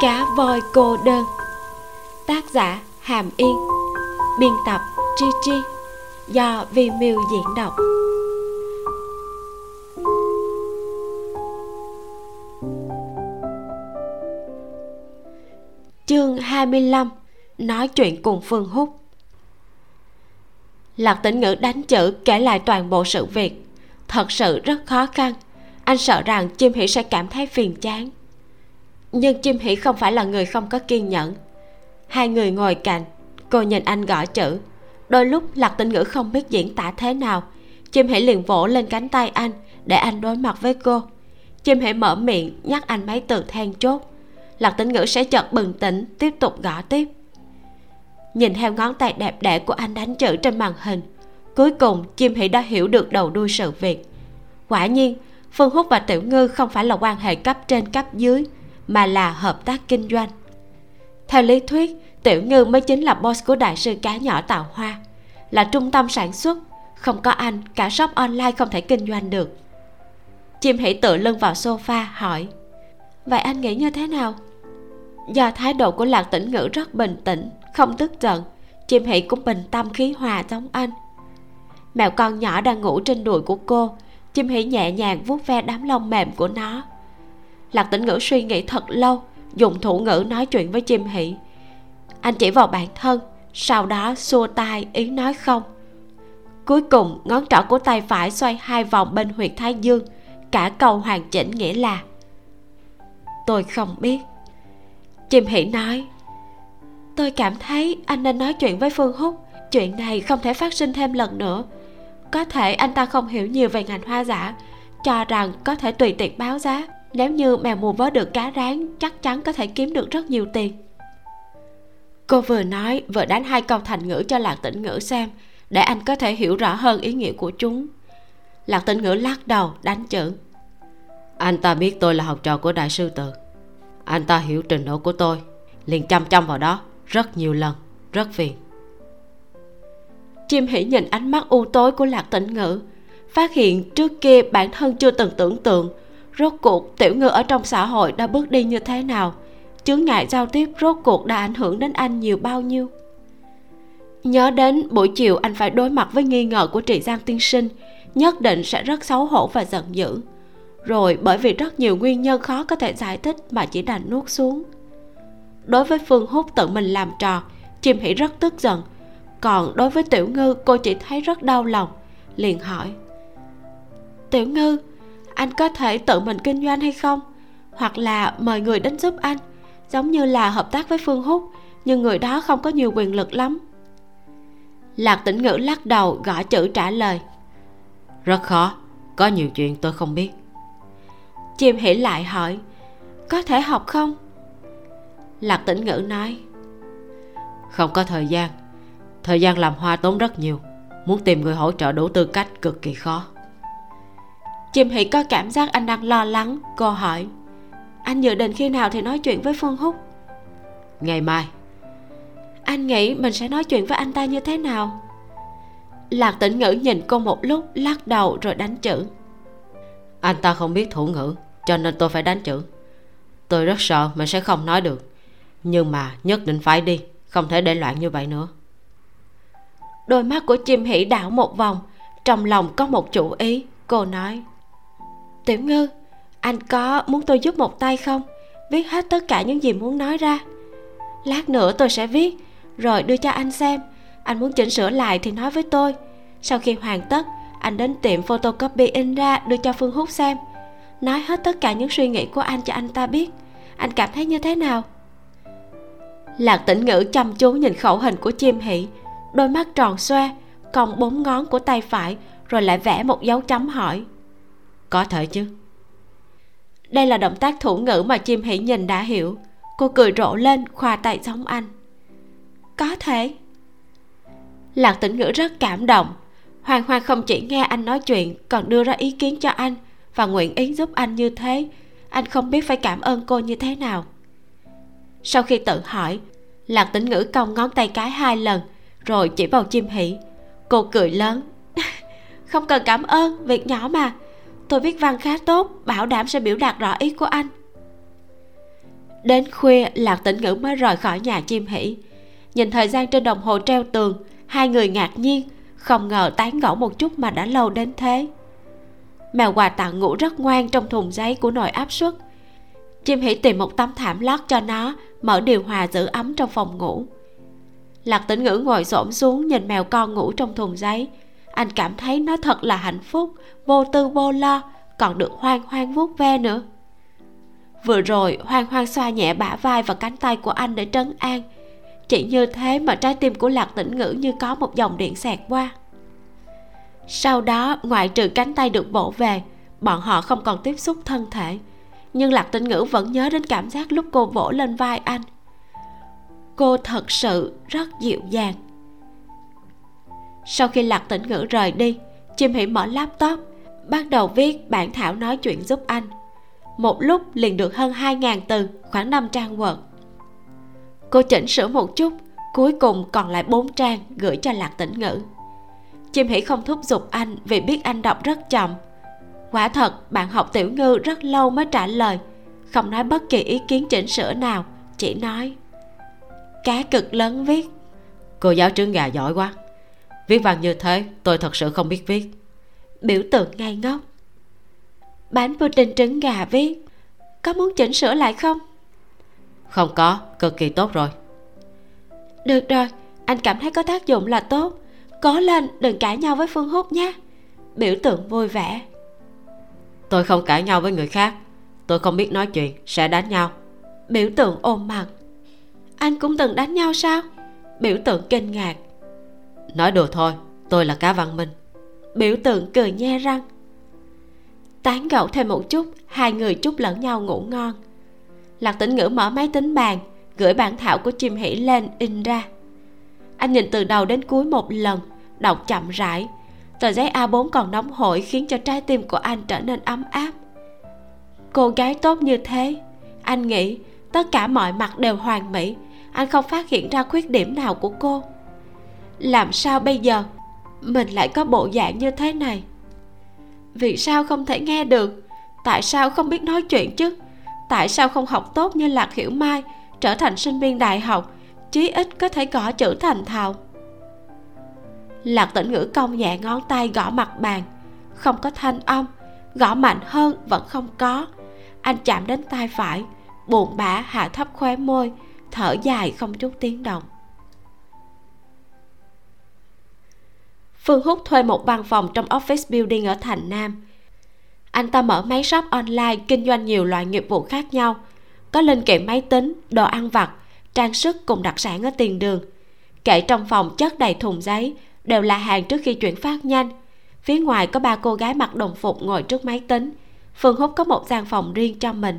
cá voi cô đơn. Tác giả hàm yên. Biên tập tri tri do vi miu diễn đọc. Chương 25 nói chuyện cùng phương húc. Lạc tĩnh ngữ đánh chữ kể lại toàn bộ sự việc. Thật sự rất khó khăn. Anh sợ rằng chim Hỉ sẽ cảm thấy phiền chán nhưng chim hỉ không phải là người không có kiên nhẫn. Hai người ngồi cạnh, cô nhìn anh gõ chữ. Đôi lúc lạc tinh ngữ không biết diễn tả thế nào. Chim hỉ liền vỗ lên cánh tay anh để anh đối mặt với cô. Chim hỉ mở miệng nhắc anh mấy từ then chốt. Lạc tinh ngữ sẽ chợt bừng tỉnh, tiếp tục gõ tiếp. Nhìn theo ngón tay đẹp đẽ của anh đánh chữ trên màn hình, cuối cùng chim hỉ đã hiểu được đầu đuôi sự việc. Quả nhiên, phương húc và tiểu ngư không phải là quan hệ cấp trên cấp dưới mà là hợp tác kinh doanh. Theo lý thuyết, tiểu ngư mới chính là boss của đại sư cá nhỏ tạo hoa, là trung tâm sản xuất, không có anh, cả shop online không thể kinh doanh được. Chim hỉ tựa lưng vào sofa hỏi, vậy anh nghĩ như thế nào? Do thái độ của lạc tĩnh ngữ rất bình tĩnh, không tức giận, chim hỉ cũng bình tâm khí hòa giống anh. Mèo con nhỏ đang ngủ trên đùi của cô, chim hỉ nhẹ nhàng vuốt ve đám lông mềm của nó lạc tĩnh ngữ suy nghĩ thật lâu, dùng thủ ngữ nói chuyện với chim hỷ. Anh chỉ vào bản thân, sau đó xua tay, ý nói không. Cuối cùng, ngón trỏ của tay phải xoay hai vòng bên huyệt thái dương, cả câu hoàn chỉnh nghĩa là, tôi không biết. Chim hỷ nói, tôi cảm thấy anh nên nói chuyện với phương húc, chuyện này không thể phát sinh thêm lần nữa. Có thể anh ta không hiểu nhiều về ngành hoa giả, cho rằng có thể tùy tiện báo giá nếu như mèo mù vớ được cá rán chắc chắn có thể kiếm được rất nhiều tiền. Cô vừa nói vừa đánh hai câu thành ngữ cho lạc tĩnh ngữ xem để anh có thể hiểu rõ hơn ý nghĩa của chúng. Lạc tĩnh ngữ lắc đầu đánh chữ. Anh ta biết tôi là học trò của đại sư tự anh ta hiểu trình độ của tôi liền chăm chăm vào đó rất nhiều lần rất phiền. Chim hỉ nhìn ánh mắt u tối của lạc tĩnh ngữ phát hiện trước kia bản thân chưa từng tưởng tượng rốt cuộc, tiểu ngư ở trong xã hội đã bước đi như thế nào? Chướng ngại giao tiếp rốt cuộc đã ảnh hưởng đến anh nhiều bao nhiêu? Nhớ đến buổi chiều anh phải đối mặt với nghi ngờ của trị giang tiên sinh, nhất định sẽ rất xấu hổ và giận dữ. Rồi, bởi vì rất nhiều nguyên nhân khó có thể giải thích mà chỉ đành nuốt xuống. Đối với phương húc tự mình làm trò chim Hỉ rất tức giận. Còn đối với tiểu ngư, cô chỉ thấy rất đau lòng, liền hỏi. Tiểu ngư anh có thể tự mình kinh doanh hay không? Hoặc là mời người đến giúp anh giống như là hợp tác với phương húc nhưng người đó không có nhiều quyền lực lắm. Lạc tĩnh ngữ lắc đầu gõ chữ trả lời. Rất khó có nhiều chuyện tôi không biết. Chim hỉ lại hỏi có thể học không? Lạc tĩnh ngữ nói không có thời gian. Thời gian làm hoa tốn rất nhiều. Muốn tìm người hỗ trợ đủ tư cách cực kỳ khó chim hỷ có cảm giác anh đang lo lắng cô hỏi. Anh dự định khi nào thì nói chuyện với phương húc? Ngày mai. Anh nghĩ mình sẽ nói chuyện với anh ta như thế nào? Lạc tĩnh ngữ nhìn cô một lúc lắc đầu rồi đánh chữ. Anh ta không biết thủ ngữ cho nên tôi phải đánh chữ. Tôi rất sợ mình sẽ không nói được. Nhưng mà nhất định phải đi không thể để loạn như vậy nữa. Đôi mắt của chim hỉ đảo một vòng trong lòng có một chủ ý cô nói tiểu ngư, anh có muốn tôi giúp một tay không? Viết hết tất cả những gì muốn nói ra. Lát nữa tôi sẽ viết, rồi đưa cho anh xem. Anh muốn chỉnh sửa lại thì nói với tôi. Sau khi hoàn tất, anh đến tiệm photocopy in ra đưa cho phương Húc xem. Nói hết tất cả những suy nghĩ của anh cho anh ta biết. Anh cảm thấy như thế nào? Lạc tĩnh ngữ chăm chú nhìn khẩu hình của chim hỷ. Đôi mắt tròn xoe cong bốn ngón của tay phải, rồi lại vẽ một dấu chấm hỏi có thể chứ. Đây là động tác thủ ngữ mà chim hỷ nhìn đã hiểu. Cô cười rộ lên, khoa tay giống anh. Có thể. Lạc tĩnh ngữ rất cảm động. Hoàng hoàng không chỉ nghe anh nói chuyện, còn đưa ra ý kiến cho anh và nguyện ý giúp anh như thế. Anh không biết phải cảm ơn cô như thế nào. Sau khi tự hỏi, lạc tĩnh ngữ cong ngón tay cái hai lần, rồi chỉ vào chim hỷ. Cô cười lớn. Không cần cảm ơn, việc nhỏ mà tôi viết văn khá tốt, bảo đảm sẽ biểu đạt rõ ý của anh. Đến khuya, lạc tĩnh ngữ mới rời khỏi nhà chim hỉ nhìn thời gian trên đồng hồ treo tường, hai người ngạc nhiên, không ngờ tán gẫu một chút mà đã lâu đến thế. Mèo quà tặng ngủ rất ngoan trong thùng giấy của nồi áp suất. Chim hỉ tìm một tấm thảm lót cho nó, mở điều hòa giữ ấm trong phòng ngủ. Lạc tĩnh ngữ ngồi xổm xuống nhìn mèo con ngủ trong thùng giấy anh cảm thấy nó thật là hạnh phúc, vô tư vô lo, còn được hoang hoang vuốt ve nữa. Vừa rồi, hoang hoang xoa nhẹ bả vai và cánh tay của anh để trấn an. Chỉ như thế mà trái tim của lạc tĩnh ngữ như có một dòng điện xẹt qua. Sau đó, ngoại trừ cánh tay được vỗ về, bọn họ không còn tiếp xúc thân thể. Nhưng lạc tĩnh ngữ vẫn nhớ đến cảm giác lúc cô vỗ lên vai anh. Cô thật sự rất dịu dàng sau khi lạc tĩnh ngữ rời đi, chim hỉ mở laptop bắt đầu viết bản thảo nói chuyện giúp anh. Một lúc liền được hơn 2.000 từ, khoảng 5 trang Word. Cô chỉnh sửa một chút, cuối cùng còn lại 4 trang gửi cho lạc tĩnh ngữ. Chim hỉ không thúc giục anh vì biết anh đọc rất chậm. Quả thật, bạn học tiểu ngư rất lâu mới trả lời, không nói bất kỳ ý kiến chỉnh sửa nào, chỉ nói, cá cực lớn viết. Cô giáo trứng gà giỏi quá viết văn như thế tôi thật sự không biết viết. Biểu tượng ngây ngốc. Bánh pudding trứng gà viết. Có muốn chỉnh sửa lại không? Không có cực kỳ tốt rồi. Được rồi anh cảm thấy có tác dụng là tốt. Cố lên đừng cãi nhau với phương húc nhé. Biểu tượng vui vẻ. Tôi không cãi nhau với người khác. Tôi không biết nói chuyện sẽ đánh nhau. Biểu tượng ôm mặt. Anh cũng từng đánh nhau sao? Biểu tượng kinh ngạc nói đùa thôi, tôi là cá văn minh. Biểu tượng cười nhe răng. Tán gẫu thêm một chút, hai người chúc lẫn nhau ngủ ngon. Lạc tĩnh ngữ mở máy tính bàn, gửi bản thảo của chim hỉ lên in ra. Anh nhìn từ đầu đến cuối một lần, đọc chậm rãi. Tờ giấy A4 còn nóng hổi khiến cho trái tim của anh trở nên ấm áp. Cô gái tốt như thế, anh nghĩ tất cả mọi mặt đều hoàn mỹ. Anh không phát hiện ra khuyết điểm nào của cô làm sao bây giờ? Mình lại có bộ dạng như thế này. Vì sao không thể nghe được? Tại sao không biết nói chuyện chứ? Tại sao không học tốt như lạc hiểu mai, trở thành sinh viên đại học, chí ít có thể gõ chữ thành thạo? Lạc tĩnh ngữ cong nhẹ ngón tay gõ mặt bàn. Không có thanh âm, gõ mạnh hơn vẫn không có. Anh chạm đến tay phải, buồn bã hạ thấp khóe môi, thở dài không chút tiếng động. Phương húc thuê một văn phòng trong office building ở thành nam. Anh ta mở máy shop online kinh doanh nhiều loại nghiệp vụ khác nhau. Có linh kiện máy tính, đồ ăn vặt, trang sức cùng đặc sản ở tiền đường. Kệ trong phòng chất đầy thùng giấy, đều là hàng trước khi chuyển phát nhanh. Phía ngoài có ba cô gái mặc đồng phục ngồi trước máy tính. Phương húc có một gian phòng riêng cho mình.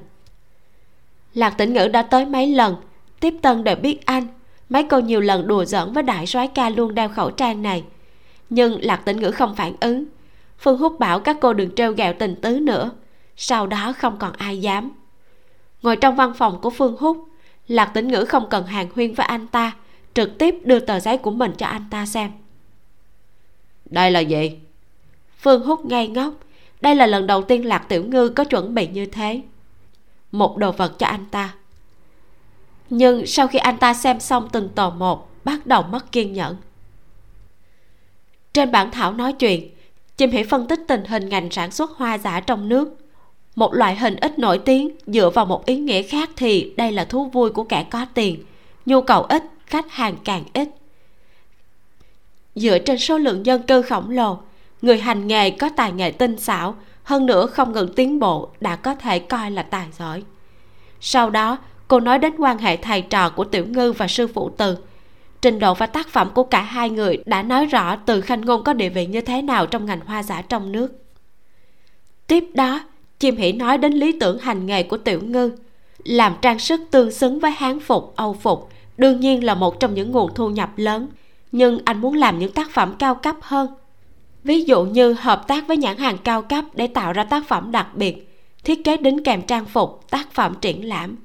Lạc tĩnh ngữ đã tới mấy lần. Tiếp tân đều biết anh. Mấy cô nhiều lần đùa giỡn với đại soái ca luôn đeo khẩu trang này nhưng lạc tĩnh ngữ không phản ứng. Phương húc bảo các cô đừng trêu ghẹo tình tứ nữa. Sau đó không còn ai dám. Ngồi trong văn phòng của phương húc lạc tĩnh ngữ không cần hàng huyên với anh ta trực tiếp đưa tờ giấy của mình cho anh ta xem. Đây là gì? Phương húc ngây ngốc. Đây là lần đầu tiên lạc tiểu ngư có chuẩn bị như thế. Một đồ vật cho anh ta. Nhưng sau khi anh ta xem xong từng tờ một bắt đầu mất kiên nhẫn trên bản thảo nói chuyện chim hỉ phân tích tình hình ngành sản xuất hoa giả trong nước. Một loại hình ít nổi tiếng dựa vào một ý nghĩa khác thì đây là thú vui của kẻ có tiền, nhu cầu ít, khách hàng càng ít. Dựa trên số lượng dân cư khổng lồ, người hành nghề có tài nghệ tinh xảo, hơn nữa không ngừng tiến bộ đã có thể coi là tài giỏi. Sau đó, cô nói đến quan hệ thầy trò của tiểu ngư và sư phụ từ trình độ và tác phẩm của cả hai người đã nói rõ từ khanh ngôn có địa vị như thế nào trong ngành hoa giả trong nước. Tiếp đó, chim hỉ nói đến lý tưởng hành nghề của tiểu ngư, làm trang sức tương xứng với hán phục, âu phục, đương nhiên là một trong những nguồn thu nhập lớn. Nhưng anh muốn làm những tác phẩm cao cấp hơn. Ví dụ như hợp tác với nhãn hàng cao cấp để tạo ra tác phẩm đặc biệt, thiết kế đính kèm trang phục, tác phẩm triển lãm.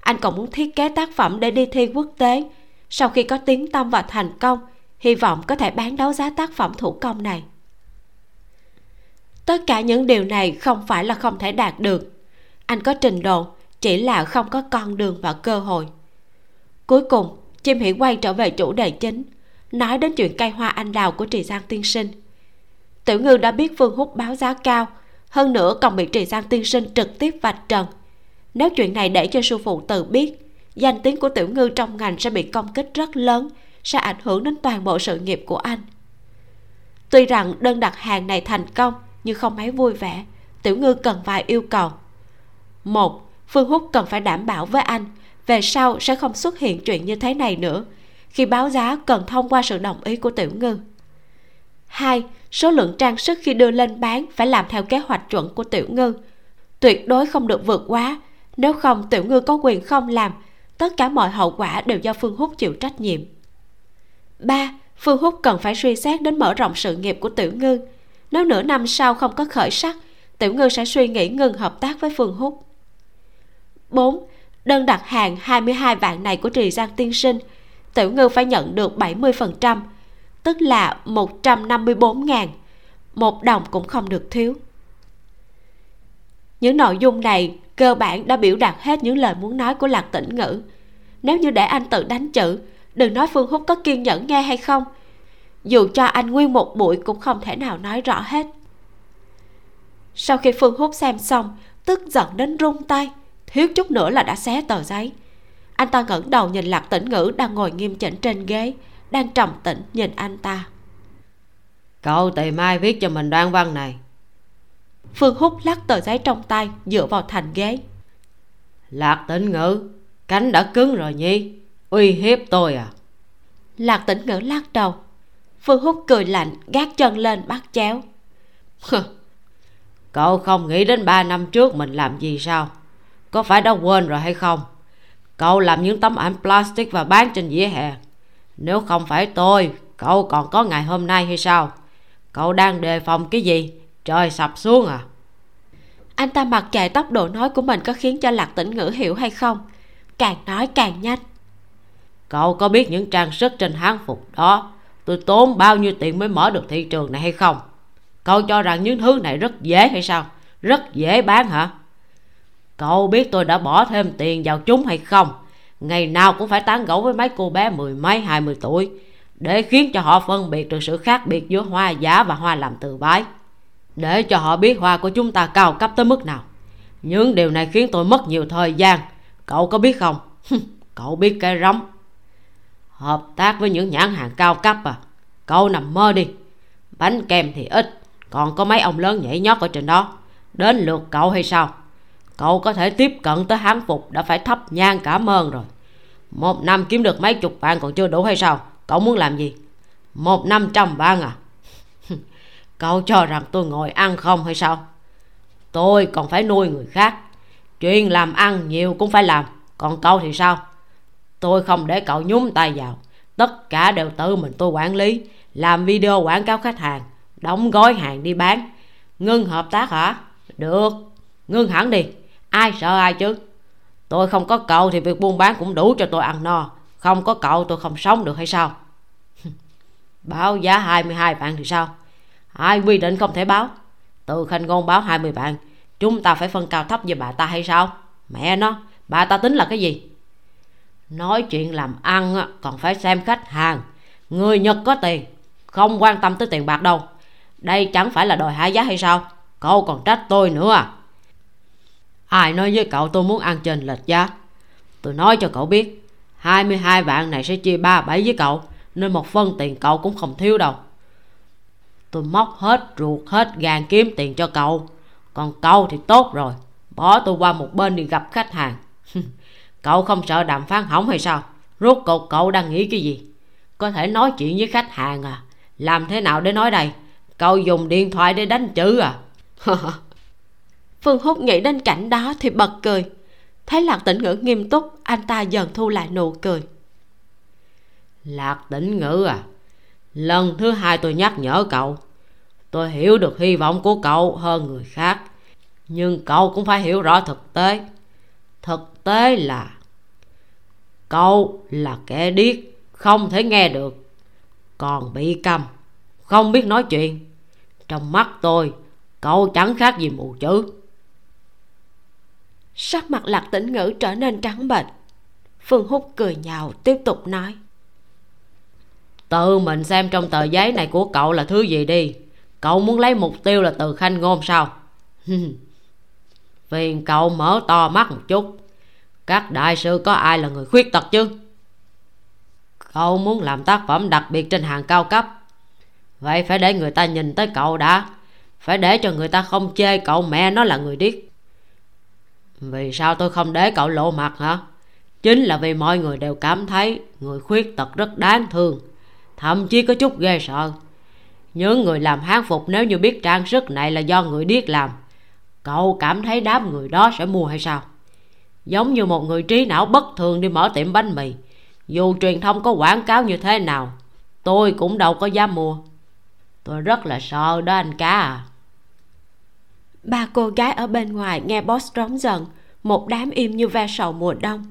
Anh còn muốn thiết kế tác phẩm để đi thi quốc tế sau khi có tiếng tâm và thành công, hy vọng có thể bán đấu giá tác phẩm thủ công này. Tất cả những điều này không phải là không thể đạt được. Anh có trình độ, chỉ là không có con đường và cơ hội. Cuối cùng, chim hỉ quay trở về chủ đề chính, nói đến chuyện cây hoa anh đào của trì giang tiên sinh. Tiểu ngư đã biết phương hút báo giá cao, hơn nữa còn bị trì giang tiên sinh trực tiếp vạch trần. Nếu chuyện này để cho sư phụ tự biết danh tiếng của tiểu ngư trong ngành sẽ bị công kích rất lớn, sẽ ảnh hưởng đến toàn bộ sự nghiệp của anh. Tuy rằng đơn đặt hàng này thành công, nhưng không mấy vui vẻ. Tiểu ngư cần vài yêu cầu. Một, phương húc cần phải đảm bảo với anh, về sau sẽ không xuất hiện chuyện như thế này nữa, khi báo giá cần thông qua sự đồng ý của tiểu ngư. Hai, số lượng trang sức khi đưa lên bán phải làm theo kế hoạch chuẩn của tiểu ngư. Tuyệt đối không được vượt quá. Nếu không, tiểu ngư có quyền không làm tất cả mọi hậu quả đều do phương húc chịu trách nhiệm. Ba, phương húc cần phải suy xét đến mở rộng sự nghiệp của tiểu ngư. Nếu nửa năm sau không có khởi sắc, tiểu ngư sẽ suy nghĩ ngừng hợp tác với phương húc. 4. Đơn đặt hàng 22 vạn này của Trì Giang Tiên Sinh, Tiểu Ngư phải nhận được 70% Tức là 154 ngàn. Một đồng cũng không được thiếu. Những nội dung này cơ bản đã biểu đạt hết những lời muốn nói của Lạc Tĩnh Ngữ. Nếu như để anh tự đánh chữ, Đừng nói Phương Húc có kiên nhẫn nghe hay không. Dù cho anh nguyên một buổi cũng không thể nào nói rõ hết. Sau khi Phương Húc xem xong, Tức giận đến run tay, thiếu chút nữa là đã xé tờ giấy. Anh ta ngẩng đầu nhìn lạc tĩnh ngữ đang ngồi nghiêm chỉnh trên ghế, đang trầm tĩnh nhìn anh ta. Cậu tìm ai viết cho mình đoạn văn này phương hút lắc tờ giấy trong tay dựa vào thành ghế. Lạc tĩnh ngữ cánh đã cứng rồi nhi uy hiếp tôi à? Lạc tĩnh ngữ lắc đầu. Phương hút cười lạnh gác chân lên bắt chéo. Cậu không nghĩ đến ba năm trước mình làm gì sao? Có phải đã quên rồi hay không? Cậu làm những tấm ảnh plastic và bán trên vỉa hè. Nếu không phải tôi cậu còn có ngày hôm nay hay sao? Cậu đang đề phòng cái gì trời sập xuống à? Anh ta mặc kệ tốc độ nói của mình có khiến cho lạc tĩnh ngữ hiểu hay không. Càng nói càng nhanh. Cậu có biết những trang sức trên hán phục đó tôi tốn bao nhiêu tiền mới mở được thị trường này hay không? Cậu cho rằng những thứ này rất dễ hay sao? Rất dễ bán hả? Cậu biết tôi đã bỏ thêm tiền vào chúng hay không? Ngày nào cũng phải tán gẫu với mấy cô bé mười mấy hai mươi tuổi để khiến cho họ phân biệt được sự khác biệt giữa hoa giả và hoa làm từ bái. Để cho họ biết hoa của chúng ta cao cấp tới mức nào. Những điều này khiến tôi mất nhiều thời gian. Cậu có biết không? Cậu biết cái rắm. Hợp tác với những nhãn hàng cao cấp à? Cậu nằm mơ đi. Bánh kem thì ít, còn có mấy ông lớn nhảy nhót ở trên đó. Đến lượt cậu hay sao? cậu có thể tiếp cận tới hán phục đã phải thấp nhang cảm ơn rồi một năm kiếm được mấy chục vạn còn chưa đủ hay sao cậu muốn làm gì một năm trăm vạn à cậu cho rằng tôi ngồi ăn không hay sao? Tôi còn phải nuôi người khác. Chuyện làm ăn nhiều cũng phải làm. Còn cậu thì sao? Tôi không để cậu nhúng tay vào. Tất cả đều tự mình tôi quản lý. Làm video quảng cáo khách hàng. Đóng gói hàng đi bán. Ngưng hợp tác hả? Được. Ngưng hẳn đi. Ai sợ ai chứ? Tôi không có cậu thì việc buôn bán cũng đủ cho tôi ăn no. Không có cậu tôi không sống được hay sao? Báo giá 22 vạn thì sao? Ai quy định không thể báo? Từ khanh ngôn báo 20 vạn. Chúng ta phải phân cao thấp với bà ta hay sao? Mẹ nó, bà ta tính là cái gì? Nói chuyện làm ăn còn phải xem khách hàng. Người nhật có tiền, không quan tâm tới tiền bạc đâu. Đây chẳng phải là đòi hạ giá hay sao? Cậu còn trách tôi nữa à? Ai nói với cậu tôi muốn ăn trên lệch giá? Tôi nói cho cậu biết 22 vạn này sẽ chia 37 với cậu, Nên một phân tiền cậu cũng không thiếu đâu. Tôi móc hết ruột hết gan kiếm tiền cho cậu. Còn cậu thì tốt rồi. Bỏ tôi qua một bên đi gặp khách hàng. Cậu không sợ đàm phán hỏng hay sao? Rốt cuộc cậu đang nghĩ cái gì? Có thể nói chuyện với khách hàng à? Làm thế nào để nói đây? Cậu dùng điện thoại để đánh chữ à? Phương húc nghĩ đến cảnh đó thì bật cười. Thấy lạc tĩnh ngữ nghiêm túc anh ta dần thu lại nụ cười. Lạc tĩnh ngữ à lần thứ hai tôi nhắc nhở cậu. Tôi hiểu được hy vọng của cậu hơn người khác, nhưng cậu cũng phải hiểu rõ thực tế. Thực tế là, cậu là kẻ điếc, không thể nghe được, còn bị câm không biết nói chuyện. Trong mắt tôi, cậu chẳng khác gì mù chữ. Sắc mặt lạc tĩnh ngữ trở nên trắng bệch. Phương húc cười nhạo tiếp tục nói tự mình xem trong tờ giấy này của cậu là thứ gì đi? Cậu muốn lấy mục tiêu là từ khanh ngôn sao? Phiền cậu mở to mắt một chút. Các đại sư có ai là người khuyết tật chứ? Cậu muốn làm tác phẩm đặc biệt trên hàng cao cấp. Vậy phải để người ta nhìn tới cậu đã. Phải để cho người ta không chê cậu mẹ nó là người điếc. Vì sao tôi không để cậu lộ mặt hả? Chính là vì mọi người đều cảm thấy người khuyết tật rất đáng thương thậm chí có chút ghê sợ. Những người làm hán phục nếu như biết trang sức này là do người điếc làm, cậu cảm thấy đám người đó sẽ mua hay sao? Giống như một người trí não bất thường đi mở tiệm bánh mì. Dù truyền thông có quảng cáo như thế nào, tôi cũng đâu có dám mua. Tôi rất là sợ đó anh cá à. Ba cô gái ở bên ngoài nghe boss rống giận, một đám im như ve sầu mùa đông.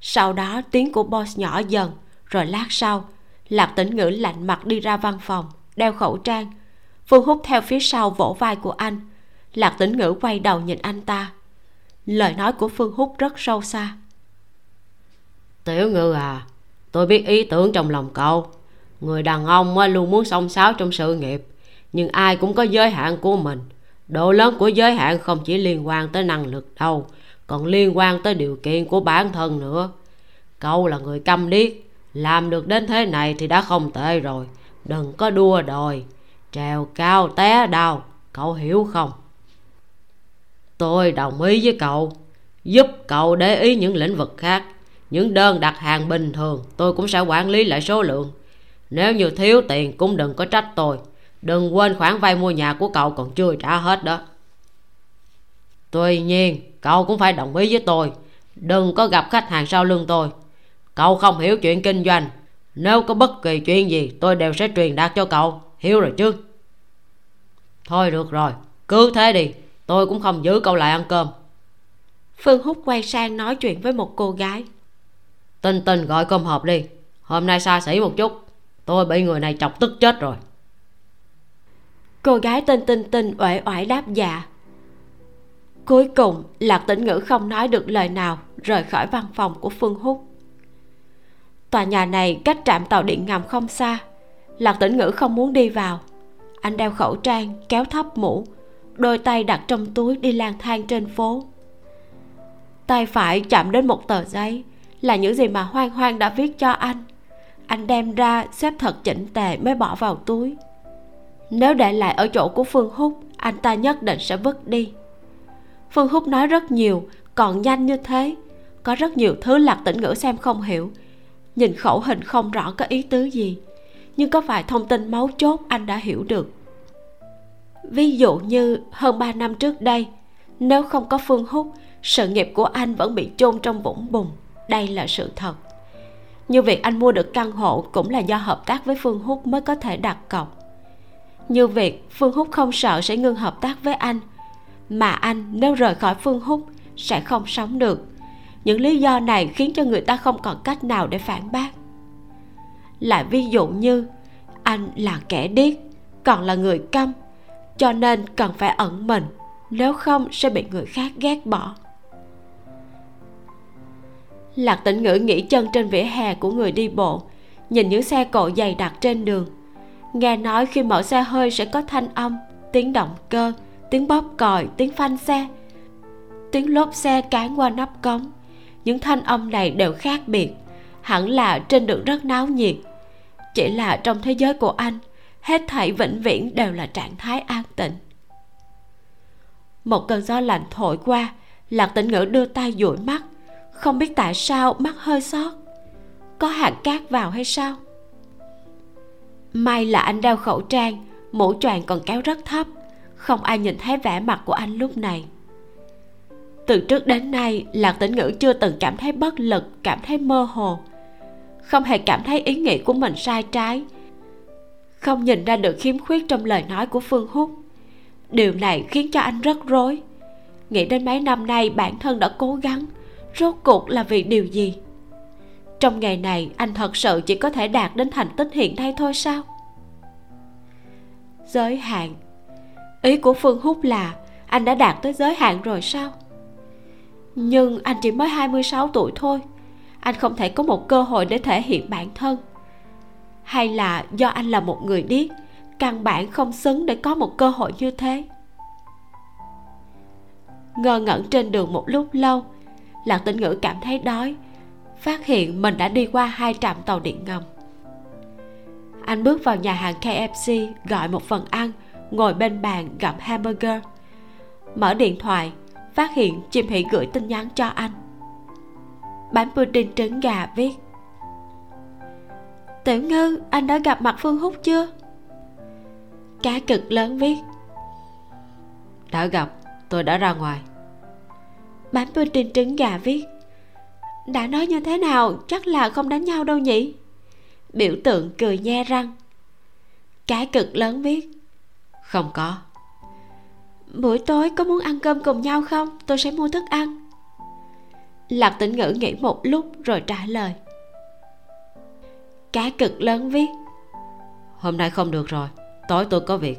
Sau đó tiếng của boss nhỏ dần, rồi lát sau lạc tĩnh ngữ lạnh mặt đi ra văn phòng, đeo khẩu trang phương hút theo phía sau vỗ vai của anh. Lạc tĩnh ngữ quay đầu nhìn anh ta. Lời nói của phương hút rất sâu xa. Tiểu ngư à tôi biết ý tưởng trong lòng cậu. Người đàn ông luôn muốn xông xáo trong sự nghiệp, nhưng ai cũng có giới hạn của mình. Độ lớn của giới hạn không chỉ liên quan tới năng lực đâu, còn liên quan tới điều kiện của bản thân nữa. Cậu là người câm điếc làm được đến thế này thì đã không tệ rồi. Đừng có đua đòi. Trèo cao té đau. Cậu hiểu không? Tôi đồng ý với cậu. Giúp cậu để ý những lĩnh vực khác. Những đơn đặt hàng bình thường, tôi cũng sẽ quản lý lại số lượng. Nếu như thiếu tiền cũng đừng có trách tôi. Đừng quên khoản vay mua nhà của cậu còn chưa trả hết đó. Tuy nhiên, cậu cũng phải đồng ý với tôi. Đừng có gặp khách hàng sau lưng tôi cậu không hiểu chuyện kinh doanh. Nếu có bất kỳ chuyện gì tôi đều sẽ truyền đạt cho cậu. Hiểu rồi chứ? Thôi được rồi cứ thế đi. Tôi cũng không giữ cậu lại ăn cơm. Phương húc quay sang nói chuyện với một cô gái. Tinh tinh gọi cơm hộp đi. Hôm nay xa xỉ một chút. Tôi bị người này chọc tức chết rồi. Cô gái tên tinh tinh uể oải đáp dạ. Cuối cùng lạc tĩnh ngữ không nói được lời nào rời khỏi văn phòng của phương húc tòa nhà này cách trạm tàu điện ngầm không xa. Lạc tĩnh ngữ không muốn đi vào. Anh đeo khẩu trang, kéo thấp mũ, đôi tay đặt trong túi đi lang thang trên phố. Tay phải chạm đến một tờ giấy, là những gì mà hoang hoang đã viết cho anh. Anh đem ra xếp thật chỉnh tề mới bỏ vào túi. Nếu để lại ở chỗ của phương húc, anh ta nhất định sẽ vứt đi. Phương húc nói rất nhiều, còn nhanh như thế. Có rất nhiều thứ lạc tĩnh ngữ xem không hiểu nhìn khẩu hình không rõ có ý tứ gì, nhưng có vài thông tin máu chốt anh đã hiểu được. Ví dụ như hơn 3 năm trước đây, nếu không có phương húc, sự nghiệp của anh vẫn bị chôn trong vũng bùn. Đây là sự thật. Như việc anh mua được căn hộ cũng là do hợp tác với phương húc mới có thể đặt cọc. Như việc phương húc không sợ sẽ ngưng hợp tác với anh, mà anh nếu rời khỏi phương húc sẽ không sống được những lý do này khiến cho người ta không còn cách nào để phản bác. Lại ví dụ như, anh là kẻ điếc, còn là người câm, cho nên cần phải ẩn mình, nếu không sẽ bị người khác ghét bỏ. Lạc tĩnh ngữ nghỉ chân trên vỉa hè của người đi bộ, nhìn những xe cộ dày đặc trên đường. Nghe nói khi mở xe hơi sẽ có thanh âm, tiếng động cơ, tiếng bóp còi, tiếng phanh xe, tiếng lốp xe cán qua nắp cống những thanh âm này đều khác biệt. Hẳn là trên đường rất náo nhiệt. Chỉ là trong thế giới của anh, hết thảy vĩnh viễn đều là trạng thái an tịnh. Một cơn gió lạnh thổi qua, lạc tĩnh ngữ đưa tay dụi mắt. Không biết tại sao mắt hơi xót. Có hạt cát vào hay sao? May là anh đeo khẩu trang, mũ choàng còn kéo rất thấp. Không ai nhìn thấy vẻ mặt của anh lúc này từ trước đến nay, lạc tĩnh ngữ chưa từng cảm thấy bất lực, cảm thấy mơ hồ. Không hề cảm thấy ý nghĩ của mình sai trái. Không nhìn ra được khiếm khuyết trong lời nói của phương húc. Điều này khiến cho anh rất rối. Nghĩ đến mấy năm nay bản thân đã cố gắng, rốt cuộc là vì điều gì? Trong ngày này, anh thật sự chỉ có thể đạt đến thành tích hiện nay thôi sao? Giới hạn. Ý của phương húc là, anh đã đạt tới giới hạn rồi sao? Nhưng anh chỉ mới 26 tuổi thôi. Anh không thể có một cơ hội để thể hiện bản thân. Hay là do anh là một người điếc, căn bản không xứng để có một cơ hội như thế? Ngơ ngẩn trên đường một lúc lâu, lạc tĩnh ngữ cảm thấy đói, phát hiện mình đã đi qua hai trạm tàu điện ngầm. Anh bước vào nhà hàng kfc gọi một phần ăn, ngồi bên bàn gặm hamburger, mở điện thoại phát hiện chim hỷ gửi tin nhắn cho anh. Bánh pudding trứng gà viết. Tiểu ngư anh đã gặp mặt phương húc chưa? Cá cực lớn viết. Đã gặp tôi đã ra ngoài. Bánh pudding trứng gà viết. Đã nói như thế nào chắc là không đánh nhau đâu nhỉ? Biểu tượng cười nhe răng. Cá cực lớn viết. Không có buổi tối có muốn ăn cơm cùng nhau không? Tôi sẽ mua thức ăn. Lạc tĩnh ngữ nghĩ một lúc rồi trả lời. Cá cực lớn viết. Hôm nay không được rồi, tối tôi có việc.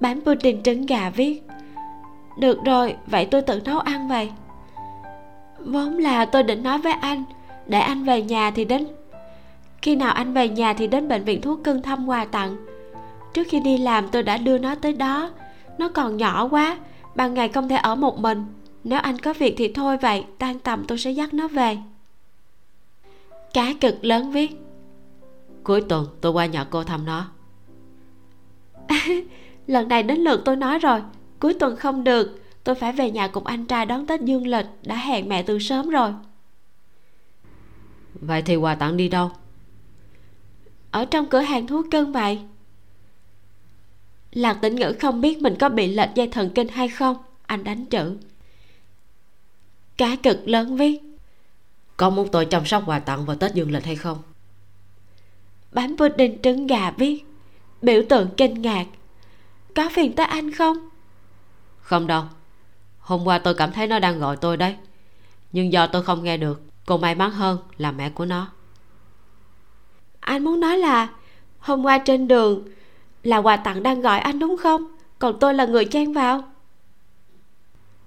Bánh pudding trứng gà viết. Được rồi, vậy tôi tự nấu ăn vậy. Vốn là tôi định nói với anh, để anh về nhà thì đến. Khi nào anh về nhà thì đến bệnh viện thuốc cưng thăm quà tặng. Trước khi đi làm tôi đã đưa nó tới đó nó còn nhỏ quá ban ngày không thể ở một mình. Nếu anh có việc thì thôi vậy tan tầm tôi sẽ dắt nó về. Cá cực lớn viết. Cuối tuần tôi qua nhà cô thăm nó. Lần này đến lượt tôi nói rồi cuối tuần không được. Tôi phải về nhà cùng anh trai đón tết dương lịch đã hẹn mẹ từ sớm rồi. Vậy thì quà tặng đi đâu? Ở trong cửa hàng thú cưng vậy lạc tĩnh ngữ không biết mình có bị lệch dây thần kinh hay không. Anh đánh chữ. Cá cực lớn viết có muốn tôi chăm sóc quà tặng vào tết dương lịch hay không? Bánh pudding trứng gà viết biểu tượng kinh ngạc. Có phiền tới anh không? Không đâu. Hôm qua tôi cảm thấy nó đang gọi tôi đấy. Nhưng do tôi không nghe được cô may mắn hơn là mẹ của nó. Anh muốn nói là hôm qua trên đường là quà tặng đang gọi anh đúng không? Còn tôi là người chen vào.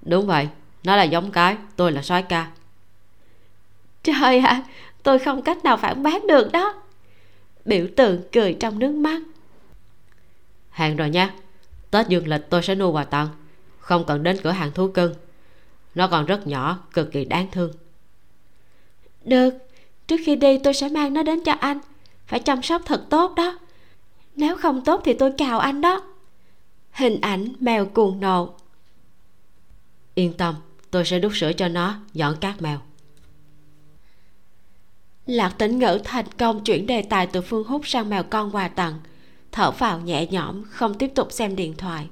Đúng vậy. Nó là giống cái. Tôi là soái ca. Trời ạ à, tôi không cách nào phản bác được đó. Biểu tượng cười trong nước mắt. Hàng rồi nha. Tết dương lịch tôi sẽ nuôi quà tặng. Không cần đến cửa hàng thú cưng. Nó còn rất nhỏ cực kỳ đáng thương. Được. Trước khi đi tôi sẽ mang nó đến cho anh. Phải chăm sóc thật tốt đó nếu không tốt thì tôi cào anh đó. Hình ảnh mèo cuồng nộ. Yên tâm tôi sẽ đút sữa cho nó dọn cát mèo. Lạc tĩnh ngữ thành công chuyển đề tài từ phương hút sang mèo con quà tặng. Thở vào nhẹ nhõm không tiếp tục xem điện thoại.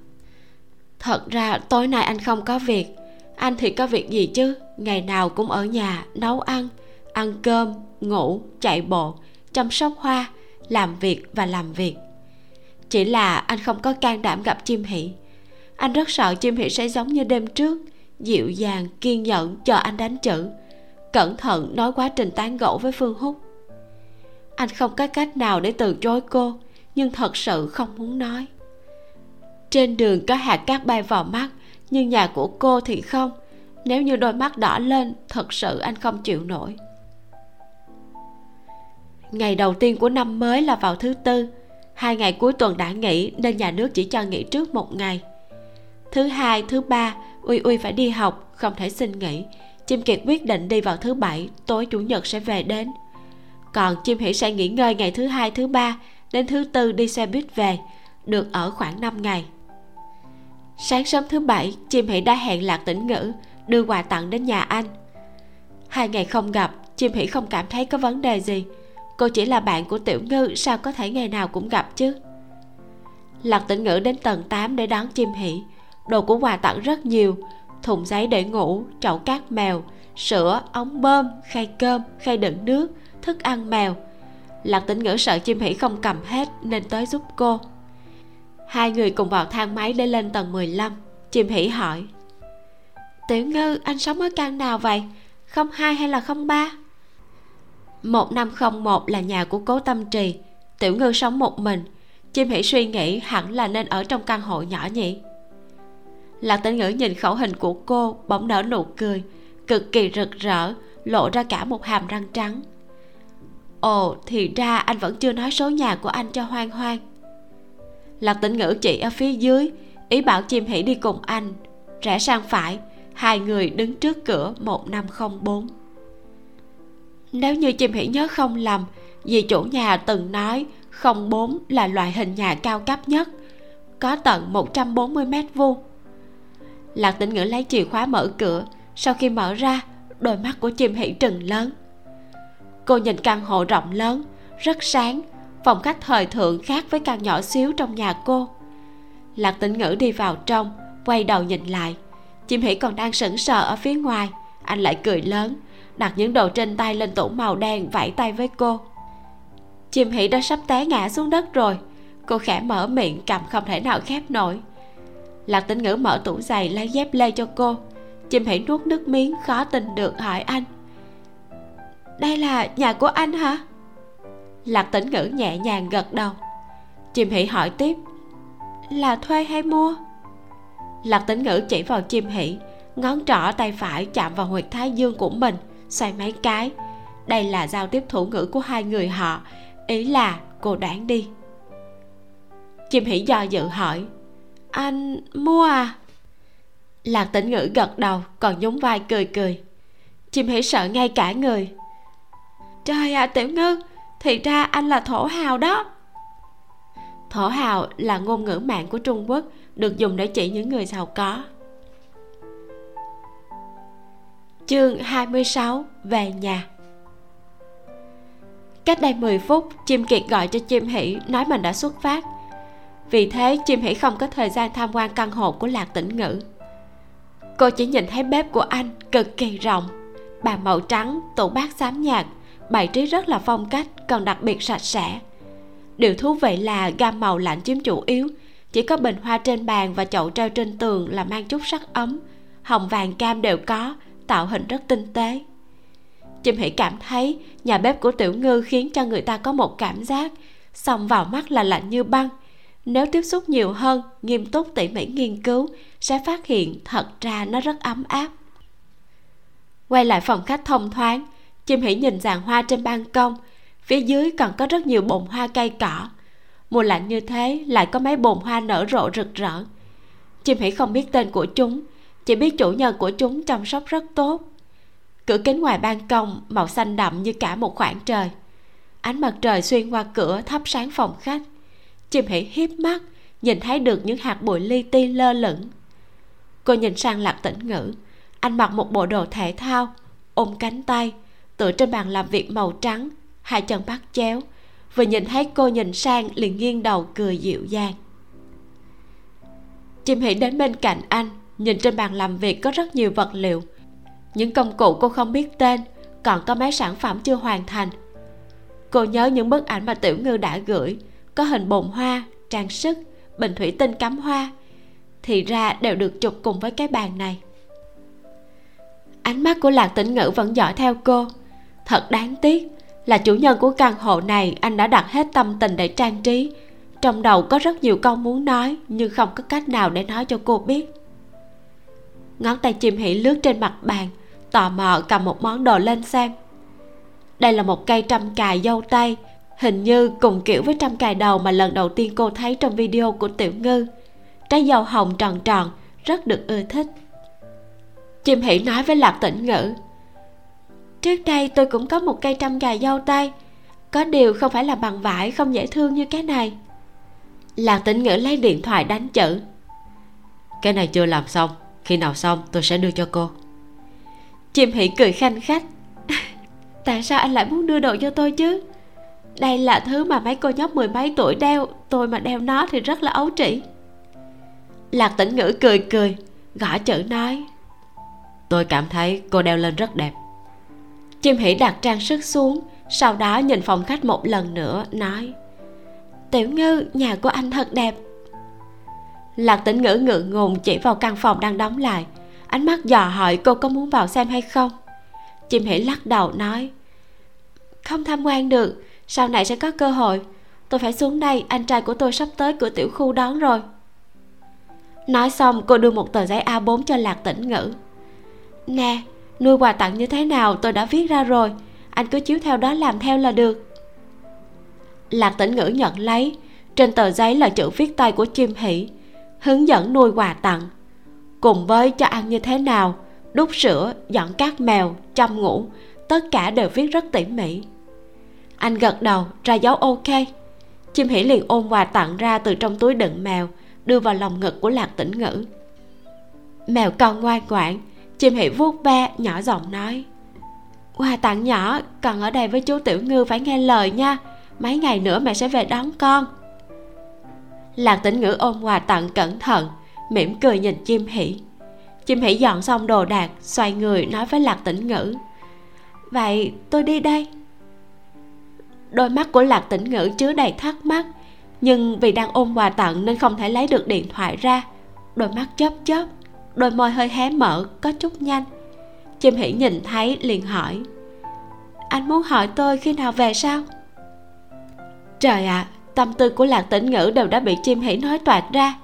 Thật ra tối nay anh không có việc. Anh thì có việc gì chứ? Ngày nào cũng ở nhà nấu ăn ăn cơm ngủ chạy bộ chăm sóc hoa làm việc và làm việc chỉ là anh không có can đảm gặp chim hỷ. Anh rất sợ chim hỷ sẽ giống như đêm trước, dịu dàng, kiên nhẫn chờ anh đánh chữ, cẩn thận nói quá trình tán gẫu với phương húc. Anh không có cách nào để từ chối cô, nhưng thật sự không muốn nói. Trên đường có hạt cát bay vào mắt, nhưng nhà của cô thì không. Nếu như đôi mắt đỏ lên, thật sự anh không chịu nổi. Ngày đầu tiên của năm mới là vào thứ tư hai ngày cuối tuần đã nghỉ, nên nhà nước chỉ cho nghỉ trước một ngày. Thứ hai, thứ ba, uy uy phải đi học, không thể xin nghỉ. Chim kiệt quyết định đi vào thứ bảy, tối chủ nhật sẽ về đến. Còn chim hỉ sẽ nghỉ ngơi ngày thứ hai, thứ ba, đến thứ tư đi xe buýt về, được ở khoảng 5 ngày. Sáng sớm thứ bảy, chim hỉ đã hẹn lạc tĩnh ngữ, đưa quà tặng đến nhà anh. Hai ngày không gặp, chim hỉ không cảm thấy có vấn đề gì cô chỉ là bạn của tiểu ngư, sao có thể ngày nào cũng gặp chứ? Lạc tĩnh ngữ đến tầng 8 để đón chim hỷ đồ của quà tặng rất nhiều. Thùng giấy để ngủ, chậu cát mèo, sữa, ống bơm, khay cơm, khay đựng nước, thức ăn mèo. Lạc tĩnh ngữ sợ chim hỷ không cầm hết nên tới giúp cô. Hai người cùng vào thang máy để lên tầng 15 chim hỷ hỏi, tiểu ngư, anh sống ở căn nào vậy? Không hai hay là không ba? Một năm không một là nhà của cố tâm trì. Tiểu ngư sống một mình. Chim hỉ suy nghĩ hẳn là nên ở trong căn hộ nhỏ nhỉ? Lạc tĩnh ngữ nhìn khẩu hình của cô, bỗng nở nụ cười, cực kỳ rực rỡ, lộ ra cả một hàm răng trắng. Ồ, thì ra anh vẫn chưa nói số nhà của anh cho hoang hoang. Lạc tĩnh ngữ chỉ ở phía dưới, ý bảo chim hỉ đi cùng anh. Rẽ sang phải, hai người đứng trước cửa 1504 nếu như chim hỉ nhớ không lầm, vì chủ nhà từng nói 04 là loại hình nhà cao cấp nhất, có tận 140 mét vuông. Lạc tĩnh ngữ lấy chìa khóa mở cửa, sau khi mở ra, đôi mắt của chim hỉ trừng lớn. Cô nhìn căn hộ rộng lớn, rất sáng phòng khách thời thượng khác với căn nhỏ xíu trong nhà cô. Lạc tĩnh ngữ đi vào trong, quay đầu nhìn lại. Chim hỉ còn đang sững sờ ở phía ngoài, anh lại cười lớn đặt những đồ trên tay lên tủ màu đen vẫy tay với cô. Chim hỉ đã sắp té ngã xuống đất rồi. Cô khẽ mở miệng, cầm không thể nào khép nổi. Lạc tĩnh ngữ mở tủ giày lấy dép lê cho cô. Chim hỉ nuốt nước miếng, khó tin được hỏi anh. Đây là nhà của anh hả? Lạc tĩnh ngữ nhẹ nhàng gật đầu. Chim hỉ hỏi tiếp. Là thuê hay mua? Lạc tĩnh ngữ chỉ vào chim hỉ ngón trỏ tay phải chạm vào huyệt thái dương của mình xoay mấy cái. Đây là giao tiếp thủ ngữ của hai người họ. Ý là cô đoán đi. Chim hỉ do dự hỏi anh mua à? Lạc tĩnh ngữ gật đầu còn nhún vai cười cười. Chim hỉ sợ ngay cả người. Trời ạ à, tiểu ngư thì ra anh là thổ hào đó. Thổ hào là ngôn ngữ mạng của trung quốc được dùng để chỉ những người giàu có. Chương 26 về nhà. Cách đây 10 phút, chim kiệt gọi cho chim hỷ, nói mình đã xuất phát. Vì thế, chim hỷ không có thời gian tham quan căn hộ của lạc tĩnh ngữ. Cô chỉ nhìn thấy bếp của anh cực kỳ rộng bàn màu trắng tủ bát xám nhạt, bày trí rất là phong cách, còn đặc biệt sạch sẽ. Điều thú vị là gam màu lạnh chiếm chủ yếu, chỉ có bình hoa trên bàn và chậu treo trên tường là mang chút sắc ấm, hồng vàng cam đều có tạo hình rất tinh tế. Chim hỉ cảm thấy nhà bếp của tiểu ngư khiến cho người ta có một cảm giác xông vào mắt là lạnh như băng. Nếu tiếp xúc nhiều hơn, nghiêm túc tỉ mỉ nghiên cứu, sẽ phát hiện thật ra nó rất ấm áp. Quay lại phòng khách thông thoáng, chim hỉ nhìn dàn hoa trên ban công. Phía dưới còn có rất nhiều bồn hoa cây cỏ. Mùa lạnh như thế, lại có mấy bồn hoa nở rộ rực rỡ. Chim hỉ không biết tên của chúng chỉ biết chủ nhân của chúng chăm sóc rất tốt. Cửa kính ngoài ban công màu xanh đậm như cả một khoảng trời. Ánh mặt trời xuyên qua cửa thắp sáng phòng khách. Chim hỉ hiếp mắt, nhìn thấy được những hạt bụi li ti lơ lửng. Cô nhìn sang lạc tĩnh ngữ, anh mặc một bộ đồ thể thao, ôm cánh tay, tựa trên bàn làm việc màu trắng, hai chân bắt chéo. Vừa nhìn thấy cô nhìn sang liền nghiêng đầu cười dịu dàng. Chim hỉ đến bên cạnh anh nhìn trên bàn làm việc có rất nhiều vật liệu. Những công cụ cô không biết tên, còn có mấy sản phẩm chưa hoàn thành. Cô nhớ những bức ảnh mà tiểu ngư đã gửi, có hình bồn hoa, trang sức, bình thủy tinh cắm hoa, thì ra đều được chụp cùng với cái bàn này. Ánh mắt của lạc tĩnh ngữ vẫn dõi theo cô. Thật đáng tiếc là chủ nhân của căn hộ này anh đã đặt hết tâm tình để trang trí. Trong đầu có rất nhiều câu muốn nói, nhưng không có cách nào để nói cho cô biết ngón tay chim hỉ lướt trên mặt bàn, tò mò cầm một món đồ lên xem. Đây là một cây trăm cài dâu tây hình như cùng kiểu với trăm cài đầu mà lần đầu tiên cô thấy trong video của tiểu ngư. Trái dâu hồng tròn tròn, rất được ưa thích. Chim hỉ nói với lạc tĩnh ngữ, trước đây tôi cũng có một cây trăm cài dâu tây có điều không phải là bằng vải, không dễ thương như cái này. Lạc tĩnh ngữ lấy điện thoại đánh chữ, cái này chưa làm xong khi nào xong, tôi sẽ đưa cho cô. Chim hỉ cười khanh khách. Tại sao anh lại muốn đưa đồ cho tôi chứ? Đây là thứ mà mấy cô nhóc mười mấy tuổi đeo, tôi mà đeo nó thì rất là ấu trĩ. Lạc tĩnh ngữ cười cười, gõ chữ nói. Tôi cảm thấy cô đeo lên rất đẹp. Chim hỉ đặt trang sức xuống, sau đó nhìn phòng khách một lần nữa, nói. Tiểu ngư, nhà của anh thật đẹp lạc tĩnh ngữ ngượng ngùng chỉ vào căn phòng đang đóng lại. Ánh mắt dò hỏi cô có muốn vào xem hay không? Chim hỉ lắc đầu nói, không tham quan được, sau này sẽ có cơ hội. Tôi phải xuống đây, anh trai của tôi sắp tới cửa tiểu khu đón rồi. Nói xong, cô đưa một tờ giấy a 4 cho lạc tĩnh ngữ. Nè, nuôi quà tặng như thế nào tôi đã viết ra rồi, anh cứ chiếu theo đó làm theo là được. Lạc tĩnh ngữ nhận lấy, trên tờ giấy là chữ viết tay của chim hỉ hướng dẫn nuôi quà tặng. Cùng với cho ăn như thế nào, đút sữa, dọn cát mèo, chăm ngủ, tất cả đều viết rất tỉ mỉ. Anh gật đầu, ra dấu ok. Chim hỉ liền ôm quà tặng ra từ trong túi đựng mèo, đưa vào lòng ngực của lạc tĩnh ngữ. Mèo con ngoan ngoãn, chim hỉ vuốt ve, nhỏ giọng nói, quà tặng nhỏ, còn ở đây với chú tiểu ngư phải nghe lời nha, mấy ngày nữa mẹ sẽ về đón con lạc tĩnh ngữ ôm quà tặng cẩn thận mỉm cười nhìn chim hỉ. chim hỉ dọn xong đồ đạc xoay người nói với lạc tĩnh ngữ vậy tôi đi đây. Đôi mắt của lạc tĩnh ngữ chứa đầy thắc mắc nhưng vì đang ôm quà tặng nên không thể lấy được điện thoại ra. Đôi mắt chớp chớp đôi môi hơi hé mở có chút nhanh. Chim hỉ nhìn thấy liền hỏi anh muốn hỏi tôi khi nào về sao? Trời ạ à, tâm tư của lạc tĩnh ngữ đều đã bị chim hỉ nói toạc ra.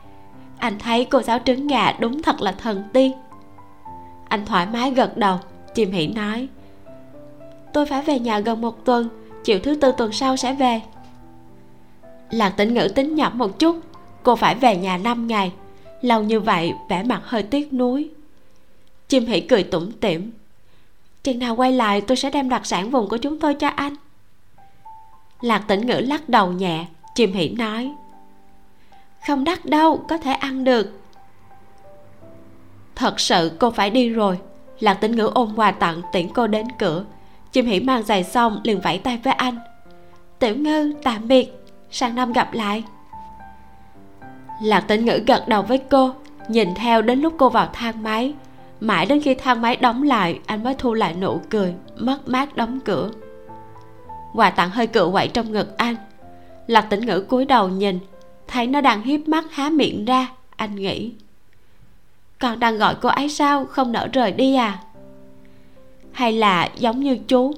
Anh thấy cô giáo trứng gà đúng thật là thần tiên. Anh thoải mái gật đầu, chim hỉ nói, tôi phải về nhà gần một tuần, chiều thứ tư tuần sau sẽ về. Lạc tĩnh ngữ tính nhẩm một chút, cô phải về nhà 5 ngày. Lâu như vậy, vẻ mặt hơi tiếc nuối. Chim hỉ cười tủm tỉm, chừng nào quay lại, tôi sẽ đem đặc sản vùng của chúng tôi cho anh. Lạc tĩnh ngữ lắc đầu nhẹ chim Hỉ nói, không đắt đâu, có thể ăn được. Thật sự cô phải đi rồi. Lạc tĩnh ngữ ôm quà tặng tiễn cô đến cửa. Chim Hỉ mang giày xong liền vẫy tay với anh. Tiểu ngư, tạm biệt, sang năm gặp lại. Lạc tĩnh ngữ gật đầu với cô, nhìn theo đến lúc cô vào thang máy. Mãi đến khi thang máy đóng lại, anh mới thu lại nụ cười, mất mát đóng cửa. Quà tặng hơi cựa quậy trong ngực anh lạc tĩnh ngữ cúi đầu nhìn, thấy nó đang hiếp mắt há miệng ra, anh nghĩ. Con đang gọi cô ấy sao? Không nỡ rời đi à? Hay là giống như chú,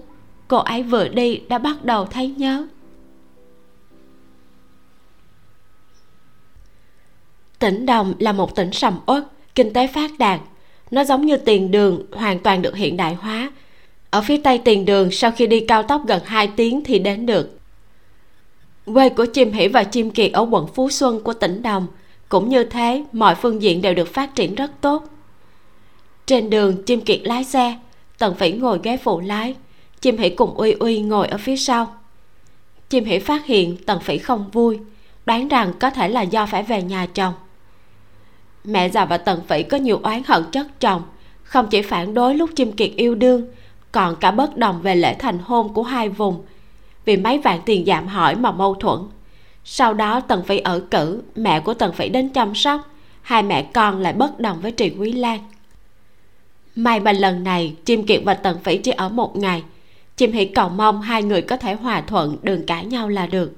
cô ấy vừa đi đã bắt đầu thấy nhớ? Tỉnh đồng là một tỉnh sầm uất, kinh tế phát đạt. Nó giống như tiền đường, hoàn toàn được hiện đại hóa. Ở phía tây tiền đường, sau khi đi cao tốc gần 2 tiếng thì đến được quê của chim hỉ và chim kiệt ở quận phú xuân của tỉnh đồng. Cũng như thế, mọi phương diện đều được phát triển rất tốt. Trên đường chim kiệt lái xe. Tần phỉ ngồi ghế phụ lái. Chim hỉ cùng uy uy ngồi ở phía sau. Chim hỉ phát hiện tần phỉ không vui, đoán rằng có thể là do phải về nhà chồng. Mẹ già và tần phỉ có nhiều oán hận chất chồng không chỉ phản đối lúc chim kiệt yêu đương, còn cả bất đồng về lễ thành hôn của hai vùng vì mấy vạn tiền giảm hỏi mà mâu thuẫn. Sau đó tần phải ở cử, mẹ của tần phải đến chăm sóc, hai mẹ con lại bất đồng với trì quý lan. May mà lần này, chim kiệt và tần phỉ chỉ ở một ngày. Chim hỷ cầu mong hai người có thể hòa thuận, đừng cãi nhau là được.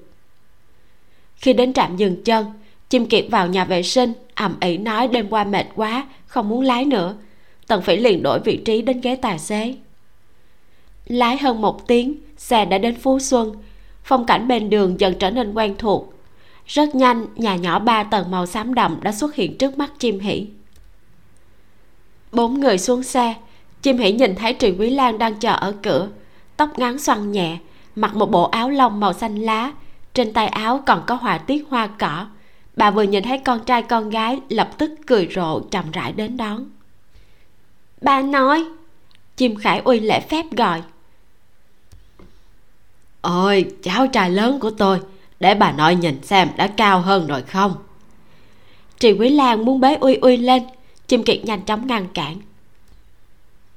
Khi đến trạm dừng chân, chim kiệt vào nhà vệ sinh, ầm ĩ nói đêm qua mệt quá, không muốn lái nữa. Tần phỉ liền đổi vị trí đến ghế tài xế lái hơn một tiếng, xe đã đến phú xuân. Phong cảnh bên đường dần trở nên quen thuộc. Rất nhanh, nhà nhỏ ba tầng màu xám đậm đã xuất hiện trước mắt chim hỷ. Bốn người xuống xe, chim hỷ nhìn thấy trì quý lan đang chờ ở cửa. Tóc ngắn xoăn nhẹ, mặc một bộ áo lông màu xanh lá. Trên tay áo còn có họa tiết hoa cỏ. Bà vừa nhìn thấy con trai con gái lập tức cười rộ, chậm rãi đến đón. Bà nói. Chim khải uy lễ phép gọi ôi, cháu trai lớn của tôi, để bà nội nhìn xem đã cao hơn rồi không? Trì quý lan muốn bế uy uy lên, chim kiệt nhanh chóng ngăn cản.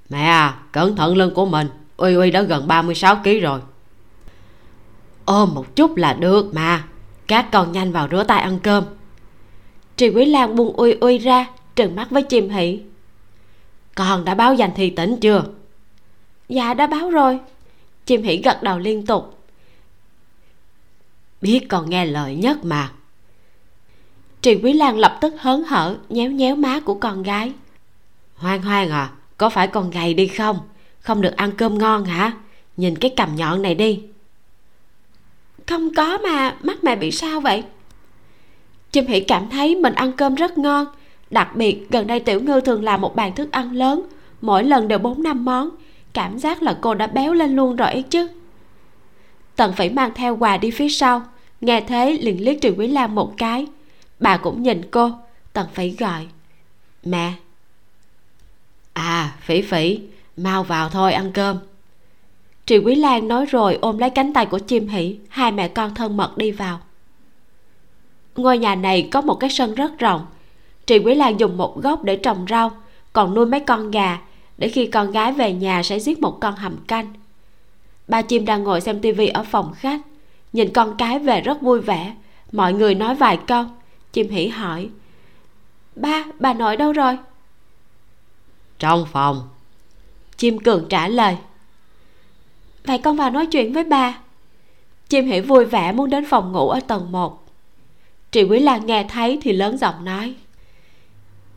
Mẹ à cẩn thận lưng của mình, uy uy đã gần 36 kg rồi. Ôm một chút là được mà, các con nhanh vào rửa tay ăn cơm. Trì quý lan buông uy uy ra, trừng mắt với chim hỷ con đã báo danh thi tỉnh chưa? Dạ đã báo rồi chim Hỉ gật đầu liên tục. Biết còn nghe lời nhất mà. Trì quý lan lập tức hớn hở, nhéo nhéo má của con gái. Hoang hoang à có phải con gầy đi không? Không được ăn cơm ngon hả? Nhìn cái cằm nhọn này đi. Không có mà, mắt mẹ bị sao vậy? Chim Hỉ cảm thấy mình ăn cơm rất ngon. Đặc biệt, gần đây tiểu ngư thường làm một bàn thức ăn lớn. Mỗi lần đều bốn năm món cảm giác là cô đã béo lên luôn rồi ấy chứ. Tần phỉ mang theo quà đi phía sau, nghe thế liền liếc trì quý lan một cái. Bà cũng nhìn cô, tần phỉ gọi, mẹ. À phỉ phỉ, mau vào thôi ăn cơm. Triệu quý lan nói rồi ôm lấy cánh tay của chim hỷ, hai mẹ con thân mật đi vào. Ngôi nhà này có một cái sân rất rộng. Triệu quý lan dùng một góc để trồng rau, còn nuôi mấy con gà để khi con gái về nhà sẽ giết một con hầm canh. Ba chim đang ngồi xem tivi ở phòng khách. Nhìn con cái về rất vui vẻ. Mọi người nói vài câu. Chim hỉ hỏi ba bà nội đâu rồi? Trong phòng. Chim cường trả lời vậy con vào nói chuyện với bà chim hỉ vui vẻ muốn đến phòng ngủ ở tầng 1 chị quý lan nghe thấy thì lớn giọng nói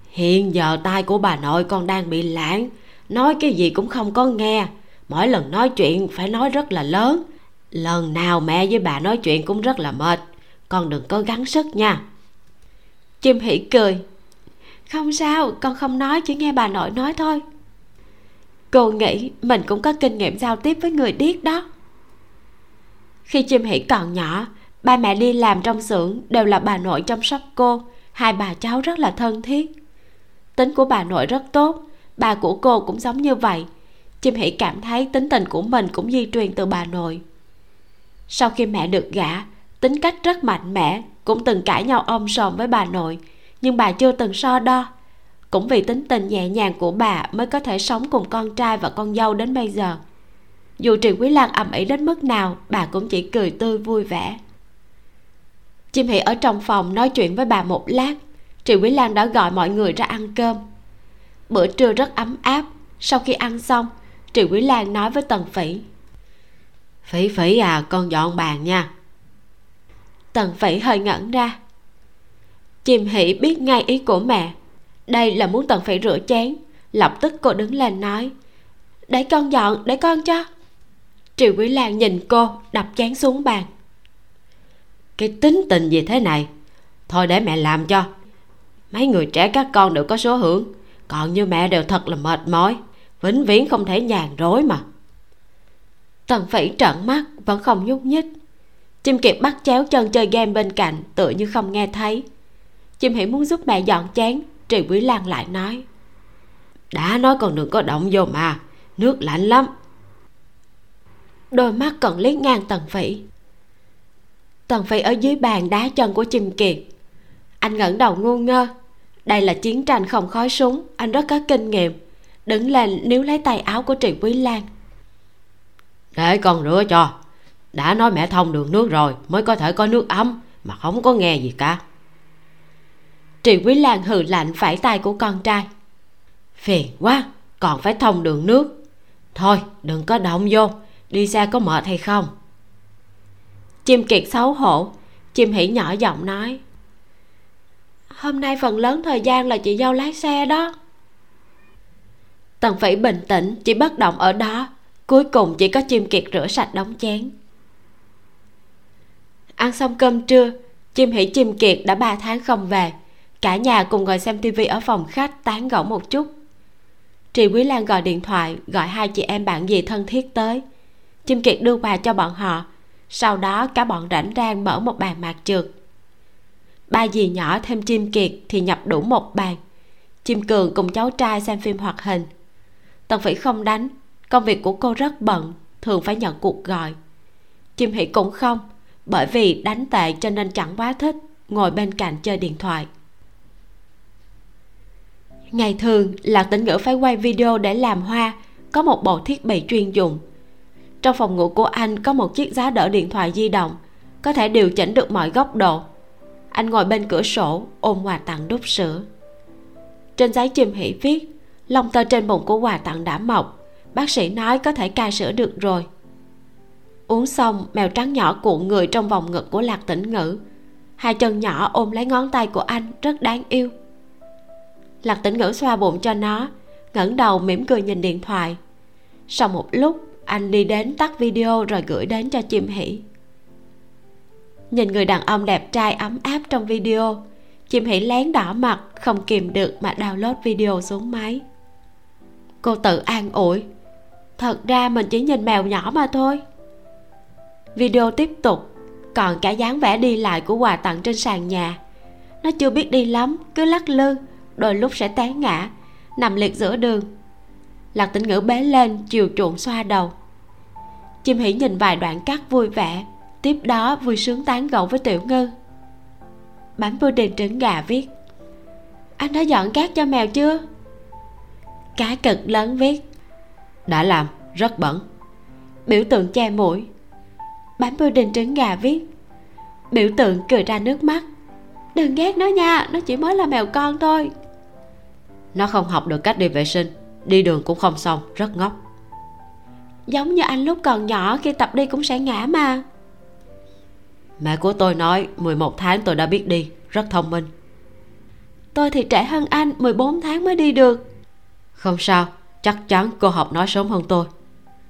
hiện giờ tai của bà nội con đang bị lãng nói cái gì cũng không có nghe. Mỗi lần nói chuyện phải nói rất là lớn. Lần nào mẹ với bà nói chuyện cũng rất là mệt. Con đừng có gắng sức nha. Chim hỉ cười. Không sao, con không nói, chỉ nghe bà nội nói thôi. Cô nghĩ mình cũng có kinh nghiệm giao tiếp với người điếc đó. Khi chim hỉ còn nhỏ, ba mẹ đi làm trong xưởng đều là bà nội chăm sóc cô. Hai bà cháu rất là thân thiết. Tính của bà nội rất tốt bà của cô cũng giống như vậy. Chim hỉ cảm thấy tính tình của mình cũng di truyền từ bà nội. Sau khi mẹ được gả, tính cách rất mạnh mẽ, cũng từng cãi nhau ôm sòm với bà nội, nhưng bà chưa từng so đo. Cũng vì tính tình nhẹ nhàng của bà mới có thể sống cùng con trai và con dâu đến bây giờ. Dù trịnh quý lan ầm ĩ đến mức nào, bà cũng chỉ cười tươi vui vẻ. Chim hỉ ở trong phòng nói chuyện với bà một lát. Trịnh quý lan đã gọi mọi người ra ăn cơm bữa trưa rất ấm áp. Sau khi ăn xong trì quý lan nói với tần phỉ. Phỉ phỉ à con dọn bàn nha. Tần phỉ hơi ngẩn ra. Chim hỷ biết ngay ý của mẹ. Đây là muốn tần phỉ rửa chén. Lập tức cô đứng lên nói để con dọn để con cho. Triều quý lan nhìn cô đập chén xuống bàn. Cái tính tình gì thế này? Thôi để mẹ làm cho. Mấy người trẻ các con đều có số hưởng còn như mẹ đều thật là mệt mỏi, vĩnh viễn không thể nhàn rỗi mà. Tần phỉ trợn mắt, vẫn không nhúc nhích. Chim kiệt bắt chéo chân chơi game bên cạnh tựa như không nghe thấy. Chim hỉ muốn giúp mẹ dọn chén, trì quý lan lại nói, đã nói còn đừng có động vô mà, nước lạnh lắm. Đôi mắt còn lấy ngang tần phỉ. Tần phỉ ở dưới bàn đá chân của chim kiệt. Anh ngẩng đầu ngu ngơ đây là chiến tranh không khói súng anh rất có kinh nghiệm. Đứng lên níu lấy tay áo của trì quý lan. Để con rửa cho. Đã nói mẹ thông đường nước rồi mới có thể có nước ấm mà không có nghe gì cả. Trì quý lan hừ lạnh phải tay của con trai. Phiền quá còn phải thông đường nước. Thôi đừng có động vô đi xe có mệt hay không? Chim kiệt xấu hổ. Chim hỉ nhỏ giọng nói hôm nay phần lớn thời gian là chị dâu lái xe đó. Tần phỉ bình tĩnh, chỉ bất động ở đó. Cuối cùng chỉ có chim kiệt rửa sạch đống chén. Ăn xong cơm trưa, chim hỉ chim kiệt đã ba tháng không về. Cả nhà cùng ngồi xem tivi ở phòng khách tán gẫu một chút. Trì quý lan gọi điện thoại, gọi hai chị em bạn gì thân thiết tới. Chim kiệt đưa quà cho bọn họ. Sau đó, cả bọn rảnh rang mở một bàn mạc trượt ba dì nhỏ thêm chim kiệt thì nhập đủ một bàn. Chim cường cùng cháu trai xem phim hoạt hình. Tần phỉ không đánh, công việc của cô rất bận, thường phải nhận cuộc gọi. Chim hỷ cũng không, bởi vì đánh tệ cho nên chẳng quá thích, ngồi bên cạnh chơi điện thoại. Ngày thường, lạc tĩnh ngữ phải quay video để làm hoa, có một bộ thiết bị chuyên dụng trong phòng ngủ của anh có một chiếc giá đỡ điện thoại di động, có thể điều chỉnh được mọi góc độ anh ngồi bên cửa sổ, ôm quà tặng đút sữa. Trên giấy chim Hỉ viết, lông tơ trên bụng của quà tặng đã mọc. Bác sĩ nói có thể cai sữa được rồi. Uống xong, mèo trắng nhỏ cuộn người trong vòng ngực của lạc tĩnh ngữ. Hai chân nhỏ ôm lấy ngón tay của anh, rất đáng yêu. Lạc tĩnh ngữ xoa bụng cho nó, ngẩng đầu mỉm cười nhìn điện thoại. Sau một lúc, anh đi đến tắt video rồi gửi đến cho chim Hỉ nhìn người đàn ông đẹp trai ấm áp trong video. Chim hỉ lén đỏ mặt, không kìm được mà download video xuống máy. Cô tự an ủi, thật ra mình chỉ nhìn mèo nhỏ mà thôi. Video tiếp tục, còn cả dáng vẻ đi lại của quà tặng trên sàn nhà. Nó chưa biết đi lắm, cứ lắc lư, đôi lúc sẽ té ngã, nằm liệt giữa đường. Lạc tĩnh ngữ bế lên, chiều chuộng xoa đầu. Chim hỉ nhìn vài đoạn cắt vui vẻ tiếp đó vui sướng tán gẫu với tiểu ngư. Bánh pudding trứng gà viết, anh đã dọn cát cho mèo chưa? Cá cực lớn viết, đã làm, rất bẩn. Biểu tượng che mũi, bánh pudding trứng gà viết. Biểu tượng cười ra nước mắt, đừng ghét nó nha, nó chỉ mới là mèo con thôi. Nó không học được cách đi vệ sinh, đi đường cũng không xong, rất ngốc. Giống như anh lúc còn nhỏ, khi tập đi cũng sẽ ngã mà mẹ của tôi nói 11 tháng tôi đã biết đi, rất thông minh. Tôi thì trẻ hơn anh 14 tháng mới đi được. Không sao, chắc chắn cô học nói sớm hơn tôi.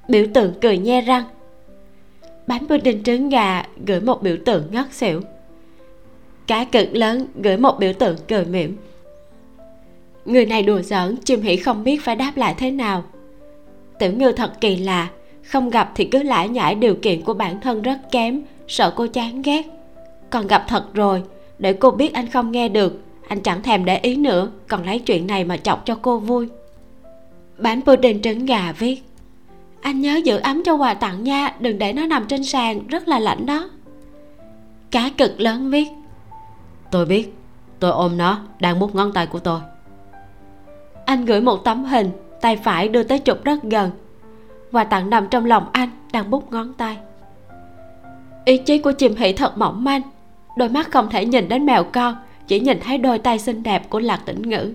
Biểu tượng cười nhe răng. Bánh pudding trứng gà, gửi một biểu tượng ngất xỉu. Cá cực lớn, gửi một biểu tượng cười mỉm. Người này đùa giỡn chim hỉ không biết phải đáp lại thế nào. Tiểu ngư thật kỳ lạ, không gặp thì cứ lãi nhãi điều kiện của bản thân rất kém sợ cô chán ghét. Còn gặp thật rồi, để cô biết anh không nghe được, anh chẳng thèm để ý nữa, còn lấy chuyện này mà chọc cho cô vui. Bán pudding trứng gà viết. Anh nhớ giữ ấm cho quà tặng nha, đừng để nó nằm trên sàn, rất là lạnh đó. Cá cực lớn viết. Tôi biết, tôi ôm nó, đang mút ngón tay của tôi. Anh gửi một tấm hình, tay phải đưa tới chụp rất gần. Quà tặng nằm trong lòng anh, đang bút ngón tay ý chí của chim hỷ thật mỏng manh. Đôi mắt không thể nhìn đến mèo con, chỉ nhìn thấy đôi tay xinh đẹp của lạc tĩnh ngữ.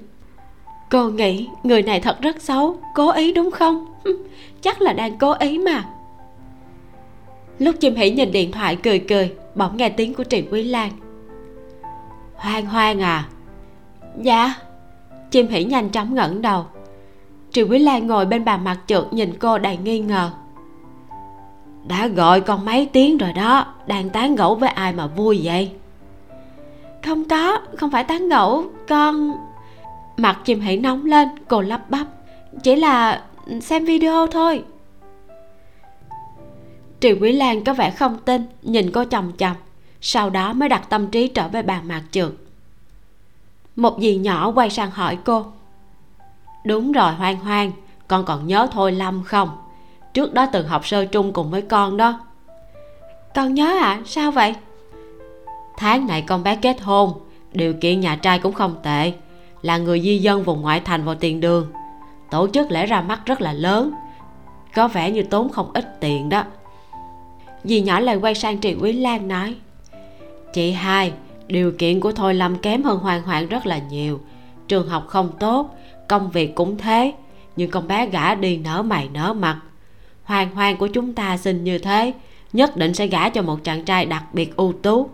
Cô nghĩ người này thật rất xấu, cố ý đúng không? Chắc là đang cố ý mà. Lúc chim hỷ nhìn điện thoại cười cười, bỗng nghe tiếng của trịnh quý lan. Hoang hoang à? Dạ. Chim hỷ nhanh chóng ngẩng đầu. Triệu quý lan ngồi bên bàn mặt trượt nhìn cô đầy nghi ngờ đã gọi con mấy tiếng rồi đó, đang tán gẫu với ai mà vui vậy? Không có, không phải tán gẫu, con mặt chim hãy nóng lên, cô lắp bắp. Chỉ là xem video thôi. Triệu quý lan có vẻ không tin, nhìn cô chồng chồng sau đó mới đặt tâm trí trở về bàn mạc trượt một dì nhỏ quay sang hỏi cô. Đúng rồi, hoang hoang, con còn nhớ thôi lâm không? Trước đó từng học sơ trung cùng với con đó. Con nhớ ạ à? sao vậy? Tháng này con bé kết hôn, điều kiện nhà trai cũng không tệ, là người di dân vùng ngoại thành vào tiền đường. Tổ chức lễ ra mắt rất là lớn, có vẻ như tốn không ít tiền đó. Dì nhỏ lại quay sang chị quý lan nói, chị hai, điều kiện của thôi lâm kém hơn hoàng hoàng rất là nhiều. Trường học không tốt, công việc cũng thế, nhưng con bé gã đi nở mày nở mặt hoàng hoàng của chúng ta xinh như thế, nhất định sẽ gả cho một chàng trai đặc biệt ưu tú.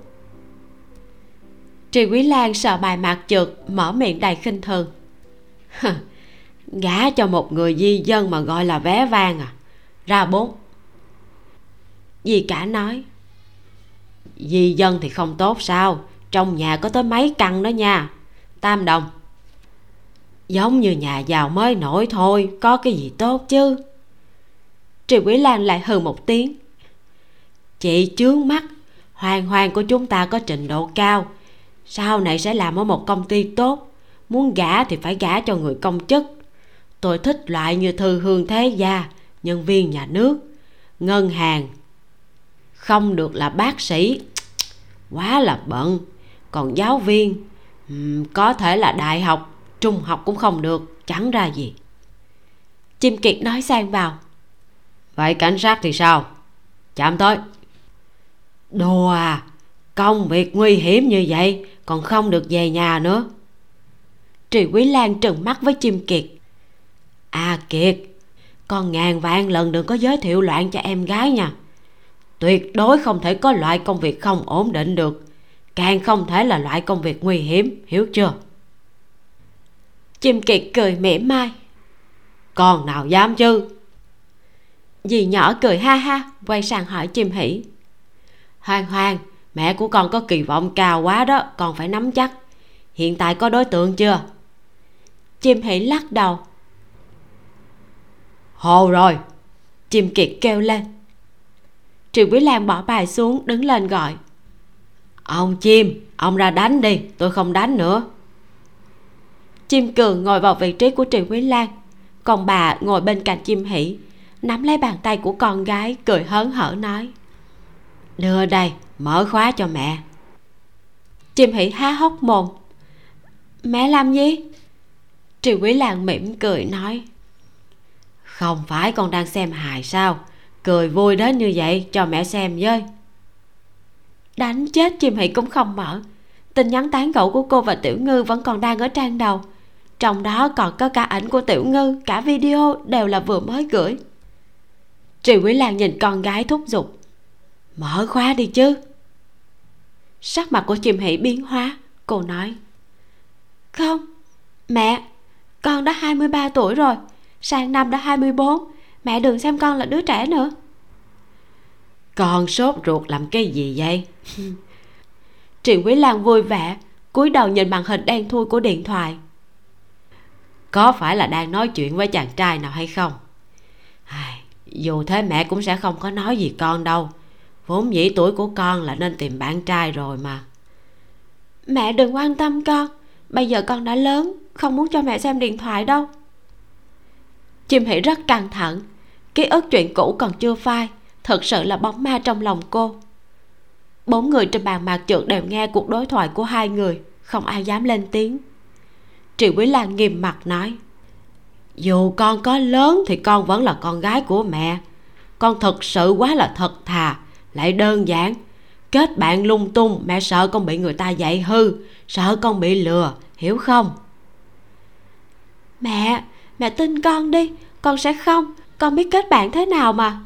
Trì Quý Lan sợ bài mạc trượt, mở miệng đầy khinh thường. Gả cho một người di dân mà gọi là vé vang à? Ra bốn. Dì cả nói, di dân thì không tốt sao? Trong nhà có tới mấy căn đó nha. Tam đồng, giống như nhà giàu mới nổi thôi, có cái gì tốt chứ? Trì Quý Lan lại hừ một tiếng. Chị chướng mắt, Hoàng hoàng của chúng ta có trình độ cao, Sau này sẽ làm ở một công ty tốt, Muốn gả thì phải gả cho người công chức. Tôi thích loại như thư hương thế gia, Nhân viên nhà nước, Ngân hàng. Không được là bác sĩ, Quá là bận. Còn giáo viên Có thể là đại học, Trung học cũng không được, Chẳng ra gì. Chim Kiệt nói sang vào vậy cảnh sát thì sao? Chạm tới. Đồ à công việc nguy hiểm như vậy còn không được về nhà nữa. Trì quý lan trừng mắt với chim kiệt. À kiệt, con ngàn vạn lần đừng có giới thiệu loạn cho em gái nha. Tuyệt đối không thể có loại công việc không ổn định được. Càng không thể là loại công việc nguy hiểm, hiểu chưa? Chim kiệt cười mỉa mai. Con nào dám chứ? Dì nhỏ cười ha ha, quay sang hỏi chim hỉ hoàng hoàng mẹ của con có kỳ vọng cao quá đó, con phải nắm chắc. Hiện tại có đối tượng chưa? Chim hỉ lắc đầu. Hồ rồi, chim kiệt kêu lên. Triệu quý lan bỏ bài xuống, đứng lên gọi. Ông chim, ông ra đánh đi, tôi không đánh nữa. Chim cường ngồi vào vị trí của triệu quý lan còn bà ngồi bên cạnh chim hỉ nắm lấy bàn tay của con gái, cười hớn hở nói. Đưa đây, mở khóa cho mẹ. Chim hỉ há hốc mồm. Mẹ làm gì? Triệu quý làng mỉm cười nói. Không phải con đang xem hài sao? Cười vui đến như vậy, cho mẹ xem với. Đánh chết chim hỉ cũng không mở. Tin nhắn tán gẫu của cô và tiểu ngư vẫn còn đang ở trang đầu. Trong đó còn có cả ảnh của tiểu ngư, cả video đều là vừa mới gửi. Trì quý lan nhìn con gái thúc giục. Mở khóa đi chứ. Sắc mặt của chim hỷ biến hóa cô nói. Không mẹ con đã 23 tuổi rồi sang năm đã 24 mẹ đừng xem con là đứa trẻ nữa. Con sốt ruột làm cái gì vậy? Trì quý lan vui vẻ cúi đầu nhìn màn hình đen thui của điện thoại. Có phải là đang nói chuyện với chàng trai nào hay không? Ai, dù thế mẹ cũng sẽ không có nói gì con đâu. Vốn dĩ tuổi của con là nên tìm bạn trai rồi mà. Mẹ đừng quan tâm con. Bây giờ con đã lớn không muốn cho mẹ xem điện thoại đâu. Chim hỷ rất căng thẳng. Ký ức chuyện cũ còn chưa phai. Thật sự là bóng ma trong lòng cô. Bốn người trên bàn mạc trượt đều nghe cuộc đối thoại của hai người. Không ai dám lên tiếng. Triệu quý lan nghiêm mặt nói dù con có lớn thì con vẫn là con gái của mẹ. Con thật sự quá là thật thà lại đơn giản. Kết bạn lung tung mẹ sợ con bị người ta dạy hư sợ con bị lừa hiểu không? Mẹ mẹ tin con đi con sẽ không con biết kết bạn thế nào mà.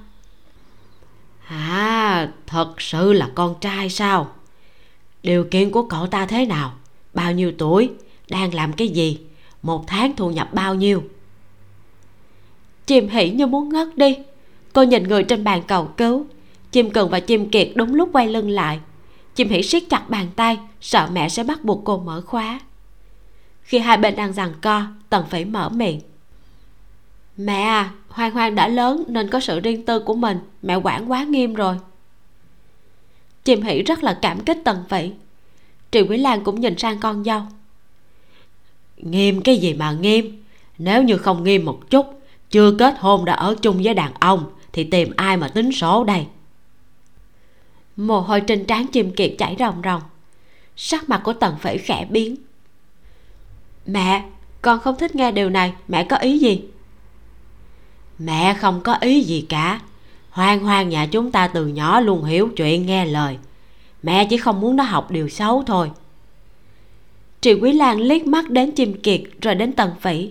À thật sự là con trai sao? Điều kiện của cậu ta thế nào? Bao nhiêu tuổi? Đang làm cái gì? Một tháng thu nhập bao nhiêu chim hỉ như muốn ngất đi. Cô nhìn người trên bàn cầu cứu. Chim cần và chim kiệt đúng lúc quay lưng lại. Chim hỉ siết chặt bàn tay, sợ mẹ sẽ bắt buộc cô mở khóa. Khi hai bên đang giằng co, tần phải mở miệng. Mẹ à hoang hoang đã lớn nên có sự riêng tư của mình. Mẹ quản quá nghiêm rồi. Chim hỉ rất là cảm kích tần phỉ. Triệu quý lan cũng nhìn sang con dâu. Nghiêm cái gì mà nghiêm? Nếu như không nghiêm một chút chưa kết hôn đã ở chung với đàn ông, thì tìm ai mà tính số đây? Mồ hôi trên trán chim kiệt chảy ròng ròng. Sắc mặt của tần phỉ khẽ biến. Mẹ, con không thích nghe điều này. Mẹ có ý gì? Mẹ không có ý gì cả. Hoang hoang nhà chúng ta từ nhỏ luôn hiểu chuyện nghe lời. Mẹ chỉ không muốn nó học điều xấu thôi. Triệu quý lan liếc mắt đến chim kiệt rồi đến tần phỉ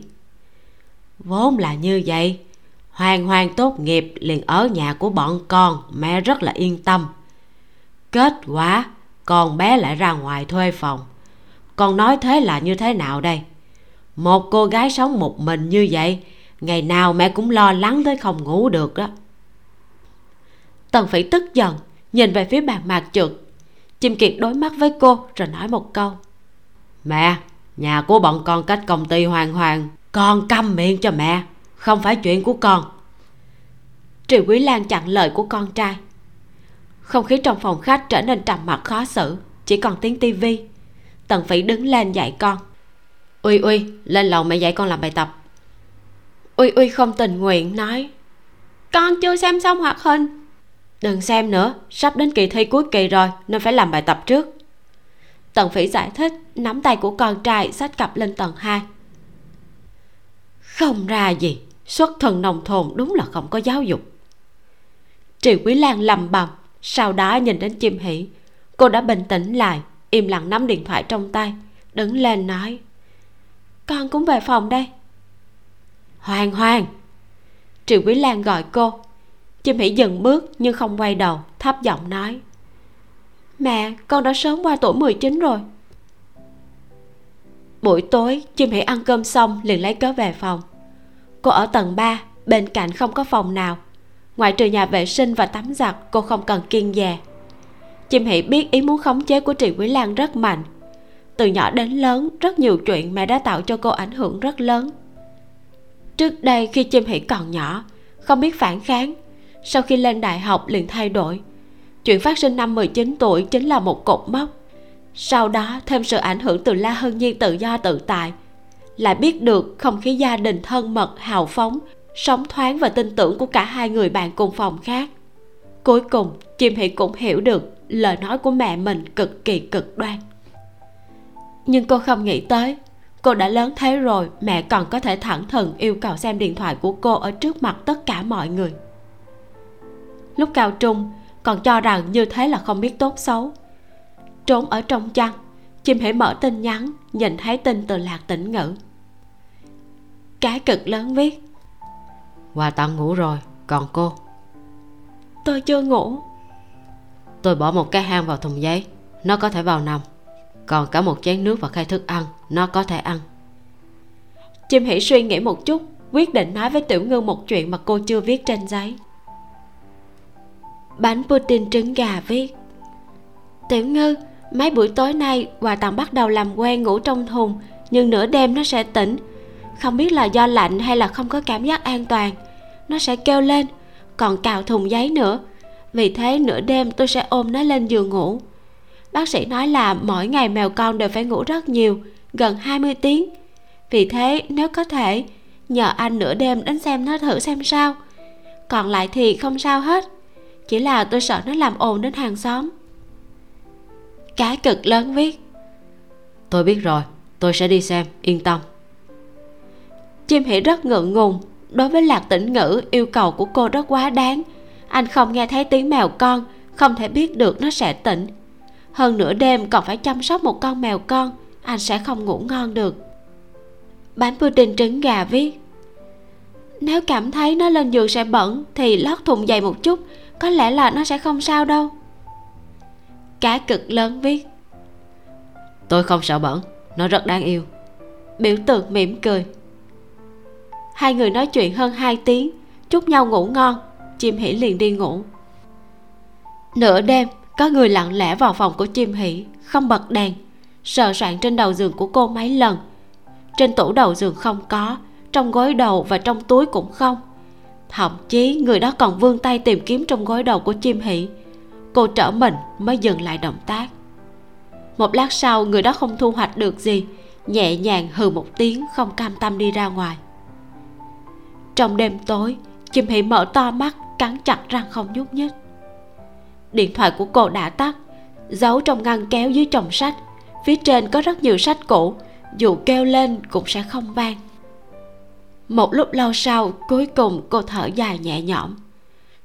vốn là như vậy. Hoàng hoàng tốt nghiệp liền ở nhà của bọn con, mẹ rất là yên tâm. Kết quả, con bé lại ra ngoài thuê phòng. Con nói thế là như thế nào đây? Một cô gái sống một mình như vậy, ngày nào mẹ cũng lo lắng tới không ngủ được đó. Tần phỉ tức giận, nhìn về phía bàn mạc trượt chim kiệt đối mắt với cô, rồi nói một câu. Mẹ, nhà của bọn con cách công ty hoàng hoàng con câm miệng cho mẹ, không phải chuyện của con. Triệu quý lan chặn lời của con trai. Không khí trong phòng khách trở nên trầm mặc khó xử, chỉ còn tiếng tivi tần phỉ đứng lên dạy con. Uy uy, lên lầu mẹ dạy con làm bài tập. Uy uy không tình nguyện nói, con chưa xem xong hoạt hình. Đừng xem nữa, sắp đến kỳ thi cuối kỳ rồi, nên phải làm bài tập trước. Tần phỉ giải thích, nắm tay của con trai xách cặp lên tầng 2 không ra gì. Xuất thân nông thôn đúng là không có giáo dục. Triệu quý lan lầm bầm, sau đó nhìn đến chim hỉ cô đã bình tĩnh lại, im lặng nắm điện thoại trong tay, đứng lên nói, con cũng về phòng đây. Hoàng hoàng. Triệu quý lan gọi cô. Chim hỉ dừng bước nhưng không quay đầu, thấp giọng nói, mẹ, con đã sớm qua tuổi 19 rồi. Buổi tối, chim hỉ ăn cơm xong liền lấy cớ về phòng cô ở tầng 3 bên cạnh không có phòng nào. Ngoại trừ nhà vệ sinh và tắm giặt, cô không cần kiên dè. Chim hỉ biết ý muốn khống chế của trì quý lan rất mạnh. Từ nhỏ đến lớn, rất nhiều chuyện mẹ đã tạo cho cô ảnh hưởng rất lớn. Trước đây khi chim hỉ còn nhỏ, không biết phản kháng, sau khi lên đại học liền thay đổi. Chuyện phát sinh năm 19 tuổi chính là một cột mốc. Sau đó thêm sự ảnh hưởng từ la hân nhiên tự do tự tại lại biết được không khí gia đình thân mật, hào phóng, sống thoáng và tin tưởng của cả hai người bạn cùng phòng khác. Cuối cùng chim hỉ cũng hiểu được lời nói của mẹ mình cực kỳ cực đoan. Nhưng cô không nghĩ tới, cô đã lớn thế rồi, mẹ còn có thể thẳng thừng yêu cầu xem điện thoại của cô ở trước mặt tất cả mọi người. Lúc cao trung, còn cho rằng như thế là không biết tốt xấu. Trốn ở trong chăn chim hãy mở tin nhắn, nhìn thấy tin từ lạc tỉnh ngữ cái cực lớn viết. Hòa tặng ngủ rồi Còn cô? Tôi chưa ngủ. Tôi bỏ một cái hang vào thùng giấy Nó có thể vào nằm. Còn cả một chén nước và khay thức ăn Nó có thể ăn. Chim hỉ suy nghĩ một chút Quyết định nói với Tiểu Ngư một chuyện mà cô chưa viết trên giấy. Bánh pudding trứng gà viết. Tiểu Ngư Mấy buổi tối nay Hòa Tặng bắt đầu làm quen ngủ trong thùng Nhưng nửa đêm nó sẽ tỉnh không biết là do lạnh hay là không có cảm giác an toàn. Nó sẽ kêu lên, Còn cào thùng giấy nữa. Vì thế nửa đêm tôi sẽ ôm nó lên giường ngủ. Bác sĩ nói là mỗi ngày mèo con đều phải ngủ rất nhiều, Gần 20 tiếng. Vì thế nếu có thể, Nhờ anh nửa đêm đến xem nó thử xem sao. Còn lại thì không sao hết, Chỉ là tôi sợ nó làm ồn đến hàng xóm. Cái cực lớn viết. Tôi biết rồi, tôi sẽ đi xem, yên tâm chim hỉ rất ngượng ngùng. Đối với lạc tĩnh ngữ yêu cầu của cô rất quá đáng. Anh không nghe thấy tiếng mèo con không thể biết được nó sẽ tỉnh. Hơn nửa đêm còn phải chăm sóc một con mèo con anh sẽ không ngủ ngon được. Bánh pudding trứng gà viết. Nếu cảm thấy nó lên giường sẽ bẩn thì lót thùng dày một chút có lẽ là nó sẽ không sao đâu. Cá cực lớn viết. Tôi không sợ bẩn nó rất đáng yêu. Biểu tượng mỉm cười hai người nói chuyện hơn hai tiếng. Chúc nhau ngủ ngon. Chim hỉ liền đi ngủ. Nửa đêm, có người lặng lẽ vào phòng của chim hỉ không bật đèn. Sờ soạn trên đầu giường của cô mấy lần. Trên tủ đầu giường không có, trong gối đầu và trong túi cũng không. Thậm chí, người đó còn vươn tay tìm kiếm trong gối đầu của chim hỉ cô trở mình mới dừng lại động tác. Một lát sau, người đó không thu hoạch được gì, nhẹ nhàng hừ một tiếng, không cam tâm đi ra ngoài trong đêm tối, chim hỉ mở to mắt, cắn chặt răng không nhúc nhích. Điện thoại của cô đã tắt, giấu trong ngăn kéo dưới chồng sách. Phía trên có rất nhiều sách cũ, dù kêu lên cũng sẽ không vang. Một lúc lâu sau, cuối cùng cô thở dài nhẹ nhõm.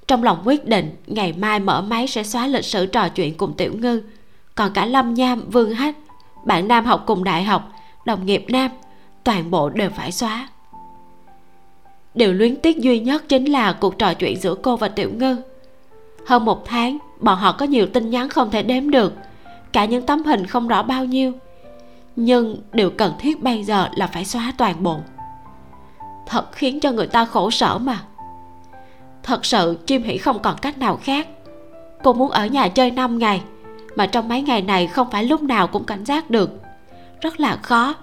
Trong lòng quyết định, ngày mai mở máy sẽ xóa lịch sử trò chuyện cùng tiểu ngư. Còn cả lâm nham, vương hách, bạn nam học cùng đại học, đồng nghiệp nam, toàn bộ đều phải xóa điều luyến tiếc duy nhất chính là cuộc trò chuyện giữa cô và tiểu ngư. Hơn một tháng, bọn họ có nhiều tin nhắn không thể đếm được. Cả những tấm hình không rõ bao nhiêu. Nhưng điều cần thiết bây giờ là phải xóa toàn bộ. Thật khiến cho người ta khổ sở mà. Thật sự, chim hỉ không còn cách nào khác. Cô muốn ở nhà chơi 5 ngày, mà trong mấy ngày này không phải lúc nào cũng cảnh giác được. Rất là khó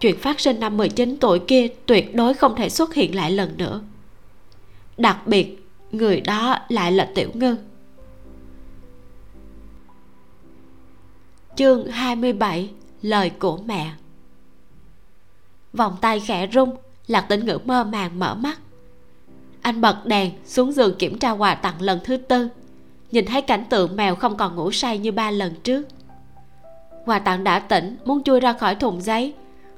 chuyện phát sinh năm 19 tuổi kia tuyệt đối không thể xuất hiện lại lần nữa. Đặc biệt, người đó lại là tiểu ngư. Chương 27 lời của mẹ. Vòng tay khẽ rung, lạc tĩnh ngữ mơ màng mở mắt. Anh bật đèn xuống giường kiểm tra quà tặng lần thứ tư. Nhìn thấy cảnh tượng mèo không còn ngủ say như ba lần trước. Quà tặng đã tỉnh, muốn chui ra khỏi thùng giấy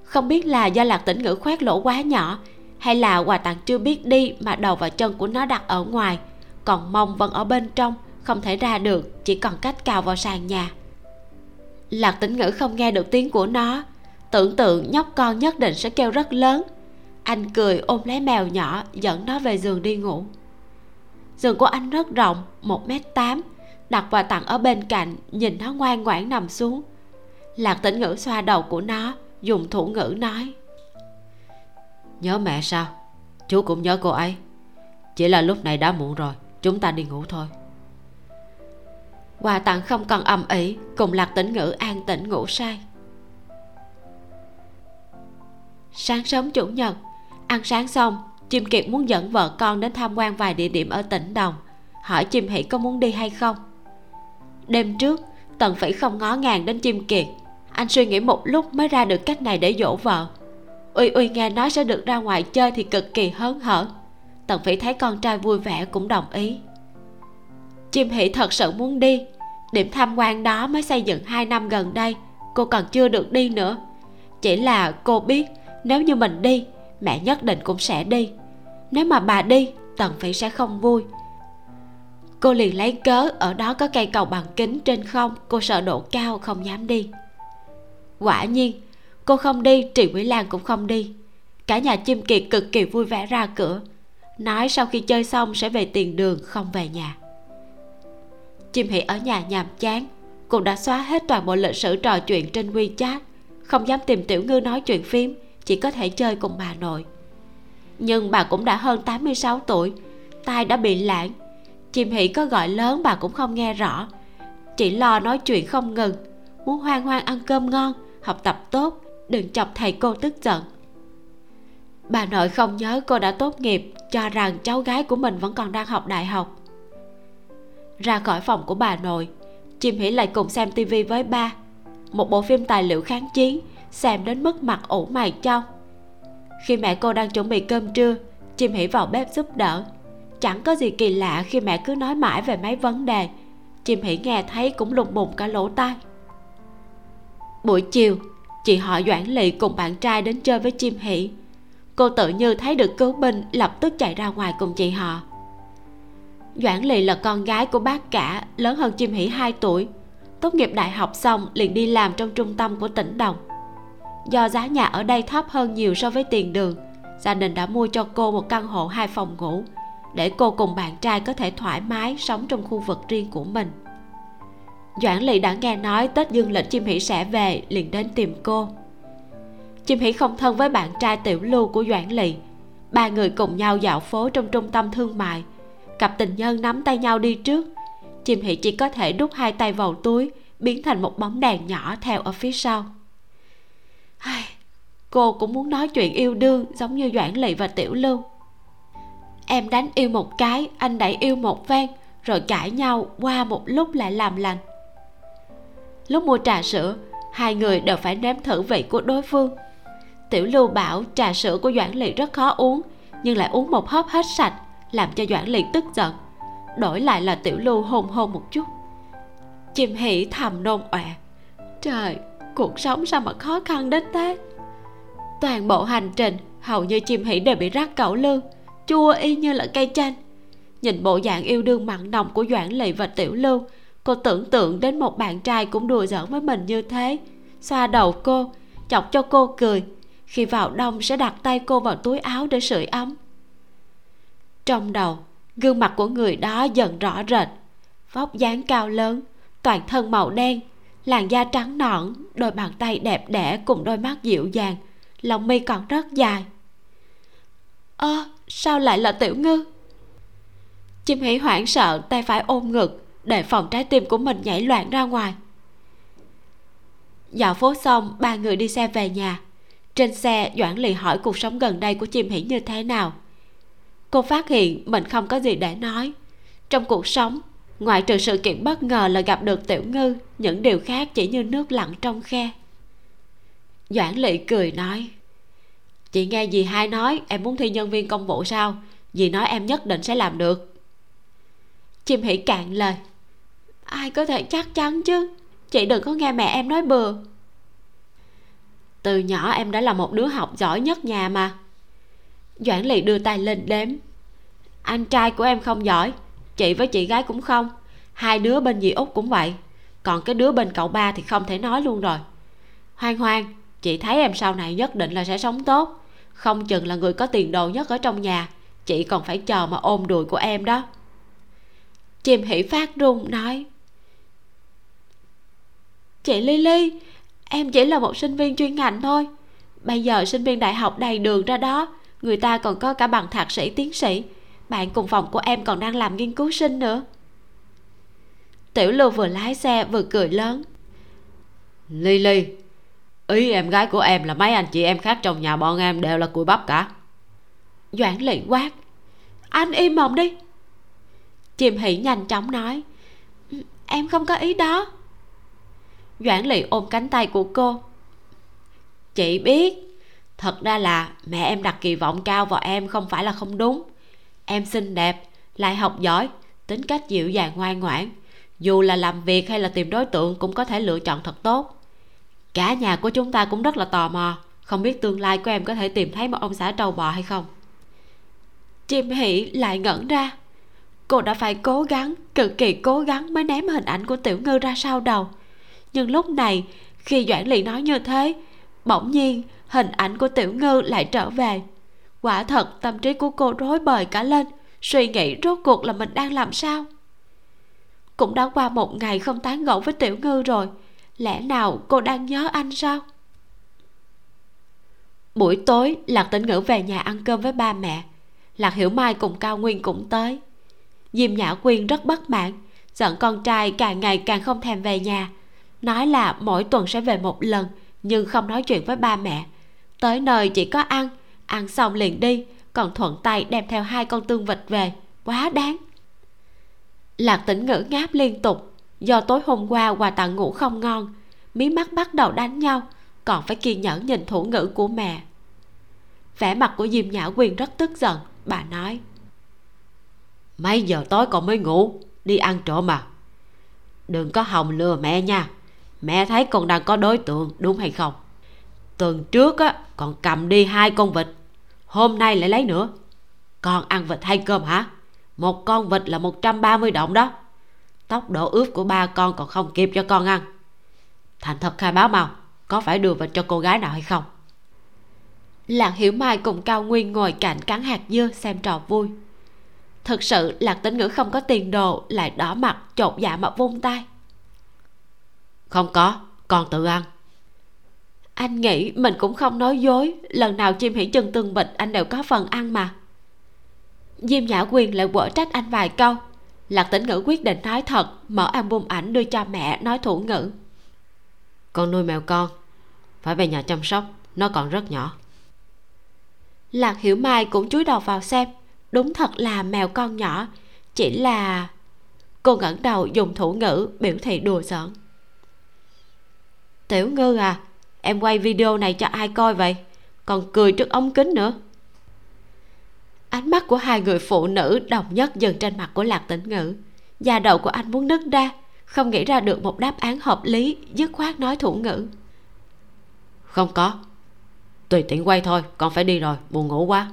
không biết là do lạc tĩnh ngữ khoét lỗ quá nhỏ, hay là quà tặng chưa biết đi mà đầu và chân của nó đặt ở ngoài, còn mông vẫn ở bên trong, không thể ra được, chỉ còn cách cào vào sàn nhà. Lạc tĩnh ngữ không nghe được tiếng của nó, tưởng tượng nhóc con nhất định sẽ kêu rất lớn. Anh cười ôm lấy mèo nhỏ, dẫn nó về giường đi ngủ. Giường của anh rất rộng, một m tám, đặt quà tặng ở bên cạnh, nhìn nó ngoan ngoãn nằm xuống. Lạc tĩnh ngữ xoa đầu của nó dùng thủ ngữ nói. Nhớ mẹ sao? Chú cũng nhớ cô ấy. Chỉ là lúc này đã muộn rồi, chúng ta đi ngủ thôi. Quà tặng không còn ầm ĩ, cùng lạc tĩnh ngữ an tĩnh ngủ say. Sáng sớm chủ nhật, ăn sáng xong, chim kiệt muốn dẫn vợ con đến tham quan vài địa điểm ở tỉnh đồng, hỏi chim hỷ có muốn đi hay không. Đêm trước, tần phỉ không ngó ngàng đến chim kiệt anh suy nghĩ một lúc mới ra được cách này để dỗ vợ. Uy uy nghe nói sẽ được ra ngoài chơi thì cực kỳ hớn hở. Tần phỉ thấy con trai vui vẻ cũng đồng ý. Chim hỷ thật sự muốn đi. Điểm tham quan đó mới xây dựng hai năm gần đây. Cô còn chưa được đi nữa. Chỉ là cô biết nếu như mình đi, mẹ nhất định cũng sẽ đi. Nếu mà bà đi, tần phỉ sẽ không vui. Cô liền lấy cớ ở đó có cây cầu bằng kính trên không. Cô sợ độ cao, không dám đi quả nhiên, cô không đi, trì Mỹ lan cũng không đi. Cả nhà chim kiệt cực kỳ vui vẻ ra cửa, nói sau khi chơi xong sẽ về tiền đường, không về nhà. Chim hỷ ở nhà nhàm chán, cũng đã xóa hết toàn bộ lịch sử trò chuyện trên wechat, không dám tìm tiểu ngư nói chuyện phím chỉ có thể chơi cùng bà nội. Nhưng bà cũng đã hơn 86 tuổi, tai đã bị lãng. Chim hỷ có gọi lớn bà cũng không nghe rõ, chỉ lo nói chuyện không ngừng, muốn hoang hoang ăn cơm ngon học tập tốt, đừng chọc thầy cô tức giận. Bà nội không nhớ cô đã tốt nghiệp, cho rằng cháu gái của mình vẫn còn đang học đại học. Ra khỏi phòng của bà nội, chim hỷ lại cùng xem tivi với ba. Một bộ phim tài liệu kháng chiến, xem đến mức mặt ủ mày trong khi mẹ cô đang chuẩn bị cơm trưa, chim hỷ vào bếp giúp đỡ. Chẳng có gì kỳ lạ khi mẹ cứ nói mãi về mấy vấn đề. Chim hỷ nghe thấy cũng lùng bùng cả lỗ tai buổi chiều, chị họ doãn lị cùng bạn trai đến chơi với chim hỷ. Cô tự như thấy được cứu binh, lập tức chạy ra ngoài cùng chị họ. Doãn lị là con gái của bác cả, lớn hơn chim hỷ 2 tuổi. Tốt nghiệp đại học xong, liền đi làm trong trung tâm của tỉnh đồng. Do giá nhà ở đây thấp hơn nhiều so với tiền đường, gia đình đã mua cho cô một căn hộ hai phòng ngủ, để cô cùng bạn trai có thể thoải mái sống trong khu vực riêng của mình doãn lị đã nghe nói tết dương lịch chim hỷ sẽ về liền đến tìm cô. Chim hỷ không thân với bạn trai tiểu lưu của doãn lị. Ba người cùng nhau dạo phố trong trung tâm thương mại. Cặp tình nhân nắm tay nhau đi trước. Chim hỷ chỉ có thể đút hai tay vào túi biến thành một bóng đèn nhỏ theo ở phía sau. Ai, cô cũng muốn nói chuyện yêu đương giống như doãn lị và tiểu lưu. Em đánh yêu một cái anh đẩy yêu một ven rồi cãi nhau qua một lúc lại làm lành lúc mua trà sữa, hai người đều phải nếm thử vị của đối phương. Tiểu lưu bảo trà sữa của doãn lị rất khó uống, nhưng lại uống một hớp hết sạch, làm cho doãn lị tức giận. Đổi lại là tiểu lưu hôn hôn một chút. Chim hỉ thầm nôn ọe. Trời, cuộc sống sao mà khó khăn đến thế? Toàn bộ hành trình, hầu như chim hỉ đều bị rắc cẩu lương chua y như là cây chanh. Nhìn bộ dạng yêu đương mặn nồng của doãn lị và tiểu lưu cô tưởng tượng đến một bạn trai cũng đùa giỡn với mình như thế. Xoa đầu cô chọc cho cô cười. Khi vào đông sẽ đặt tay cô vào túi áo để sưởi ấm. Trong đầu gương mặt của người đó dần rõ rệt. Vóc dáng cao lớn toàn thân màu đen làn da trắng nõn đôi bàn tay đẹp đẽ cùng đôi mắt dịu dàng lòng mi còn rất dài. Ơ à, sao lại là tiểu ngư? Chim hỉ hoảng sợ tay phải ôm ngực để phòng trái tim của mình nhảy loạn ra ngoài. Dạo phố xong, ba người đi xe về nhà. Trên xe, doãn lì hỏi cuộc sống gần đây của chim hỉ như thế nào. Cô phát hiện mình không có gì để nói. Trong cuộc sống, ngoại trừ sự kiện bất ngờ là gặp được tiểu ngư, những điều khác chỉ như nước lặng trong khe. Doãn lị cười nói, chị nghe dì hai nói em muốn thi nhân viên công vụ sao? Dì nói em nhất định sẽ làm được. Chim hỉ cạn lời ai có thể chắc chắn chứ? Chị đừng có nghe mẹ em nói bừa. Từ nhỏ em đã là một đứa học giỏi nhất nhà mà. Doãn lì đưa tay lên đếm. Anh trai của em không giỏi, chị với chị gái cũng không. Hai đứa bên dì út cũng vậy. Còn cái đứa bên cậu ba thì không thể nói luôn rồi. Hoang hoang, chị thấy em sau này nhất định là sẽ sống tốt. Không chừng là người có tiền đồ nhất ở trong nhà, chị còn phải chờ mà ôm đùi của em đó. Chim hỉ phát run nói chị Lily em chỉ là một sinh viên chuyên ngành thôi. Bây giờ sinh viên đại học đầy đường ra đó người ta còn có cả bằng thạc sĩ tiến sĩ. Bạn cùng phòng của em còn đang làm nghiên cứu sinh nữa. Tiểu lưu vừa lái xe vừa cười lớn. Lily ý em gái của em là mấy anh chị em khác trong nhà bọn em đều là cùi bắp cả. Doãn lị quát. Anh im mồm đi. Chim hỷ nhanh chóng nói. Em không có ý đó doãn lị ôm cánh tay của cô. Chị biết, thật ra là mẹ em đặt kỳ vọng cao vào em không phải là không đúng. Em xinh đẹp, lại học giỏi, tính cách dịu dàng ngoan ngoãn. Dù là làm việc hay là tìm đối tượng cũng có thể lựa chọn thật tốt. Cả nhà của chúng ta cũng rất là tò mò, không biết tương lai của em có thể tìm thấy một ông xã trâu bò hay không. Chim hỷ lại ngẩn ra. Cô đã phải cố gắng, cực kỳ cố gắng mới ném hình ảnh của tiểu ngư ra sau đầu nhưng lúc này, khi doãn lỵ nói như thế, bỗng nhiên hình ảnh của tiểu ngư lại trở về. Quả thật, tâm trí của cô rối bời cả lên, suy nghĩ rốt cuộc là mình đang làm sao? Cũng đã qua một ngày không tán gẫu với tiểu ngư rồi, lẽ nào cô đang nhớ anh sao? Buổi tối, lạc tĩnh ngữ về nhà ăn cơm với ba mẹ. Lạc hiểu mai cùng cao nguyên cũng tới. Diêm nhã quyên rất bất mãn, giận con trai càng ngày càng không thèm về nhà nói là mỗi tuần sẽ về một lần, nhưng không nói chuyện với ba mẹ. Tới nơi chỉ có ăn ăn xong liền đi, còn thuận tay đem theo hai con tương vịt về. Quá đáng. Lạc tĩnh ngữ ngáp liên tục. Do tối hôm qua quà tặng ngủ không ngon, mí mắt bắt đầu đánh nhau, còn phải kiên nhẫn nhìn thủ ngữ của mẹ. Vẻ mặt của diêm nhã quyền rất tức giận. Bà nói, mấy giờ tối còn mới ngủ? Đi ăn trộm mà đừng có hòng lừa mẹ nha mẹ thấy con đang có đối tượng, đúng hay không? Tuần trước á, còn cầm đi hai con vịt. Hôm nay lại lấy nữa. Con ăn vịt hay cơm hả? Một con vịt là 130 đồng đó. Tốc độ ướp của ba con còn không kịp cho con ăn. Thành thật khai báo mau, có phải đưa vịt cho cô gái nào hay không? Lạc hiểu mai cùng cao nguyên ngồi cạnh cắn hạt dưa xem trò vui. Thực sự, lạc tính ngữ không có tiền đồ, lại đỏ mặt, chột dạ mà vung tay không có con tự ăn. Anh nghĩ mình cũng không nói dối lần nào chim hỉ chân tương bịch anh đều có phần ăn mà. Diêm nhã quyền lại quở trách anh vài câu. Lạc tĩnh ngữ quyết định nói thật mở album ảnh đưa cho mẹ nói thủ ngữ. Con nuôi mèo con phải về nhà chăm sóc nó còn rất nhỏ. Lạc hiểu mai cũng chúi đầu vào xem đúng thật là mèo con nhỏ chỉ là cô ngẩng đầu dùng thủ ngữ biểu thị đùa giỡn tiểu ngư à em quay video này cho ai coi vậy? Còn cười trước ống kính nữa. Ánh mắt của hai người phụ nữ đồng nhất dần trên mặt của lạc tĩnh ngữ. Da đầu của anh muốn nứt ra, không nghĩ ra được một đáp án hợp lý, dứt khoát nói thủ ngữ. Không có. Tùy tiện quay thôi, con phải đi rồi, buồn ngủ quá.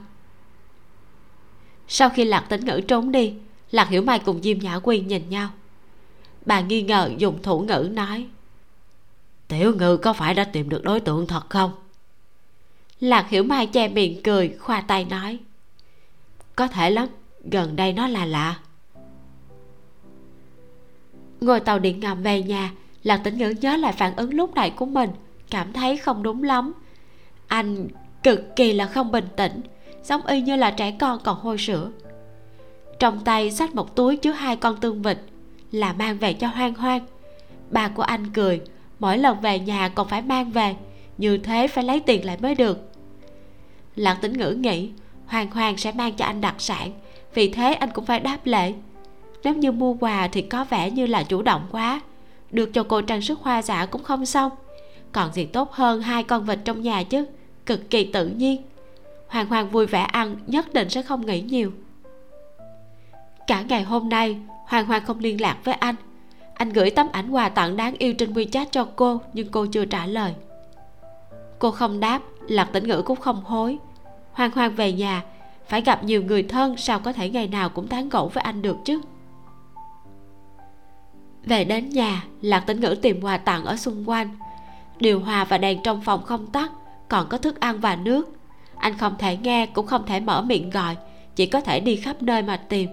Sau khi lạc tĩnh ngữ trốn đi, lạc hiểu mai cùng diêm nhã quyên nhìn nhau. Bà nghi ngờ dùng thủ ngữ nói tiểu ngư có phải đã tìm được đối tượng thật không? Lạc hiểu mai che miệng cười khoa tay nói. Có thể lắm gần đây nó là lạ. Ngồi tàu điện ngầm về nhà lạc tĩnh ngữ nhớ lại phản ứng lúc này của mình cảm thấy không đúng lắm. Anh cực kỳ là không bình tĩnh giống y như là trẻ con còn hôi sữa. Trong tay xách một túi chứa hai con tương vịt là mang về cho hoang hoang. Bà của anh cười mỗi lần về nhà còn phải mang về, như thế phải lấy tiền lại mới được. Lặng tĩnh ngữ nghĩ, hoàng hoàng sẽ mang cho anh đặc sản, vì thế anh cũng phải đáp lễ. Nếu như mua quà thì có vẻ như là chủ động quá, được cho cô trang sức hoa giả cũng không xong. Còn gì tốt hơn hai con vịt trong nhà chứ, cực kỳ tự nhiên. Hoàng hoàng vui vẻ ăn, nhất định sẽ không nghĩ nhiều. Cả ngày hôm nay, hoàng hoàng không liên lạc với anh anh gửi tấm ảnh quà tặng đáng yêu trên wechat cho cô, nhưng cô chưa trả lời. Cô không đáp, lạc tĩnh ngữ cũng không hối. Hoang hoang về nhà, phải gặp nhiều người thân, sao có thể ngày nào cũng tán gẫu với anh được chứ? Về đến nhà, lạc tĩnh ngữ tìm quà tặng ở xung quanh. Điều hòa và đèn trong phòng không tắt, còn có thức ăn và nước. Anh không thể nghe, cũng không thể mở miệng gọi, chỉ có thể đi khắp nơi mà tìm.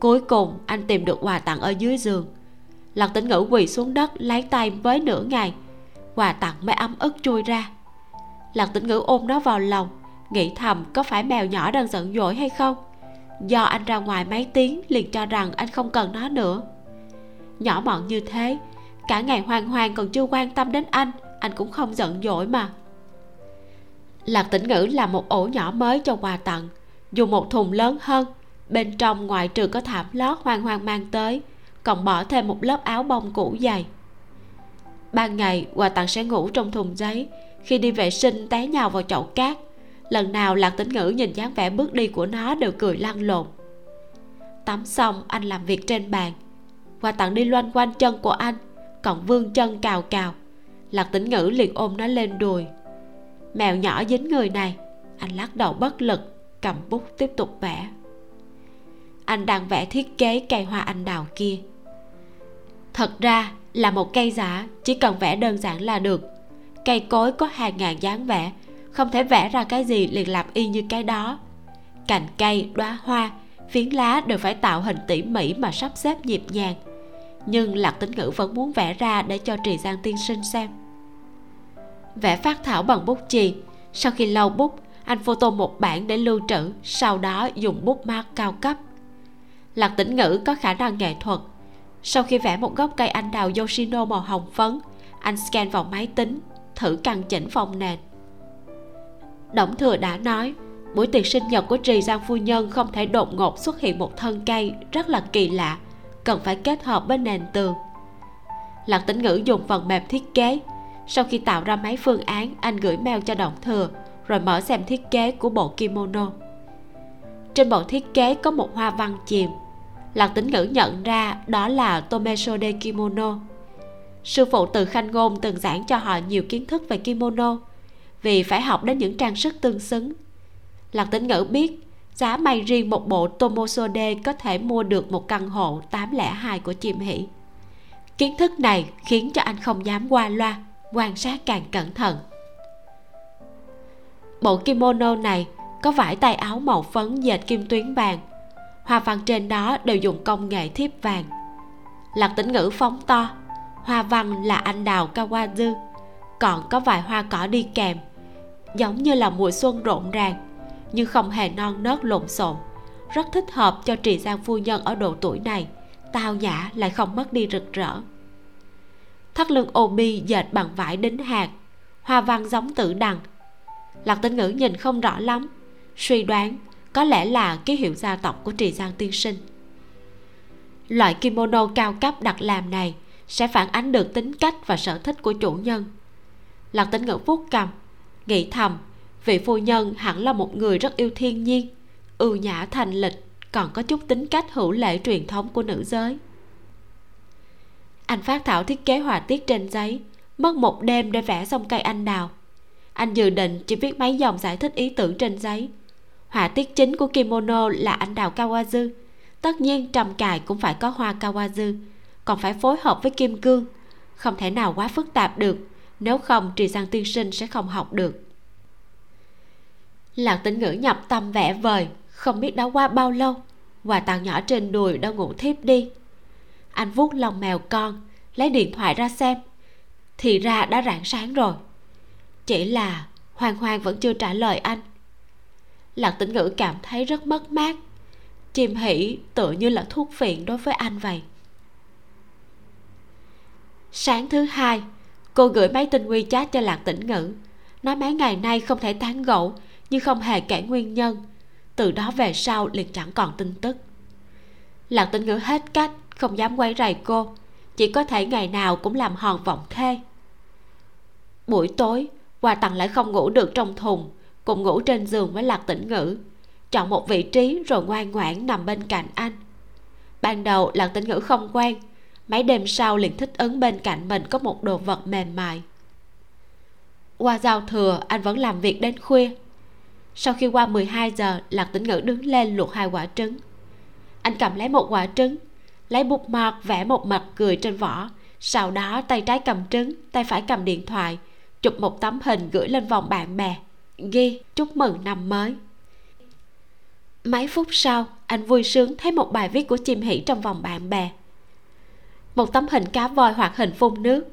Cuối cùng, anh tìm được quà tặng ở dưới giường lạc tĩnh ngữ quỳ xuống đất, lấy tay với nửa ngày. Quà tặng mới ấm ức chui ra. Lạc tĩnh ngữ ôm nó vào lòng, nghĩ thầm có phải mèo nhỏ đang giận dỗi hay không. Do anh ra ngoài mấy tiếng liền cho rằng anh không cần nó nữa. Nhỏ mọn như thế, cả ngày hoang hoang còn chưa quan tâm đến anh anh cũng không giận dỗi mà. Lạc tĩnh ngữ là một ổ nhỏ mới cho quà tặng. Dùng một thùng lớn hơn, bên trong ngoại trừ có thảm lót hoang hoang mang tới còn bỏ thêm một lớp áo bông cũ dày. Ban ngày, quà tặng sẽ ngủ trong thùng giấy. Khi đi vệ sinh, té nhào vào chậu cát. Lần nào lạc tĩnh ngữ nhìn dáng vẻ bước đi của nó đều cười lăn lộn. Tắm xong, anh làm việc trên bàn. Quà tặng đi loanh quanh chân của anh, còn vương chân cào cào. Lạc tĩnh ngữ liền ôm nó lên đùi. Mèo nhỏ dính người này. Anh lắc đầu bất lực, cầm bút tiếp tục vẽ. Anh đang vẽ thiết kế cây hoa anh đào kia thật ra là một cây giả, chỉ cần vẽ đơn giản là được. Cây cối có hàng ngàn dáng vẽ không thể vẽ ra cái gì liền làm y như cái đó. Cành cây, đóa hoa, phiến lá đều phải tạo hình tỉ mỉ mà sắp xếp nhịp nhàng. Nhưng lạc tính ngữ vẫn muốn vẽ ra để cho trì giang tiên sinh xem. Vẽ phát thảo bằng bút chì. Sau khi lau bút, anh photo một bản để lưu trữ, sau đó dùng bút mát cao cấp. Lạc tĩnh ngữ có khả năng nghệ thuật sau khi vẽ một gốc cây anh đào yoshino màu hồng phấn, anh scan vào máy tính, thử căn chỉnh phong nền. Đổng Thừa đã nói, buổi tiệc sinh nhật của Trì Giang Phu Nhân không thể đột ngột xuất hiện một thân cây rất là kỳ lạ, cần phải kết hợp với nền tường. Lạc Tĩnh Ngữ dùng phần mềm thiết kế. Sau khi tạo ra mấy phương án, anh gửi mail cho Động Thừa, rồi mở xem thiết kế của bộ kimono. Trên bộ thiết kế có một hoa văn chìm lạc tính ngữ nhận ra đó là tomesode kimono. Sư phụ từ khanh ngôn từng giảng cho họ nhiều kiến thức về kimono, vì phải học đến những trang sức tương xứng. Lạc tính ngữ biết, giá may riêng một bộ tomosode có thể mua được một căn hộ 802 của chim hỷ. Kiến thức này khiến cho anh không dám qua loa, quan sát càng cẩn thận. Bộ kimono này có vải tay áo màu phấn dệt kim tuyến vàng hoa văn trên đó đều dùng công nghệ thiếp vàng. Lạc tĩnh ngữ phóng to. Hoa văn là anh đào kawazu còn có vài hoa cỏ đi kèm, giống như là mùa xuân rộn ràng, nhưng không hề non nớt lộn xộn. Rất thích hợp cho trì giang phu nhân ở độ tuổi này, tao nhã lại không mất đi rực rỡ. Thắt lưng Obi dệt bằng vải đính hạt, hoa văn giống tử đằng. Lạc tinh ngữ nhìn không rõ lắm, suy đoán có lẽ là ký hiệu gia tộc của trì giang tiên sinh. Loại kimono cao cấp đặt làm này sẽ phản ánh được tính cách và sở thích của chủ nhân. Lạc tính ngữ vuốt cầm, nghĩ thầm, vị phu nhân hẳn là một người rất yêu thiên nhiên, ưu nhã thành lịch, còn có chút tính cách hữu lễ truyền thống của nữ giới. Anh phát thảo thiết kế họa tiết trên giấy, mất một đêm để vẽ xong cây anh đào. Anh dự định chỉ viết mấy dòng giải thích ý tưởng trên giấy họa tiết chính của kimono là anh đào kawazu. Tất nhiên, trầm cài cũng phải có hoa kawazu. Còn phải phối hợp với kim cương. Không thể nào quá phức tạp được. Nếu không, trì sang tiên sinh sẽ không học được. Lạc tĩnh ngữ nhập tâm vẽ vời. Không biết đã qua bao lâu. Quà tàu nhỏ trên đùi đã ngủ thiếp đi. Anh vuốt lòng mèo con, lấy điện thoại ra xem. Thì ra đã rạng sáng rồi. Chỉ là hoàng hoàng vẫn chưa trả lời anh lạc tĩnh ngữ cảm thấy rất mất mát. Chim hỉ tựa như là thuốc phiện đối với anh vậy. Sáng thứ hai, cô gửi máy tin quy chat cho lạc tĩnh ngữ. Nói mấy ngày nay không thể tán gẫu, nhưng không hề kể nguyên nhân. Từ đó về sau liền chẳng còn tin tức. Lạc tĩnh ngữ hết cách, không dám quay rầy cô. Chỉ có thể ngày nào cũng làm hòn vọng thê. Buổi tối, quà tặng lại không ngủ được trong thùng cùng ngủ trên giường với lạc tĩnh ngữ. Chọn một vị trí rồi ngoan ngoãn nằm bên cạnh anh. Ban đầu, lạc tĩnh ngữ không quen. Mấy đêm sau liền thích ứng bên cạnh mình có một đồ vật mềm mại. Qua giao thừa, anh vẫn làm việc đến khuya. Sau khi qua 12 giờ, lạc tĩnh ngữ đứng lên luộc hai quả trứng. Anh cầm lấy một quả trứng, lấy bút mọt vẽ một mặt cười trên vỏ. Sau đó, tay trái cầm trứng, tay phải cầm điện thoại, chụp một tấm hình gửi lên vòng bạn bè ghi chúc mừng năm mới. Mấy phút sau, anh vui sướng thấy một bài viết của chim Hỉ trong vòng bạn bè. Một tấm hình cá voi hoặc hình phun nước.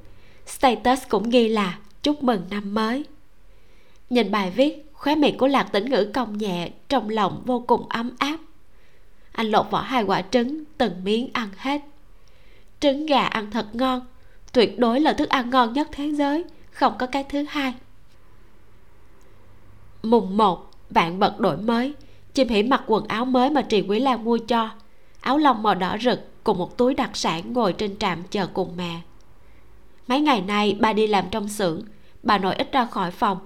Status cũng ghi là chúc mừng năm mới. Nhìn bài viết, khóe miệng của lạc tĩnh ngữ cong nhẹ, trong lòng vô cùng ấm áp. Anh lột vỏ hai quả trứng, từng miếng ăn hết. Trứng gà ăn thật ngon, tuyệt đối là thức ăn ngon nhất thế giới, không có cái thứ hai mùng một, vạn bật đổi mới. Chim hỉ mặc quần áo mới mà trì quý lan mua cho. Áo lông màu đỏ rực cùng một túi đặc sản ngồi trên trạm chờ cùng mẹ. Mấy ngày nay bà đi làm trong xưởng. Bà nội ít ra khỏi phòng.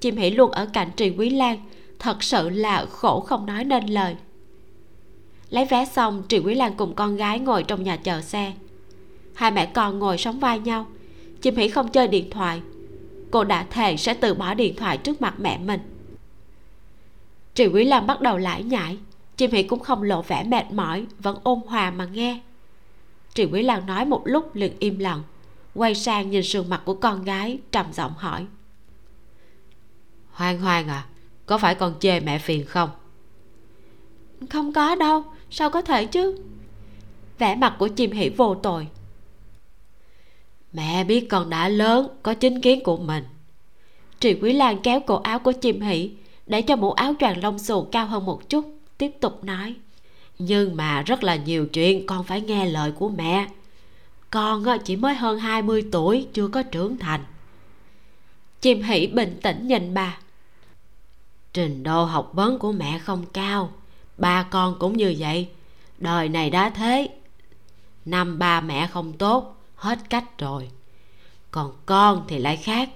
Chim hỉ luôn ở cạnh trì quý lan. Thật sự là khổ không nói nên lời. Lấy vé xong, trì quý lan cùng con gái ngồi trong nhà chờ xe. Hai mẹ con ngồi sóng vai nhau. Chim hỉ không chơi điện thoại. Cô đã thề sẽ từ bỏ điện thoại trước mặt mẹ mình trì quý lan bắt đầu lải nhải. Chim hỉ cũng không lộ vẻ mệt mỏi vẫn ôn hòa mà nghe. Trì quý lan nói một lúc liền im lặng quay sang nhìn sườn mặt của con gái trầm giọng hỏi. Hoang hoang à có phải con chê mẹ phiền không? Không có đâu sao có thể chứ? Vẻ mặt của chim hỉ vô tội. Mẹ biết con đã lớn có chính kiến của mình. Trì quý lan kéo cổ áo của chim hỉ để cho mũ áo choàng lông xù cao hơn một chút, tiếp tục nói. Nhưng mà rất là nhiều chuyện con phải nghe lời của mẹ. Con chỉ mới hơn 20 tuổi, chưa có trưởng thành. Chim hỉ bình tĩnh nhìn bà. Trình độ học vấn của mẹ không cao, ba con cũng như vậy. Đời này đã thế. Năm ba mẹ không tốt, hết cách rồi. Còn con thì lại khác.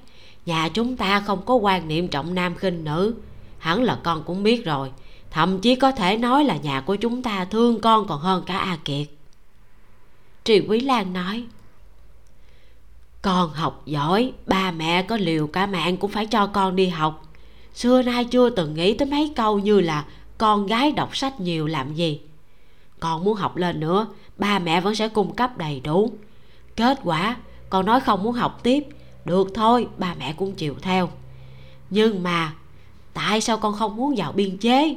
Nhà chúng ta không có quan niệm trọng nam khinh nữ hẳn là con cũng biết rồi. Thậm chí có thể nói là nhà của chúng ta thương con còn hơn cả a kiệt. Trì quý lan nói, con học giỏi, ba mẹ có liều cả mạng cũng phải cho con đi học. Xưa nay chưa từng nghĩ tới mấy câu như là con gái đọc sách nhiều làm gì. Con muốn học lên nữa, ba mẹ vẫn sẽ cung cấp đầy đủ. Kết quả, con nói không muốn học tiếp. Được thôi, ba mẹ cũng chịu theo. Nhưng mà tại sao con không muốn vào biên chế?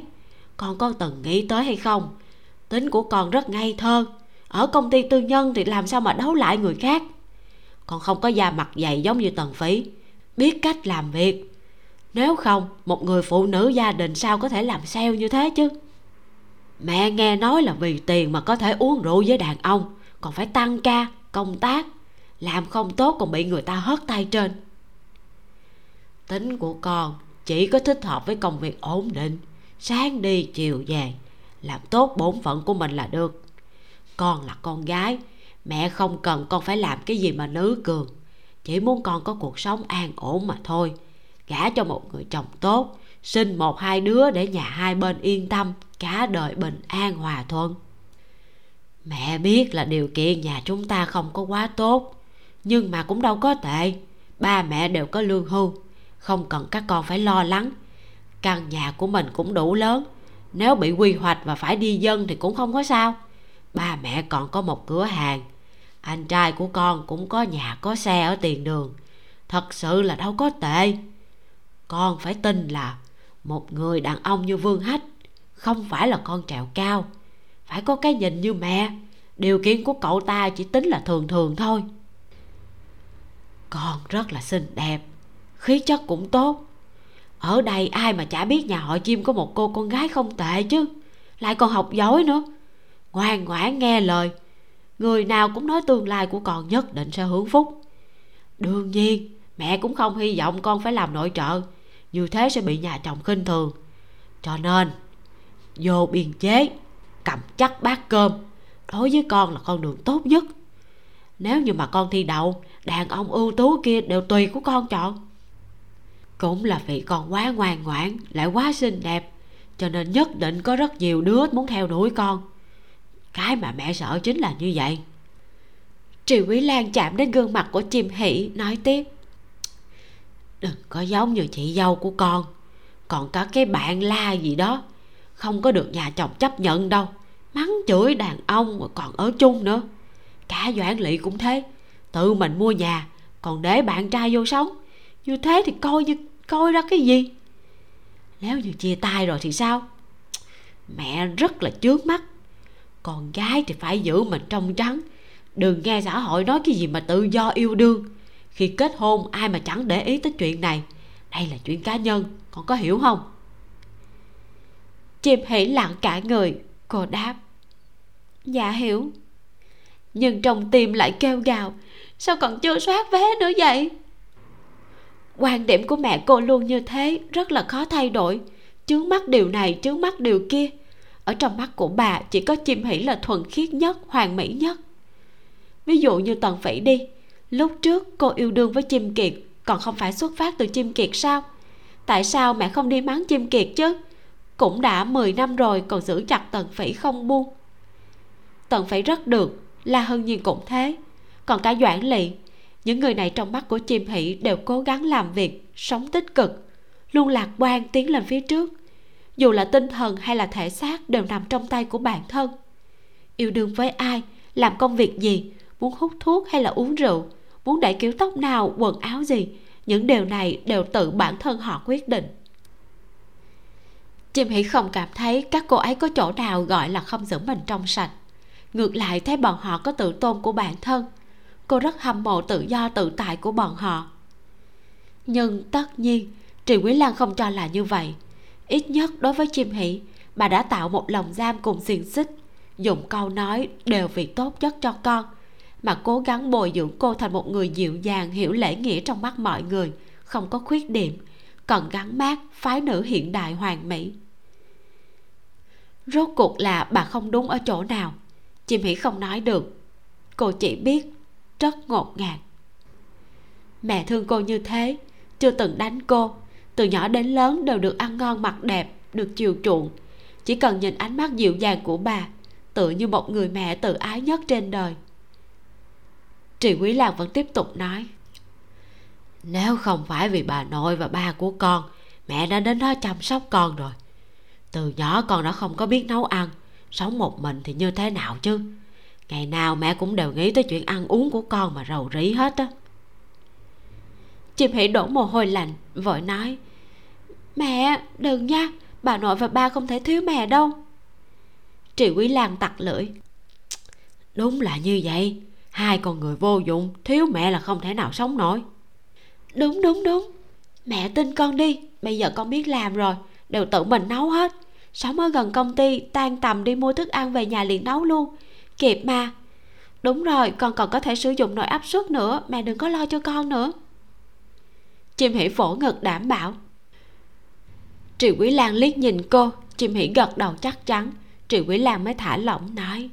Con có từng nghĩ tới hay không? Tính của con rất ngây thơ. Ở công ty tư nhân thì làm sao mà đấu lại người khác? Con không có da mặt dày giống như tần phí biết cách làm việc. Nếu không, một người phụ nữ gia đình sao có thể làm sale như thế chứ? Mẹ nghe nói là vì tiền mà có thể uống rượu với đàn ông. Còn phải tăng ca, công tác. Làm không tốt còn bị người ta hất tay trên. Tính của con chỉ có thích hợp với công việc ổn định, sáng đi chiều về, làm tốt bổn phận của mình là được. Con là con gái, mẹ không cần con phải làm cái gì mà nữ cường. Chỉ muốn con có cuộc sống an ổn mà thôi. Gả cho một người chồng tốt, sinh một hai đứa để nhà hai bên yên tâm, cả đời bình an hòa thuận. Mẹ biết là điều kiện nhà chúng ta không có quá tốt, nhưng mà cũng đâu có tệ. Ba mẹ đều có lương hưu không cần các con phải lo lắng. Căn nhà của mình cũng đủ lớn. Nếu bị quy hoạch và phải đi dân thì cũng không có sao. Ba mẹ còn có một cửa hàng. Anh trai của con cũng có nhà, có xe ở tiền đường. Thật sự là đâu có tệ. Con phải tin là một người đàn ông như vương hách không phải là con trèo cao. Phải có cái nhìn như mẹ. Điều kiện của cậu ta chỉ tính là thường thường thôi. Con rất là xinh đẹp khí chất cũng tốt. Ở đây ai mà chả biết nhà họ chim có một cô con gái không tệ chứ, lại còn học giỏi nữa. Ngoan ngoãn nghe lời, người nào cũng nói tương lai của con nhất định sẽ hưởng phúc. Đương nhiên, mẹ cũng không hy vọng con phải làm nội trợ, như thế sẽ bị nhà chồng khinh thường. Cho nên, vô biên chế, cầm chắc bát cơm, đối với con là con đường tốt nhất. Nếu như mà con thi đậu, đàn ông ưu tú kia đều tùy của con chọn cũng là vì con quá ngoan ngoãn, lại quá xinh đẹp, cho nên nhất định có rất nhiều đứa muốn theo đuổi con. Cái mà mẹ sợ chính là như vậy. Triệu Quý Lan chạm đến gương mặt của chim hỷ, nói tiếp. Đừng có giống như chị dâu của con. Còn có cái bạn la gì đó, Không có được nhà chồng chấp nhận đâu. Mắng chửi đàn ông mà còn ở chung nữa. Cả Doãn lỵ cũng thế, Tự mình mua nhà, Còn để bạn trai vô sống. Như thế thì coi như, coi ra cái gì? Nếu như chia tay rồi thì sao? Mẹ rất là chướng mắt. Con gái thì phải giữ mình trong trắng. Đừng nghe xã hội nói cái gì mà tự do yêu đương. Khi kết hôn, ai mà chẳng để ý tới chuyện này? Đây là chuyện cá nhân. Con có hiểu không? Chim hỉ lặng cả người. Cô đáp dạ hiểu. Nhưng trong tim lại kêu gào, sao còn chưa soát vé nữa vậy? Quan điểm của mẹ cô luôn như thế, rất là khó thay đổi. Chướng mắt điều này, chướng mắt điều kia. Ở trong mắt của bà, chỉ có chim hỉ là thuần khiết nhất, hoàn mỹ nhất. Ví dụ như tần phỉ đi. Lúc trước, cô yêu đương với chim kiệt, còn không phải xuất phát từ chim kiệt sao? Tại sao mẹ không đi mắng chim kiệt chứ? Cũng đã 10 năm rồi, còn giữ chặt tần phỉ không buông. Tần phỉ rất được, la hân nhiên cũng thế. Còn cả doãn lị những người này trong mắt của chim hỷ đều cố gắng làm việc, sống tích cực, luôn lạc quan tiến lên phía trước. Dù là tinh thần hay là thể xác đều nằm trong tay của bản thân. Yêu đương với ai, làm công việc gì, muốn hút thuốc hay là uống rượu, muốn đẩy kiểu tóc nào, quần áo gì, những điều này đều tự bản thân họ quyết định. Chim hỷ không cảm thấy các cô ấy có chỗ nào gọi là không giữ mình trong sạch. Ngược lại, thấy bọn họ có tự tôn của bản thân cô rất hâm mộ tự do tự tại của bọn họ. Nhưng tất nhiên, trì quý lan không cho là như vậy. Ít nhất đối với chim hỷ, bà đã tạo một lòng giam cùng xiềng xích. Dùng câu nói đều vì tốt nhất cho con, mà cố gắng bồi dưỡng cô thành một người dịu dàng, hiểu lễ nghĩa trong mắt mọi người, không có khuyết điểm, còn gắn mát phái nữ hiện đại hoàn mỹ. Rốt cuộc là bà không đúng ở chỗ nào. Chim hỷ không nói được. Cô chỉ biết rất ngột ngạt. Mẹ thương cô như thế, chưa từng đánh cô. Từ nhỏ đến lớn đều được ăn ngon mặc đẹp, được chiều chuộng. Chỉ cần nhìn ánh mắt dịu dàng của bà tựa như một người mẹ tự ái nhất trên đời. Trì quý lạc vẫn tiếp tục nói, nếu không phải vì bà nội và ba của con, mẹ đã đến đó chăm sóc con rồi. Từ nhỏ con đã không có biết nấu ăn, sống một mình thì như thế nào chứ? Ngày nào mẹ cũng đều nghĩ tới chuyện ăn uống của con mà rầu rĩ hết á. Chim hỉ đổ mồ hôi lạnh, vội nói, mẹ, đừng nha, bà nội và ba không thể thiếu mẹ đâu. Trị quý lan tặc lưỡi, đúng là như vậy, hai con người vô dụng, thiếu mẹ là không thể nào sống nổi. Đúng đúng đúng, mẹ tin con đi, bây giờ con biết làm rồi, đều tự mình nấu hết, sống ở gần công ty tan tầm đi mua thức ăn về nhà liền nấu luôn kịp mà đúng rồi, con còn có thể sử dụng nồi áp suất nữa, mẹ đừng có lo cho con nữa. Chim hỉ phổ ngực đảm bảo. Triệu quý lan liếc nhìn cô, chim hỉ gật đầu chắc chắn. Triệu quý lan mới thả lỏng nói.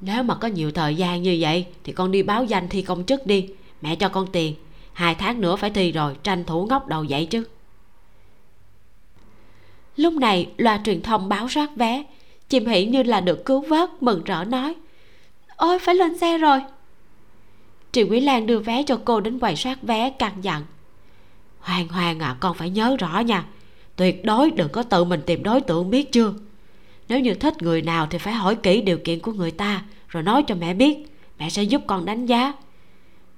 Nếu mà có nhiều thời gian như vậy, thì con đi báo danh thi công chức đi. Mẹ cho con tiền, hai tháng nữa phải thi rồi, tranh thủ ngóc đầu dậy chứ. Lúc này, loa truyền thông báo rác vé chim hỷ như là được cứu vớt, mừng rỡ nói. Ôi, phải lên xe rồi. Triệu Quý Lan đưa vé cho cô đến quầy soát vé căn dặn Hoàng Hoàng à con phải nhớ rõ nha. Tuyệt đối đừng có tự mình tìm đối tượng biết chưa. Nếu như thích người nào thì phải hỏi kỹ điều kiện của người ta, Rồi nói cho mẹ biết. Mẹ sẽ giúp con đánh giá.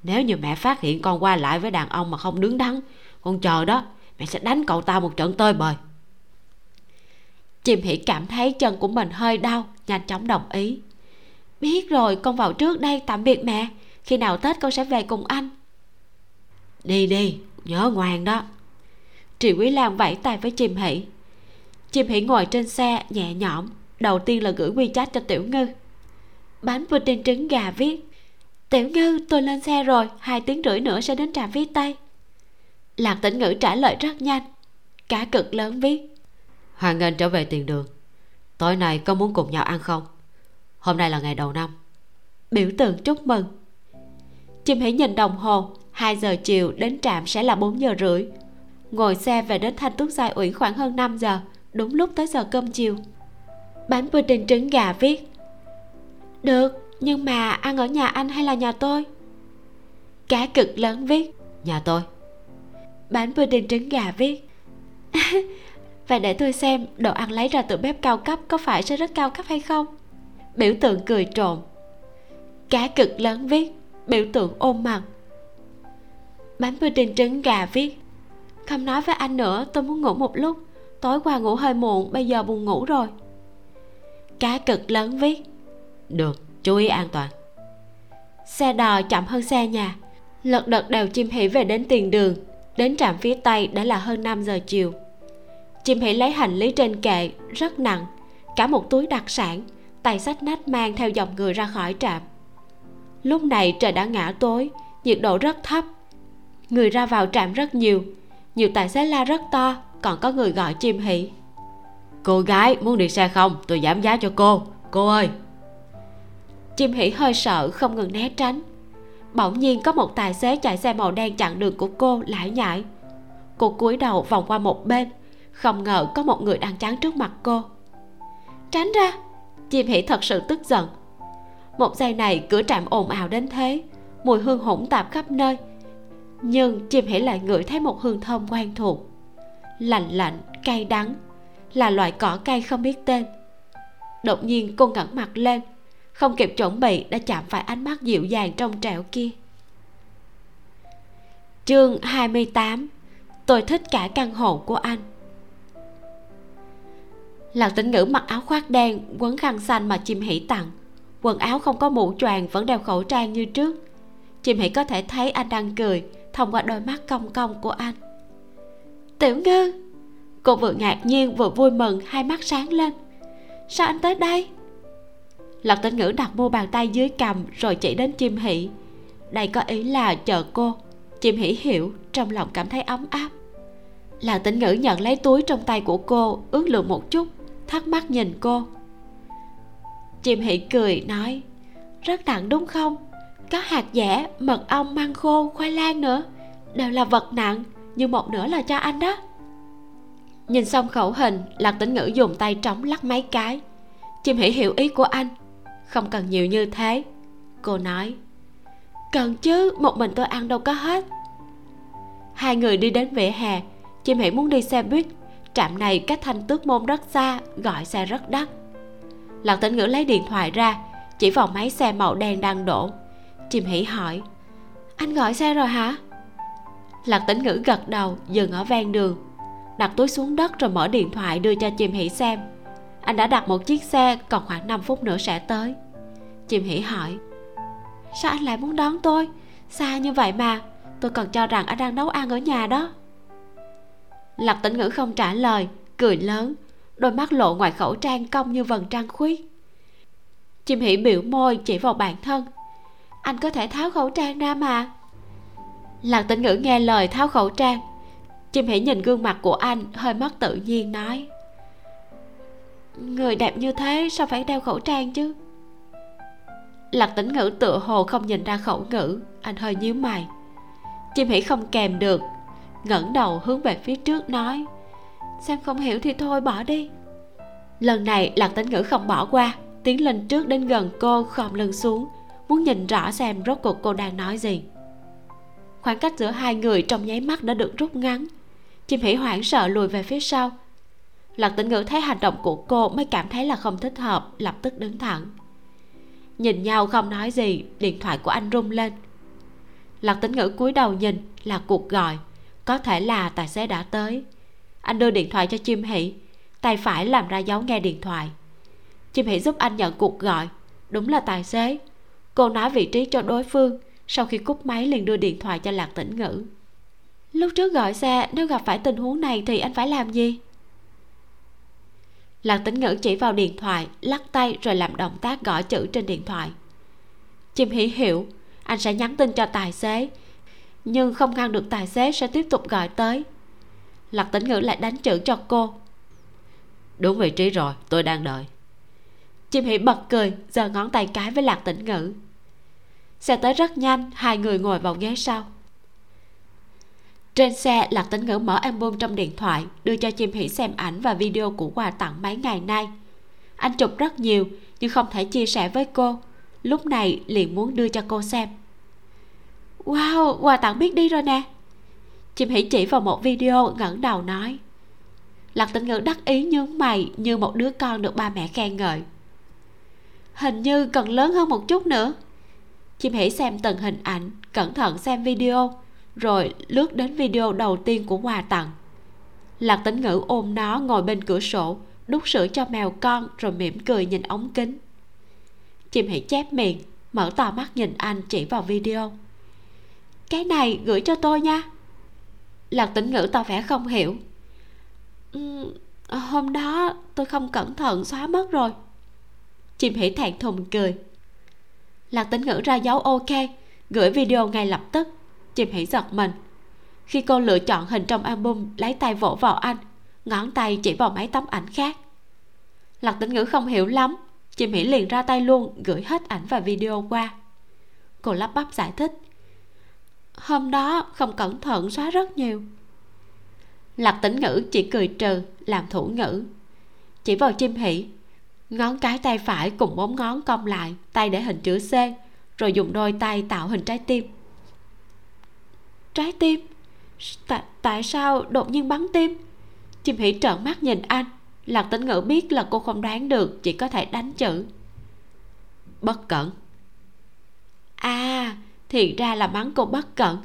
Nếu như mẹ phát hiện con qua lại với đàn ông mà không đứng đắn, Con chờ đó, Mẹ sẽ đánh cậu ta một trận tơi bời. Chìm hỷ cảm thấy chân của mình hơi đau, Nhanh chóng đồng ý. Biết rồi, con vào trước đây tạm biệt mẹ. Khi nào Tết con sẽ về cùng anh. Đi đi, nhớ ngoan đó. Triệu Quý Lan vẫy tay với Chìm hỷ. Chìm hỷ ngồi trên xe, nhẹ nhõm. Đầu tiên là gửi quy trách cho Tiểu Ngư. Bánh pudding trứng gà viết. Tiểu Ngư, tôi lên xe rồi, hai tiếng rưỡi nữa sẽ đến trạm viết tây Lạc Tĩnh ngữ trả lời rất nhanh. Cả cực lớn viết. Hoàng nghênh trở về tiền đường. Tối nay có muốn cùng nhau ăn không? Hôm nay là ngày đầu năm. Biểu tượng chúc mừng. Chim hãy nhìn đồng hồ 2 giờ chiều đến trạm sẽ là 4 giờ rưỡi. Ngồi xe về đến Thanh Túc Giai Uyển khoảng hơn 5 giờ Đúng lúc tới giờ cơm chiều. Bánh pudding trứng gà viết. Được, nhưng mà ăn ở nhà anh hay là nhà tôi? Cá cực lớn viết. Nhà tôi. Bánh pudding trứng gà viết. và để tôi xem đồ ăn lấy ra từ bếp cao cấp có phải sẽ rất cao cấp hay không? Biểu tượng cười trộn Cá cực lớn viết, Biểu tượng ôm mặt. Bánh pudding trứng gà viết. Không nói với anh nữa, tôi muốn ngủ một lúc. Tối qua ngủ hơi muộn, bây giờ buồn ngủ rồi. Cá cực lớn viết. Được, chú ý an toàn. Xe đò chậm hơn xe nhà. Lật đật đèo chim hỉ về đến tiền đường. Đến trạm phía tây đã là hơn 5 giờ chiều chim hỉ lấy hành lý trên kệ rất nặng. Cả một túi đặc sản tay sách nách mang theo dòng người ra khỏi trạm. Lúc này trời đã ngã tối nhiệt độ rất thấp. Người ra vào trạm rất nhiều nhiều tài xế la rất to còn có người gọi chim hỉ cô gái muốn đi xe không? Tôi giảm giá cho cô. Cô ơi! Chim hỉ hơi sợ không ngừng né tránh. Bỗng nhiên có một tài xế chạy xe màu đen chặn đường của cô lải nhải. Cô cúi đầu vòng qua một bên không ngờ có một người đang chắn trước mặt cô. Tránh ra, chim hỉ thật sự tức giận. Một giây này cửa trạm ồn ào đến thế, mùi hương hỗn tạp khắp nơi. Nhưng chim hỉ lại ngửi thấy một hương thơm quen thuộc. Lạnh lạnh, cay đắng, là loại cỏ cây không biết tên. Đột nhiên cô ngẩng mặt lên, không kịp chuẩn bị đã chạm phải ánh mắt dịu dàng trong trẻo kia. Chương 28 tôi thích cả căn hộ của anh lạc tĩnh ngữ mặc áo khoác đen, quấn khăn xanh mà chim hỉ tặng. Quần áo không có mũ choàng, vẫn đeo khẩu trang như trước. Chim hỉ có thể thấy anh đang cười, thông qua đôi mắt cong cong của anh. Tiểu ngư! Cô vừa ngạc nhiên, vừa vui mừng, hai mắt sáng lên. Sao anh tới đây? Lạc tĩnh ngữ đặt mua bàn tay dưới cầm, rồi chỉ đến chim hỉ đây có ý là chờ cô. Chim hỉ hiểu, trong lòng cảm thấy ấm áp. Lạc tĩnh ngữ nhận lấy túi trong tay của cô, ước lượng một chút thắc mắc nhìn cô. Chim hỉ cười, nói, rất nặng đúng không? Có hạt dẻ, mật ong, măng khô, khoai lang nữa. Đều là vật nặng, nhưng một nửa là cho anh đó. Nhìn xong khẩu hình, lạc tĩnh ngữ dùng tay trống lắc mấy cái. Chim hỉ hiểu ý của anh, không cần nhiều như thế. Cô nói, cần chứ, một mình tôi ăn đâu có hết. Hai người đi đến vỉa hè chim hỉ muốn đi xe buýt trạm này cách thanh tước môn rất xa, gọi xe rất đắt. Lạc tĩnh ngữ lấy điện thoại ra, chỉ vào máy xe màu đen đang đổ. Chim hỉ hỏi, anh gọi xe rồi hả? Lạc tĩnh ngữ gật đầu, dừng ở ven đường. Đặt túi xuống đất rồi mở điện thoại đưa cho chim hỉ xem. Anh đã đặt một chiếc xe, còn khoảng 5 phút nữa sẽ tới. Chim hỉ hỏi, sao anh lại muốn đón tôi? Xa như vậy mà, tôi còn cho rằng anh đang nấu ăn ở nhà đó lạc tĩnh ngữ không trả lời, cười lớn, đôi mắt lộ ngoài khẩu trang cong như vầng trăng khuyết chim hỉ biểu môi chỉ vào bản thân. Anh có thể tháo khẩu trang ra mà. Lạc tĩnh ngữ nghe lời tháo khẩu trang. Chim hỉ nhìn gương mặt của anh, hơi mất tự nhiên nói. Người đẹp như thế sao phải đeo khẩu trang chứ? Lạc tĩnh ngữ tựa hồ không nhìn ra khẩu ngữ, anh hơi nhíu mày. Chim hỉ không kèm được ngẩng đầu hướng về phía trước nói, xem không hiểu thì thôi, bỏ đi. Lần này, lạc tĩnh ngữ không bỏ qua, tiến lên trước đến gần cô, khom lưng xuống, muốn nhìn rõ xem rốt cuộc cô đang nói gì. Khoảng cách giữa hai người trong nháy mắt đã được rút ngắn. Chim hỉ hoảng sợ lùi về phía sau. Lạc tĩnh ngữ thấy hành động của cô mới cảm thấy là không thích hợp, lập tức đứng thẳng. Nhìn nhau không nói gì, điện thoại của anh rung lên. Lạc tĩnh ngữ cúi đầu nhìn, là cuộc gọi có thể là tài xế đã tới. Anh đưa điện thoại cho chim hỷ. Tay phải làm ra dấu nghe điện thoại. Chim hỷ giúp anh nhận cuộc gọi. Đúng là tài xế. Cô nói vị trí cho đối phương. Sau khi cúp máy liền đưa điện thoại cho lạc tĩnh ngữ. Lúc trước gọi xe, nếu gặp phải tình huống này thì anh phải làm gì? Lạc tĩnh ngữ chỉ vào điện thoại, lắc tay rồi làm động tác gõ chữ trên điện thoại. Chim hỉ hiểu. Anh sẽ nhắn tin cho tài xế nhưng không ngăn được tài xế sẽ tiếp tục gọi tới. Lạc tĩnh ngữ lại đánh chữ cho cô. Đúng vị trí rồi, tôi đang đợi. Chim hỉ bật cười, giơ ngón tay cái với lạc tĩnh ngữ. Xe tới rất nhanh, hai người ngồi vào ghế sau. Trên xe, lạc tĩnh ngữ mở album trong điện thoại, đưa cho chim hỉ xem ảnh và video của quà tặng mấy ngày nay. Anh chụp rất nhiều, nhưng không thể chia sẻ với cô. Lúc này liền muốn đưa cho cô xem wow, quà tặng biết đi rồi nè. Chim hỉ chỉ vào một video ngẩng đầu nói. Lạc tinh ngữ đắc ý nhướng mày như một đứa con được ba mẹ khen ngợi. Hình như cần lớn hơn một chút nữa. Chim hỉ xem từng hình ảnh, cẩn thận xem video, rồi lướt đến video đầu tiên của quà tặng. Lạc tính ngữ ôm nó ngồi bên cửa sổ, đút sữa cho mèo con rồi mỉm cười nhìn ống kính. Chim hỉ chép miệng, mở to mắt nhìn anh chỉ vào video cái này gửi cho tôi nha. Lạc tĩnh ngữ tỏ vẻ không hiểu. Ừ, hôm đó tôi không cẩn thận xóa mất rồi. Chim hỉ thẹn thùng cười. Lạc tĩnh ngữ ra dấu ok gửi video ngay lập tức. Chim hỉ giật mình. Khi cô lựa chọn hình trong album lấy tay vỗ vào anh ngón tay chỉ vào mấy tấm ảnh khác. Lạc tĩnh ngữ không hiểu lắm chị mỹ liền ra tay luôn gửi hết ảnh và video qua. Cô lắp bắp giải thích hôm đó không cẩn thận xóa rất nhiều. Lạc tĩnh ngữ chỉ cười trừ làm thủ ngữ. Chỉ vào chim hỉ ngón cái tay phải cùng bốn ngón cong lại tay để hình chữ c rồi dùng đôi tay tạo hình trái tim. Trái tim? Tại, tại sao đột nhiên bắn tim? Chim hỉ trợn mắt nhìn anh. Lạc tĩnh ngữ biết là cô không đoán được chỉ có thể đánh chữ. Bất cẩn. À thì ra là mắng cô bất cẩn.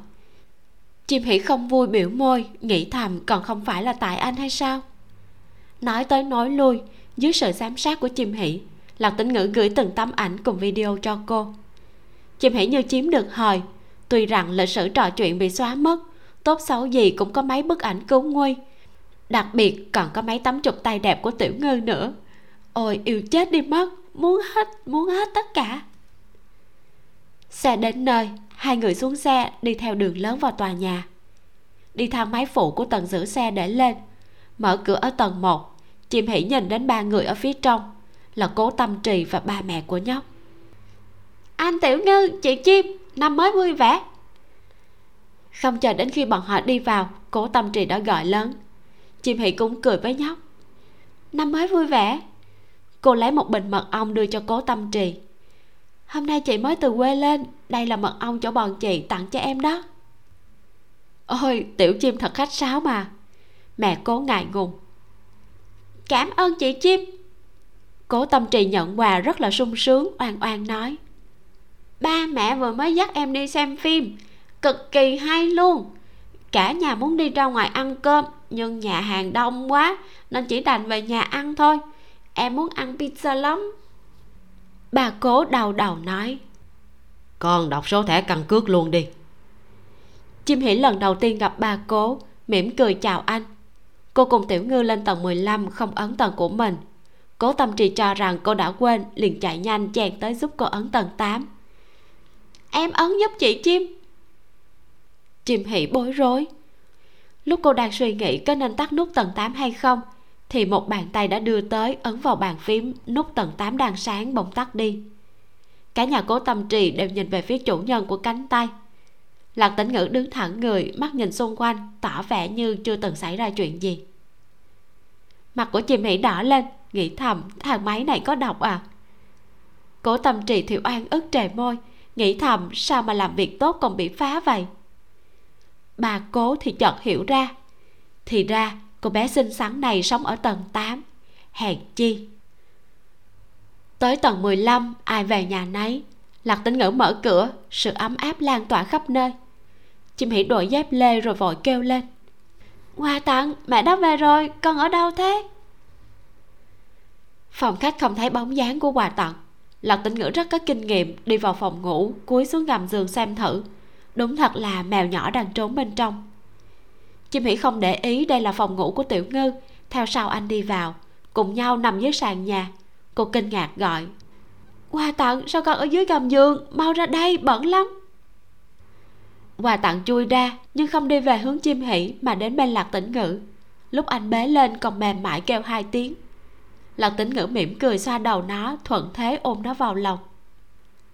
Chim hỷ không vui biểu môi, nghĩ thầm còn không phải là tại anh hay sao? Nói tới nói lui, dưới sự giám sát của chim hỷ lạc tĩnh ngữ gửi từng tấm ảnh cùng video cho cô. Chim hỷ như chiếm được hời, tuy rằng lịch sử trò chuyện bị xóa mất, tốt xấu gì cũng có mấy bức ảnh cứu nguy đặc biệt còn có mấy tấm chụp tay đẹp của tiểu ngư nữa. Ôi, yêu chết đi mất, muốn hết muốn hết tất cả xe đến nơi hai người xuống xe đi theo đường lớn vào tòa nhà. Đi thang máy phụ của tầng giữ xe để lên. Mở cửa ở tầng 1 chim hỉ nhìn đến ba người ở phía trong là cố tâm trì và ba mẹ của nhóc. Anh tiểu ngư chị chim năm mới vui vẻ. Không chờ đến khi bọn họ đi vào cố tâm trì đã gọi lớn. Chim hỷ cũng cười với nhóc. Năm mới vui vẻ. Cô lấy một bình mật ong đưa cho cố tâm trì hôm nay chị mới từ quê lên, đây là mật ong chỗ bọn chị tặng cho em đó. Ôi, tiểu chim thật khách sáo mà. Mẹ cố ngại ngùng. Cảm ơn chị chim. Cố tâm trì nhận quà rất là sung sướng, oan oan nói. Ba mẹ vừa mới dắt em đi xem phim. Cực kỳ hay luôn. Cả nhà muốn đi ra ngoài ăn cơm, nhưng nhà hàng đông quá, nên chỉ đành về nhà ăn thôi. Em muốn ăn pizza lắm bà cố đầu đầu nói. Con đọc số thẻ căn cước luôn đi. Chim hỉ lần đầu tiên gặp bà cố mỉm cười chào anh. Cô cùng tiểu ngư lên tầng 15 không ấn tầng của mình. Cố tâm trì cho rằng cô đã quên liền chạy nhanh chèn tới giúp cô ấn tầng 8 em ấn giúp chị chim. Chim hỉ bối rối. Lúc cô đang suy nghĩ có nên tắt nút tầng 8 hay không thì một bàn tay đã đưa tới ấn vào bàn phím nút tầng 8 đang sáng bỗng tắt đi. Cả nhà cố tâm trì đều nhìn về phía chủ nhân của cánh tay. Lạc tĩnh ngữ đứng thẳng người, mắt nhìn xung quanh, tỏ vẻ như chưa từng xảy ra chuyện gì. Mặt của chim hỉ đỏ lên, nghĩ thầm, thang máy này có độc à? Cố tâm trì thì oan ức trề môi, nghĩ thầm, sao mà làm việc tốt còn bị phá vậy? Bà cố thì chợt hiểu ra. Thì ra cô bé xinh xắn này sống ở tầng 8 hèn chi? Tới tầng 15 ai về nhà nấy. Lạc tính ngữ mở cửa, sự ấm áp lan tỏa khắp nơi. Chim hỉ đội dép lê rồi vội kêu lên. Hoa tặng mẹ đã về rồi, con ở đâu thế? Phòng khách không thấy bóng dáng của quà tặng lạc tính ngữ rất có kinh nghiệm, đi vào phòng ngủ, cúi xuống gầm giường xem thử. Đúng thật là mèo nhỏ đang trốn bên trong chim hỉ không để ý đây là phòng ngủ của tiểu ngư. Theo sau anh đi vào, cùng nhau nằm dưới sàn nhà. Cô kinh ngạc gọi, quà tặng sao con ở dưới gầm giường? Mau ra đây, bẩn lắm. Quà tặng chui ra, nhưng không đi về hướng chim hỉ mà đến bên lạc tĩnh ngữ. Lúc anh bế lên còn mềm mại kêu hai tiếng. Lạc tĩnh ngữ mỉm cười xoa đầu nó, thuận thế ôm nó vào lòng.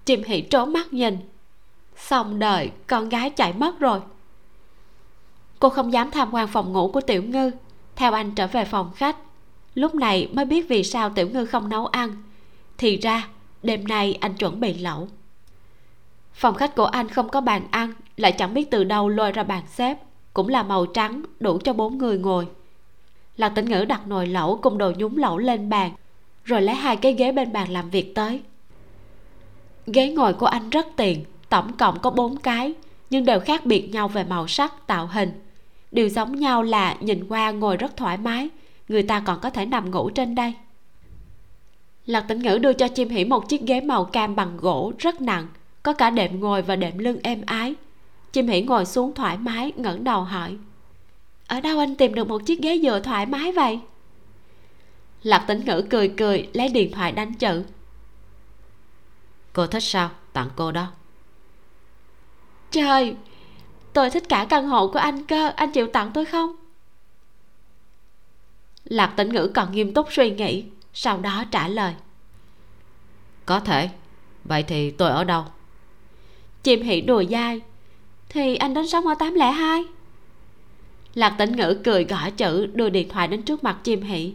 Chim hỉ trố mắt nhìn, xong đời, con gái chạy mất rồi cô không dám tham quan phòng ngủ của tiểu ngư. Theo anh trở về phòng khách. Lúc này mới biết vì sao tiểu ngư không nấu ăn. Thì ra, đêm nay anh chuẩn bị lẩu. Phòng khách của anh không có bàn ăn, lại chẳng biết từ đâu lôi ra bàn xếp. Cũng là màu trắng, đủ cho bốn người ngồi. Lạc tĩnh ngữ đặt nồi lẩu cùng đồ nhúng lẩu lên bàn, rồi lấy hai cái ghế bên bàn làm việc tới. Ghế ngồi của anh rất tiện, tổng cộng có bốn cái, nhưng đều khác biệt nhau về màu sắc, tạo hình điều giống nhau là nhìn qua ngồi rất thoải mái. Người ta còn có thể nằm ngủ trên đây. Lạc tĩnh ngữ đưa cho chim hỉ một chiếc ghế màu cam bằng gỗ rất nặng, có cả đệm ngồi và đệm lưng êm ái. Chim hỉ ngồi xuống thoải mái, ngẩng đầu hỏi, ở đâu anh tìm được một chiếc ghế dựa thoải mái vậy? Lạc tĩnh ngữ cười cười, lấy điện thoại đánh chữ, cô thích sao? Tặng cô đó. Trời tôi thích cả căn hộ của anh cơ anh chịu tặng tôi không? Lạc tĩnh ngữ còn nghiêm túc suy nghĩ sau đó trả lời. Có thể vậy thì tôi ở đâu? Chim hỉ đùa dai. Thì anh đến sống ở 802 lạc tĩnh ngữ cười gõ chữ đưa điện thoại đến trước mặt chim hỉ.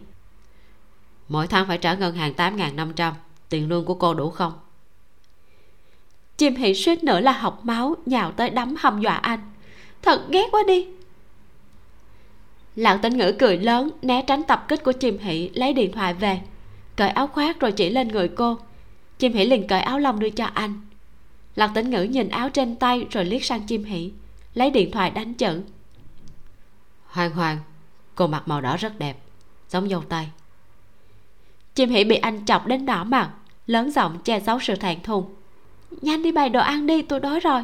Mỗi tháng phải trả ngân hàng tám năm trăm tiền lương của cô đủ không chim hỉ suýt nữa là học máu nhào tới đấm hăm dọa anh. Thật ghét quá đi. Lạc tĩnh ngữ cười lớn né tránh tập kích của chim hỉ lấy điện thoại về. Cởi áo khoác rồi chỉ lên người cô. Chim hỉ liền cởi áo lông đưa cho anh. Lạc tĩnh ngữ nhìn áo trên tay rồi liếc sang chim hỉ lấy điện thoại đánh chữ. Hoàng hoàng cô mặc màu đỏ rất đẹp giống dâu tay chim hỉ bị anh chọc đến đỏ mặt lớn giọng che giấu sự thẹn thùng nhanh đi bày đồ ăn đi, tôi đói rồi.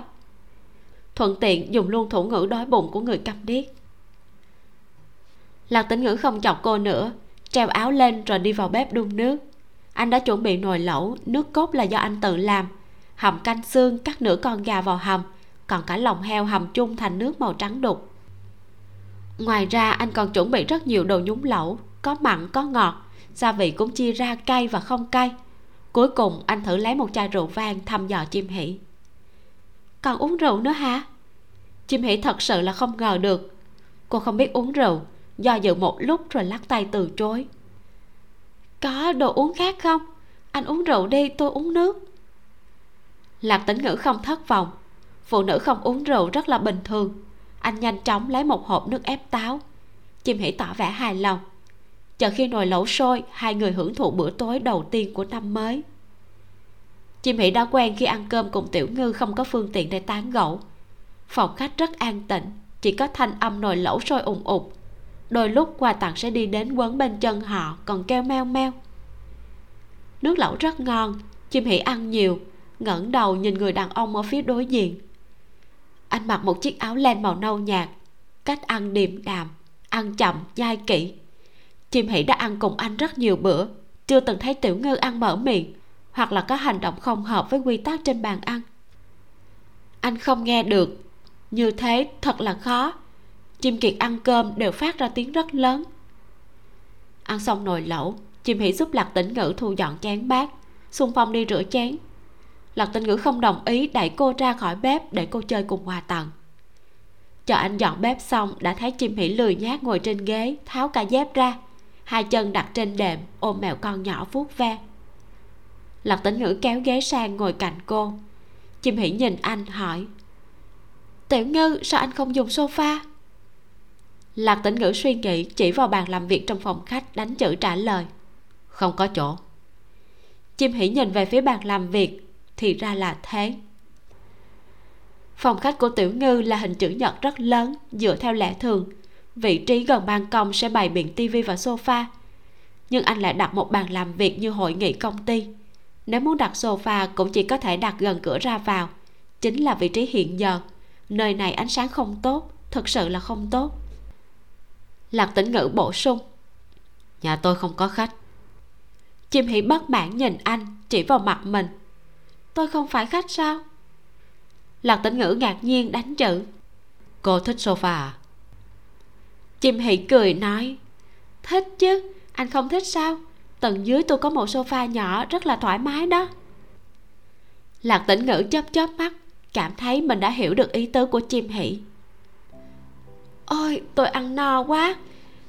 Thuận tiện dùng luôn thủ ngữ đói bụng của người câm điếc. Lạc tĩnh ngữ không chọc cô nữa, treo áo lên rồi đi vào bếp đun nước. Anh đã chuẩn bị nồi lẩu, nước cốt là do anh tự làm, hầm canh xương, cắt nửa con gà vào hầm, còn cả lòng heo hầm chung thành nước màu trắng đục. Ngoài ra, anh còn chuẩn bị rất nhiều đồ nhúng lẩu, có mặn, có ngọt, gia vị cũng chia ra cay và không cay cuối cùng anh thử lấy một chai rượu vang thăm dò chim hỷ. Còn uống rượu nữa hả? Chim hỷ thật sự là không ngờ được. Cô không biết uống rượu, do dự một lúc rồi lắc tay từ chối. Có đồ uống khác không? Anh uống rượu đi, tôi uống nước. Lạc tĩnh ngữ không thất vọng. Phụ nữ không uống rượu rất là bình thường. Anh nhanh chóng lấy một hộp nước ép táo. Chim hỷ tỏ vẻ hài lòng chờ khi nồi lẩu sôi, hai người hưởng thụ bữa tối đầu tiên của năm mới. Chim Hỉ đã quen khi ăn cơm cùng tiểu ngư không có phương tiện để tán gẫu. Phòng khách rất an tĩnh, chỉ có thanh âm nồi lẩu sôi ùng ục đôi lúc quà tặng sẽ đi đến quấn bên chân họ, còn kêu meo meo. Nước lẩu rất ngon, chim Hỉ ăn nhiều, ngẩng đầu nhìn người đàn ông ở phía đối diện. Anh mặc một chiếc áo len màu nâu nhạt, cách ăn điềm đạm, ăn chậm nhai kỹ chim hỷ đã ăn cùng anh rất nhiều bữa. Chưa từng thấy tiểu ngư ăn mở miệng, hoặc là có hành động không hợp với quy tắc trên bàn ăn. Anh không nghe được. Như thế thật là khó. Chim kiệt ăn cơm đều phát ra tiếng rất lớn. Ăn xong nồi lẩu, chim hỷ giúp lạc tĩnh ngữ thu dọn chén bát, xung phong đi rửa chén. Lạc tĩnh ngữ không đồng ý đẩy cô ra khỏi bếp để cô chơi cùng hòa tặng. Chờ anh dọn bếp xong, đã thấy chim Hỉ lười nhác ngồi trên ghế, tháo cả dép ra hai chân đặt trên đệm, ôm mèo con nhỏ vuốt ve. Lạc tĩnh ngữ kéo ghế sang ngồi cạnh cô. Chim Hỉ nhìn anh, hỏi, tiểu ngư, sao anh không dùng sofa? Lạc tĩnh ngữ suy nghĩ, chỉ vào bàn làm việc trong phòng khách, đánh chữ trả lời, không có chỗ. Chim Hỉ nhìn về phía bàn làm việc, thì ra là thế. Phòng khách của tiểu ngư là hình chữ nhật rất lớn, dựa theo lẽ thường vị trí gần ban công sẽ bày biện tivi và sofa. Nhưng anh lại đặt một bàn làm việc như hội nghị công ty. Nếu muốn đặt sofa cũng chỉ có thể đặt gần cửa ra vào. Chính là vị trí hiện giờ. Nơi này ánh sáng không tốt thực sự là không tốt. Lạc tĩnh ngữ bổ sung. Nhà tôi không có khách. Chim hỉ bất mãn nhìn anh chỉ vào mặt mình. Tôi không phải khách sao? Lạc tĩnh ngữ ngạc nhiên đánh chữ. Cô thích sofa à chim hỉ cười nói, thích chứ, anh không thích sao? Tầng dưới tôi có một sofa nhỏ rất là thoải mái đó. Lạc tĩnh ngữ chớp chớp mắt, cảm thấy mình đã hiểu được ý tứ của chim hỉ ôi, tôi ăn no quá,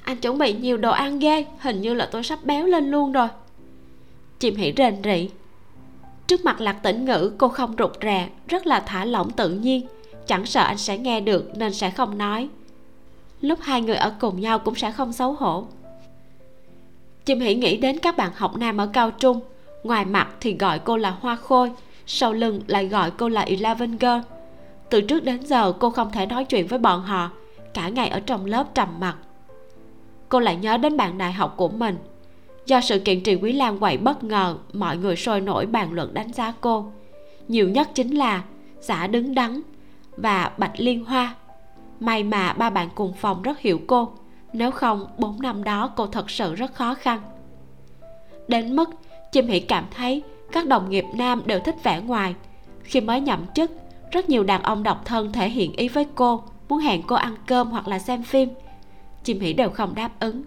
anh chuẩn bị nhiều đồ ăn ghê, hình như là tôi sắp béo lên luôn rồi. Chim hỉ rền rỉ trước mặt lạc tĩnh ngữ, cô không rụt rè, rất là thả lỏng tự nhiên, chẳng sợ anh sẽ nghe được nên sẽ không nói lúc hai người ở cùng nhau cũng sẽ không xấu hổ. Chim hỉ nghĩ đến các bạn học nam ở cao trung, ngoài mặt thì gọi cô là hoa khôi, sau lưng lại gọi cô là eleven girl. Từ trước đến giờ cô không thể nói chuyện với bọn họ, cả ngày ở trong lớp trầm mặc. Cô lại nhớ đến bạn đại học của mình. Do sự kiện trì quý lan quậy bất ngờ, mọi người sôi nổi bàn luận đánh giá cô. Nhiều nhất chính là giả đứng đắn và bạch liên hoa may mà ba bạn cùng phòng rất hiểu cô. Nếu không, bốn năm đó cô thật sự rất khó khăn. Đến mức chim hỷ cảm thấy các đồng nghiệp nam đều thích vẻ ngoài. Khi mới nhậm chức, rất nhiều đàn ông độc thân thể hiện ý với cô, muốn hẹn cô ăn cơm hoặc là xem phim. Chim hỉ đều không đáp ứng.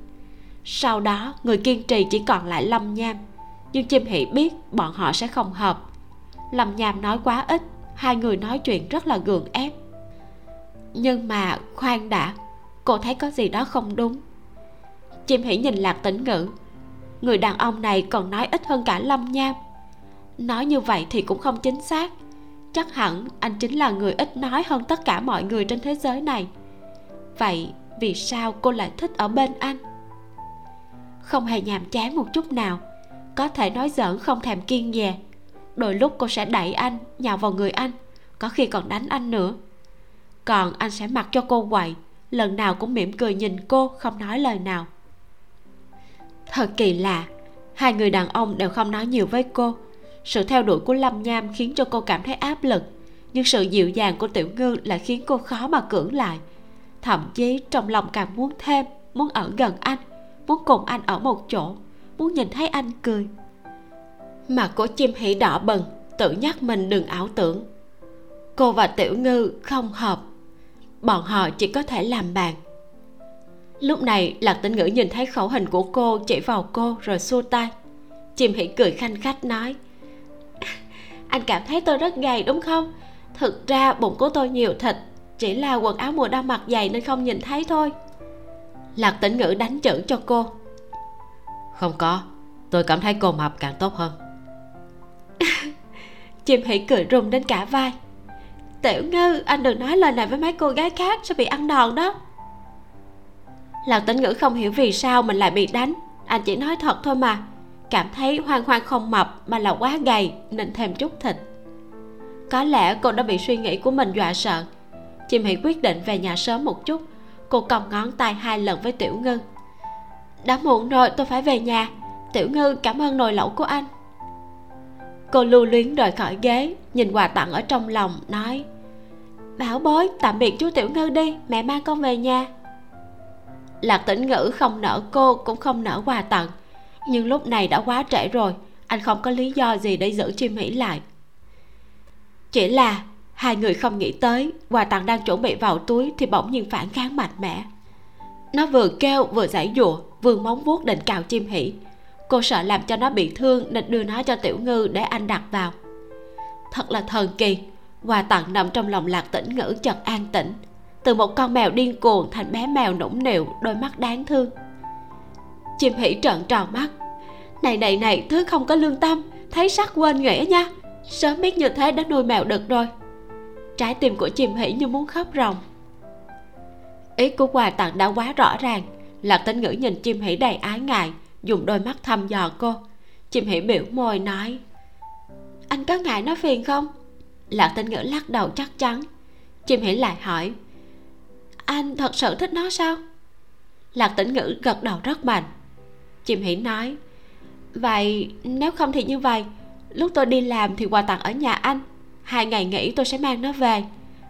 Sau đó, người kiên trì chỉ còn lại lâm nham. Nhưng chim hỉ biết bọn họ sẽ không hợp. Lâm nham nói quá ít, hai người nói chuyện rất là gượng ép nhưng mà khoan đã, cô thấy có gì đó không đúng. Chim hỉ nhìn lạc tĩnh ngữ. Người đàn ông này còn nói ít hơn cả lâm nham. Nói như vậy thì cũng không chính xác. Chắc hẳn anh chính là người ít nói hơn tất cả mọi người trên thế giới này. Vậy vì sao cô lại thích ở bên anh? Không hề nhàm chán một chút nào. Có thể nói giỡn không thèm kiên dè đôi lúc cô sẽ đẩy anh nhào vào người anh. Có khi còn đánh anh nữa còn anh sẽ mặc cho cô quậy. Lần nào cũng mỉm cười nhìn cô, không nói lời nào. Thật kỳ lạ, hai người đàn ông đều không nói nhiều với cô. Sự theo đuổi của lâm nham khiến cho cô cảm thấy áp lực, nhưng sự dịu dàng của tiểu ngư lại khiến cô khó mà cưỡng lại. Thậm chí, trong lòng càng muốn thêm, muốn ở gần anh, muốn cùng anh ở một chỗ, muốn nhìn thấy anh cười. Mặt của chim hỉ đỏ bừng, tự nhắc mình đừng ảo tưởng. Cô và tiểu ngư không hợp bọn họ chỉ có thể làm bạn. Lúc này, lạc tĩnh ngữ nhìn thấy khẩu hình của cô chỉ vào cô rồi xua tay. Chim hỉ cười khanh khách nói, anh cảm thấy tôi rất gầy, đúng không? Thực ra bụng của tôi nhiều thịt, chỉ là quần áo mùa đông mặc dày nên không nhìn thấy thôi. Lạc tĩnh ngữ đánh chữ cho cô, không có, tôi cảm thấy cô mập càng tốt hơn. Chim hỉ cười rung đến cả vai tiểu ngư, anh đừng nói lời này với mấy cô gái khác sẽ bị ăn đòn đó. Lạc tĩnh ngữ không hiểu vì sao mình lại bị đánh. Anh chỉ nói thật thôi mà. Cảm thấy hoang hoang không mập mà là quá gầy, nên thêm chút thịt. Có lẽ cô đã bị suy nghĩ của mình dọa sợ. Chim hỉ quyết định về nhà sớm một chút. Cô còng ngón tay hai lần với tiểu ngư. Đã muộn rồi, tôi phải về nhà. Tiểu ngư, cảm ơn nồi lẩu của anh cô lưu luyến rời khỏi ghế, nhìn quà tặng ở trong lòng, nói, bảo bối, tạm biệt chú tiểu ngư đi, mẹ mang con về nhà. Lạc tĩnh ngữ không nỡ cô, cũng không nỡ quà tặng. Nhưng lúc này đã quá trễ rồi, anh không có lý do gì để giữ chim hỉ lại. Chỉ là hai người không nghĩ tới, quà tặng đang chuẩn bị vào túi thì bỗng nhiên phản kháng mạnh mẽ. Nó vừa kêu, vừa giải dụa vừa móng vuốt định cào chim hỉ cô sợ làm cho nó bị thương nên đưa nó cho tiểu ngư để anh đặt vào. Thật là thần kỳ, quà tặng nằm trong lòng lạc tĩnh ngữ chợt an tĩnh. Từ một con mèo điên cuồng thành bé mèo nũng nịu, đôi mắt đáng thương. Chim hỉ trợn tròn mắt. Này này này, thứ không có lương tâm, thấy sắc quên nghĩa nha. Sớm biết như thế đã nuôi mèo đực rồi. Trái tim của chim hỉ như muốn khóc ròng. Ý của quà tặng đã quá rõ ràng. Lạc tĩnh ngữ nhìn chim hỉ đầy ái ngại dùng đôi mắt thăm dò cô. Chim hỉ biểu môi nói, anh có ngại nó phiền không? Lạc tĩnh ngữ lắc đầu chắc chắn. Chim hỉ lại hỏi, anh thật sự thích nó sao? Lạc tĩnh ngữ gật đầu rất mạnh. Chim hỉ nói, vậy nếu không thì như vậy, lúc tôi đi làm thì quà tặng ở nhà anh. Hai ngày nghỉ tôi sẽ mang nó về.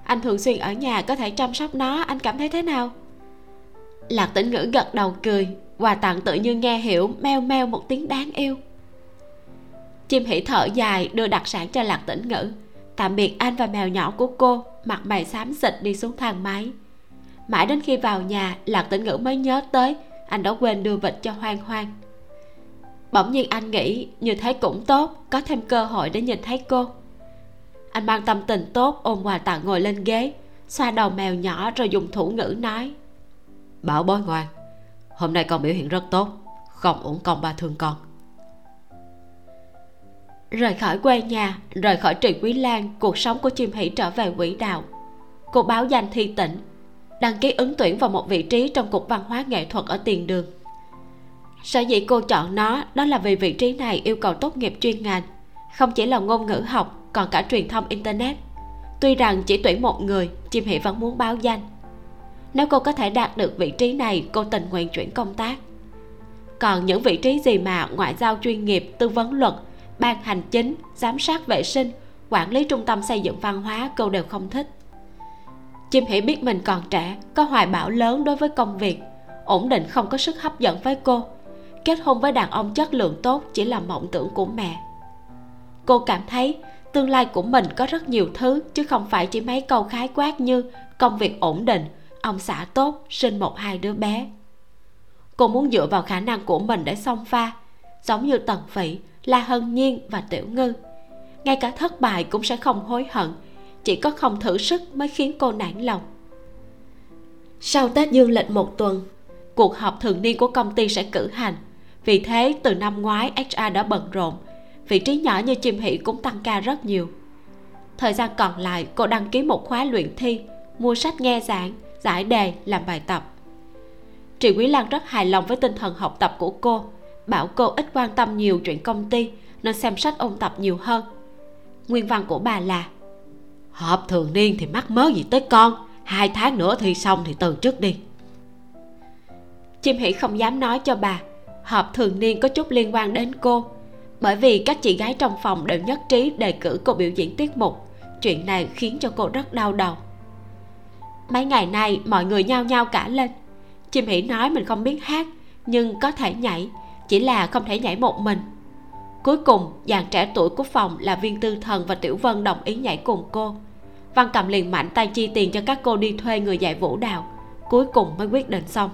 Anh thường xuyên ở nhà có thể chăm sóc nó, anh cảm thấy thế nào? Lạc tĩnh ngữ gật đầu cười, quà tặng tự như nghe hiểu, meo meo một tiếng đáng yêu. Chim hỉ thở dài, đưa đặc sản cho lạc tĩnh ngữ. Tạm biệt anh và mèo nhỏ của cô, mặt mày xám xịt đi xuống thang máy. Mãi đến khi vào nhà, lạc tĩnh ngữ mới nhớ tới, anh đã quên đưa vịt cho hoang hoang. Bỗng nhiên anh nghĩ, như thế cũng tốt, có thêm cơ hội để nhìn thấy cô. Anh mang tâm tình tốt ôm quà tặng ngồi lên ghế, xoa đầu mèo nhỏ rồi dùng thủ ngữ nói bảo bối ngoan. Hôm nay con biểu hiện rất tốt. Không uổng công ba thương con. Rời khỏi quê nhà, rời khỏi trì quý lan, cuộc sống của chim hỷ trở về quỹ đạo. Cô báo danh thi tỉnh, đăng ký ứng tuyển vào một vị trí trong cục văn hóa nghệ thuật ở tiền đường. Sở dĩ cô chọn nó, đó là vì vị trí này yêu cầu tốt nghiệp chuyên ngành, không chỉ là ngôn ngữ học, còn cả truyền thông internet. Tuy rằng chỉ tuyển một người, chim hỷ vẫn muốn báo danh nếu cô có thể đạt được vị trí này, cô tình nguyện chuyển công tác. Còn những vị trí gì mà ngoại giao chuyên nghiệp, tư vấn luật, ban hành chính, giám sát vệ sinh, quản lý trung tâm xây dựng văn hóa, cô đều không thích. Chim hỉ biết mình còn trẻ, có hoài bão lớn đối với công việc, ổn định không có sức hấp dẫn với cô. Kết hôn với đàn ông chất lượng tốt chỉ là mộng tưởng của mẹ. Cô cảm thấy tương lai của mình có rất nhiều thứ, chứ không phải chỉ mấy câu khái quát như công việc ổn định ông xã tốt, sinh một hai đứa bé. Cô muốn dựa vào khả năng của mình để xông pha, giống như tần phỉ, la hân nhiên và tiểu ngư. Ngay cả thất bại cũng sẽ không hối hận, chỉ có không thử sức mới khiến cô nản lòng. Sau tết dương lịch một tuần, cuộc họp thường niên của công ty sẽ cử hành. Vì thế, từ năm ngoái hr đã bận rộn, vị trí nhỏ như chim hỷ cũng tăng ca rất nhiều. Thời gian còn lại, cô đăng ký một khóa luyện thi, mua sách nghe giảng giải đề, làm bài tập. Trị quý lan rất hài lòng với tinh thần học tập của cô, bảo cô ít quan tâm nhiều chuyện công ty, nên xem sách ôn tập nhiều hơn. Nguyên văn của bà là, họp thường niên thì mắc mớ gì tới con, hai tháng nữa thi xong thì từ trước đi. Chim Hỉ không dám nói cho bà, họp thường niên có chút liên quan đến cô, bởi vì các chị gái trong phòng đều nhất trí đề cử cô biểu diễn tiết mục. Chuyện này khiến cho cô rất đau đầu mấy ngày nay, mọi người nhao nhao cả lên. Chim Hỉ nói mình không biết hát, nhưng có thể nhảy, chỉ là không thể nhảy một mình. Cuối cùng, dàn trẻ tuổi của phòng là viên tư thần và tiểu vân đồng ý nhảy cùng cô. Văn cầm liền mạnh tay chi tiền cho các cô đi thuê người dạy vũ đạo, cuối cùng mới quyết định xong.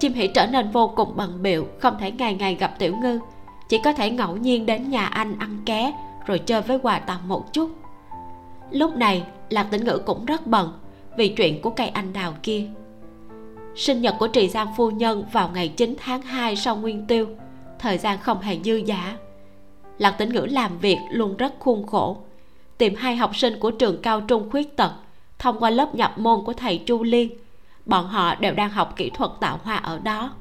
Chim Hỉ trở nên vô cùng bận biệu không thể ngày ngày gặp tiểu ngư, chỉ có thể ngẫu nhiên đến nhà anh ăn ké, rồi chơi với quà tặng một chút. Lúc này lạc tĩnh ngữ cũng rất bận vì chuyện của cây anh đào kia. Sinh nhật của trì giang phu nhân vào ngày 9 tháng 2 sau nguyên tiêu, thời gian không hề dư giả lạc tĩnh ngữ làm việc luôn rất khuôn khổ, tìm hai học sinh của trường cao trung khuyết tật thông qua lớp nhập môn của thầy chu liên. Bọn họ đều đang học kỹ thuật tạo hoa ở đó.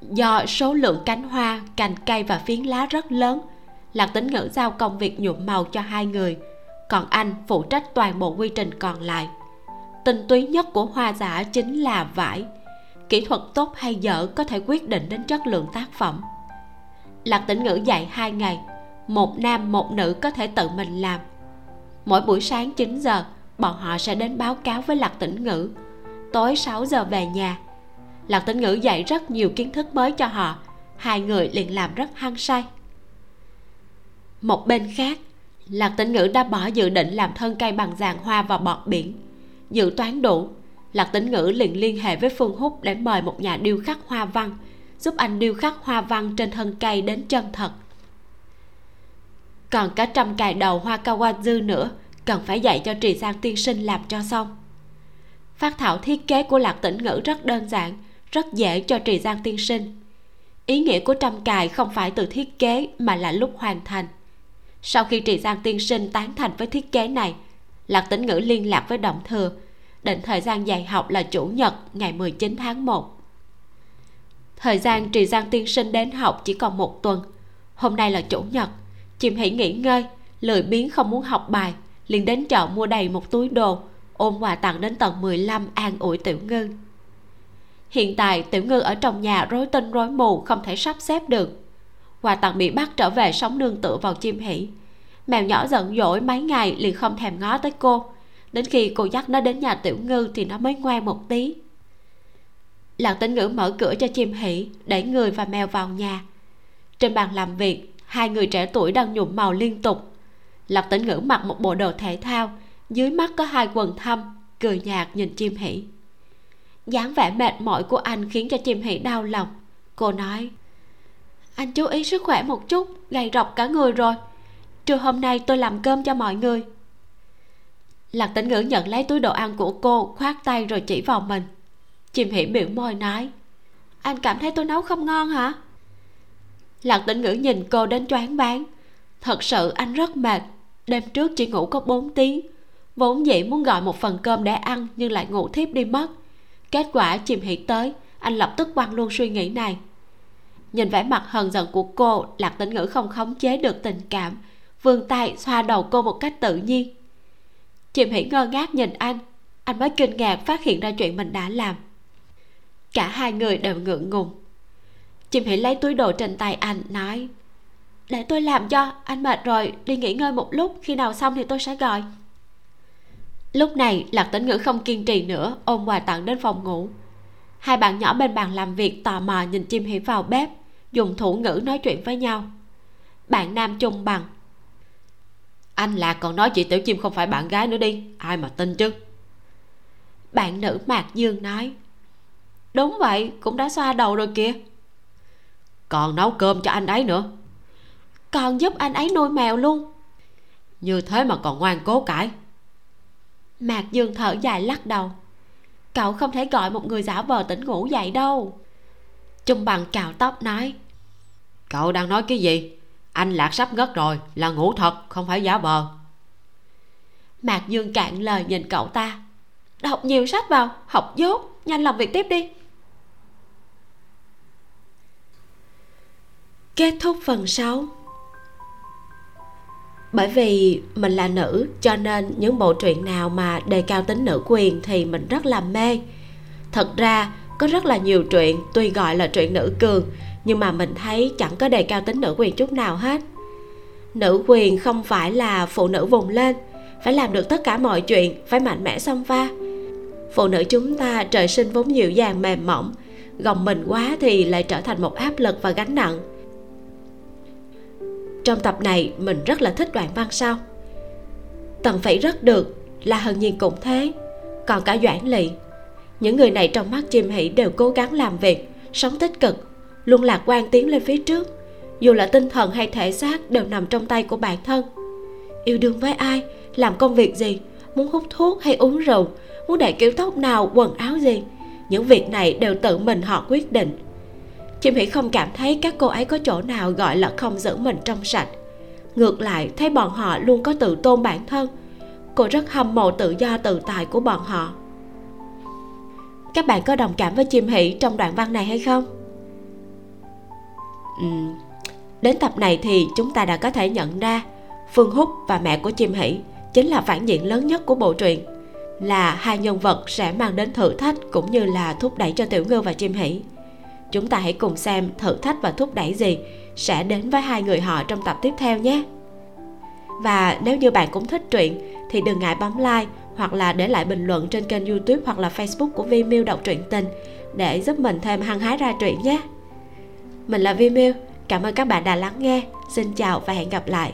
Do số lượng cánh hoa, cành cây và phiến lá rất lớn, lạc tính ngữ giao công việc nhuộm màu cho hai người còn anh phụ trách toàn bộ quy trình còn lại. Tinh túy nhất của hoa giả chính là vải. Kỹ thuật tốt hay dở có thể quyết định đến chất lượng tác phẩm. Lạc tĩnh ngữ dạy hai ngày, một nam một nữ có thể tự mình làm. Mỗi buổi sáng 9 giờ, bọn họ sẽ đến báo cáo với lạc tĩnh ngữ. Tối 6 giờ về nhà, lạc tĩnh ngữ dạy rất nhiều kiến thức mới cho họ. Hai người liền làm rất hăng say. Một bên khác lạc tĩnh ngữ đã bỏ dự định làm thân cây bằng giàn hoa và bọt biển. Dự toán đủ, lạc tĩnh ngữ liền liên hệ với phương húc để mời một nhà điêu khắc hoa văn, giúp anh điêu khắc hoa văn trên thân cây đến chân thật. Còn cả trăm cài đầu hoa kawazu nữa, cần phải dạy cho trì sang tiên sinh làm cho xong. Phát thảo thiết kế của lạc tĩnh ngữ rất đơn giản, rất dễ cho trì giang tiên sinh. Ý nghĩa của trăm cài không phải từ thiết kế mà là lúc hoàn thành sau khi trì giang tiên sinh tán thành với thiết kế này, lạc tĩnh ngữ liên lạc với động thừa định thời gian dạy học là chủ nhật, ngày 19 tháng 1 thời gian trì giang tiên sinh đến học chỉ còn một tuần. Hôm nay là chủ nhật, chìm hỉ nghỉ ngơi, lười biếng không muốn học bài, liền đến chợ mua đầy một túi đồ ôm quà tặng đến tận 15 an ủi tiểu ngư. Hiện tại tiểu ngư ở trong nhà rối tinh rối mù, không thể sắp xếp được quà tặng bị bắt trở về sống nương tựa vào chim hỉ. Mèo nhỏ giận dỗi mấy ngày liền không thèm ngó tới cô. Đến khi cô dắt nó đến nhà tiểu ngư thì nó mới ngoan một tí. Lạc tĩnh ngữ mở cửa cho chim hỉ, đẩy người và mèo vào nhà. Trên bàn làm việc, hai người trẻ tuổi đang nhuộm màu liên tục. Lạc tĩnh ngữ mặc một bộ đồ thể thao, dưới mắt có hai quần thâm, cười nhạt nhìn chim hỉ. Dáng vẻ mệt mỏi của anh khiến cho chim hỉ đau lòng. Cô nói anh chú ý sức khỏe một chút, gầy rọc cả người rồi. Trưa hôm nay tôi làm cơm cho mọi người. Lạc tĩnh ngữ nhận lấy túi đồ ăn của cô, khoát tay rồi chỉ vào mình. Chim hỉ biểu môi nói, anh cảm thấy tôi nấu không ngon hả? Lạc tĩnh ngữ nhìn cô đến choáng váng. Thật sự anh rất mệt. Đêm trước chỉ ngủ có 4 tiếng. Vốn dĩ muốn gọi một phần cơm để ăn nhưng lại ngủ thiếp đi mất. Kết quả chìm hỉ tới, anh lập tức quăng luôn suy nghĩ này nhìn vẻ mặt hờn giận của cô, lạc tĩnh ngữ không khống chế được tình cảm. Vươn tay, xoa đầu cô một cách tự nhiên. Chìm hỉ ngơ ngác nhìn anh. Anh mới kinh ngạc phát hiện ra chuyện mình đã làm. Cả hai người đều ngượng ngùng. Chìm hỉ lấy túi đồ trên tay anh, nói, để tôi làm cho, anh mệt rồi, đi nghỉ ngơi một lúc, khi nào xong thì tôi sẽ gọi. Lúc này, lạc tĩnh ngữ không kiên trì nữa, ôm quà tặng đến phòng ngủ. Hai bạn nhỏ bên bàn làm việc tò mò nhìn chim hỉ vào bếp dùng thủ ngữ nói chuyện với nhau. Bạn nam chung bằng. Anh lạc còn nói chị tiểu chim không phải bạn gái nữa đi ai mà tin chứ? Bạn nữ mạc dương nói. Đúng vậy cũng đã xoa đầu rồi kìa. Còn nấu cơm cho anh ấy nữa. Còn giúp anh ấy nuôi mèo luôn. Như thế mà còn ngoan cố cãi. Mạc dương thở dài lắc đầu. Cậu không thể gọi một người giả vờ tỉnh ngủ dậy đâu. Trung bằng cào tóc nói cậu đang nói cái gì? Anh lạc sắp ngất rồi, là ngủ thật, không phải giả vờ. Mạc dương cạn lời nhìn cậu ta. Đọc nhiều sách vào, học dốt, nhanh làm việc tiếp đi. Kết thúc phần 6 bởi vì mình là nữ, cho nên những bộ truyện nào mà đề cao tính nữ quyền thì mình rất là mê. Thật ra, có rất là nhiều truyện, tuy gọi là truyện nữ cường nhưng mà mình thấy chẳng có đề cao tính nữ quyền chút nào hết. Nữ quyền không phải là phụ nữ vùng lên, phải làm được tất cả mọi chuyện, phải mạnh mẽ xông pha phụ nữ chúng ta trời sinh vốn dịu dàng, mềm mỏng, gồng mình quá thì lại trở thành một áp lực và gánh nặng. Trong tập này, mình rất là thích đoạn văn sau. Tần phải rất được là hân nhiên cũng thế, còn cả doãn lỵ những người này trong mắt chim hỷ đều cố gắng làm việc, sống tích cực luôn lạc quan tiến lên phía trước. Dù là tinh thần hay thể xác đều nằm trong tay của bản thân. Yêu đương với ai, làm công việc gì, muốn hút thuốc hay uống rượu, muốn để kiểu tóc nào, quần áo gì, những việc này đều tự mình họ quyết định. Chim hỉ không cảm thấy các cô ấy có chỗ nào gọi là không giữ mình trong sạch. Ngược lại, thấy bọn họ luôn có tự tôn bản thân. Cô rất hâm mộ tự do tự tại của bọn họ. Các bạn có đồng cảm với chim Hỉ trong đoạn văn này hay không? Ừ, đến tập này thì chúng ta đã có thể nhận ra phương húc và mẹ của chim hỷ chính là phản diện lớn nhất của bộ truyện là hai nhân vật sẽ mang đến thử thách cũng như là thúc đẩy cho tiểu ngư và chim hỷ. Chúng ta hãy cùng xem thử thách và thúc đẩy gì sẽ đến với hai người họ trong tập tiếp theo nhé. Và nếu như bạn cũng thích truyện thì đừng ngại bấm like hoặc là để lại bình luận trên kênh youtube hoặc là facebook của vi miu đọc truyện tình để giúp mình thêm hăng hái ra truyện nhé mình là vi cảm ơn các bạn đã lắng nghe. Xin chào và hẹn gặp lại.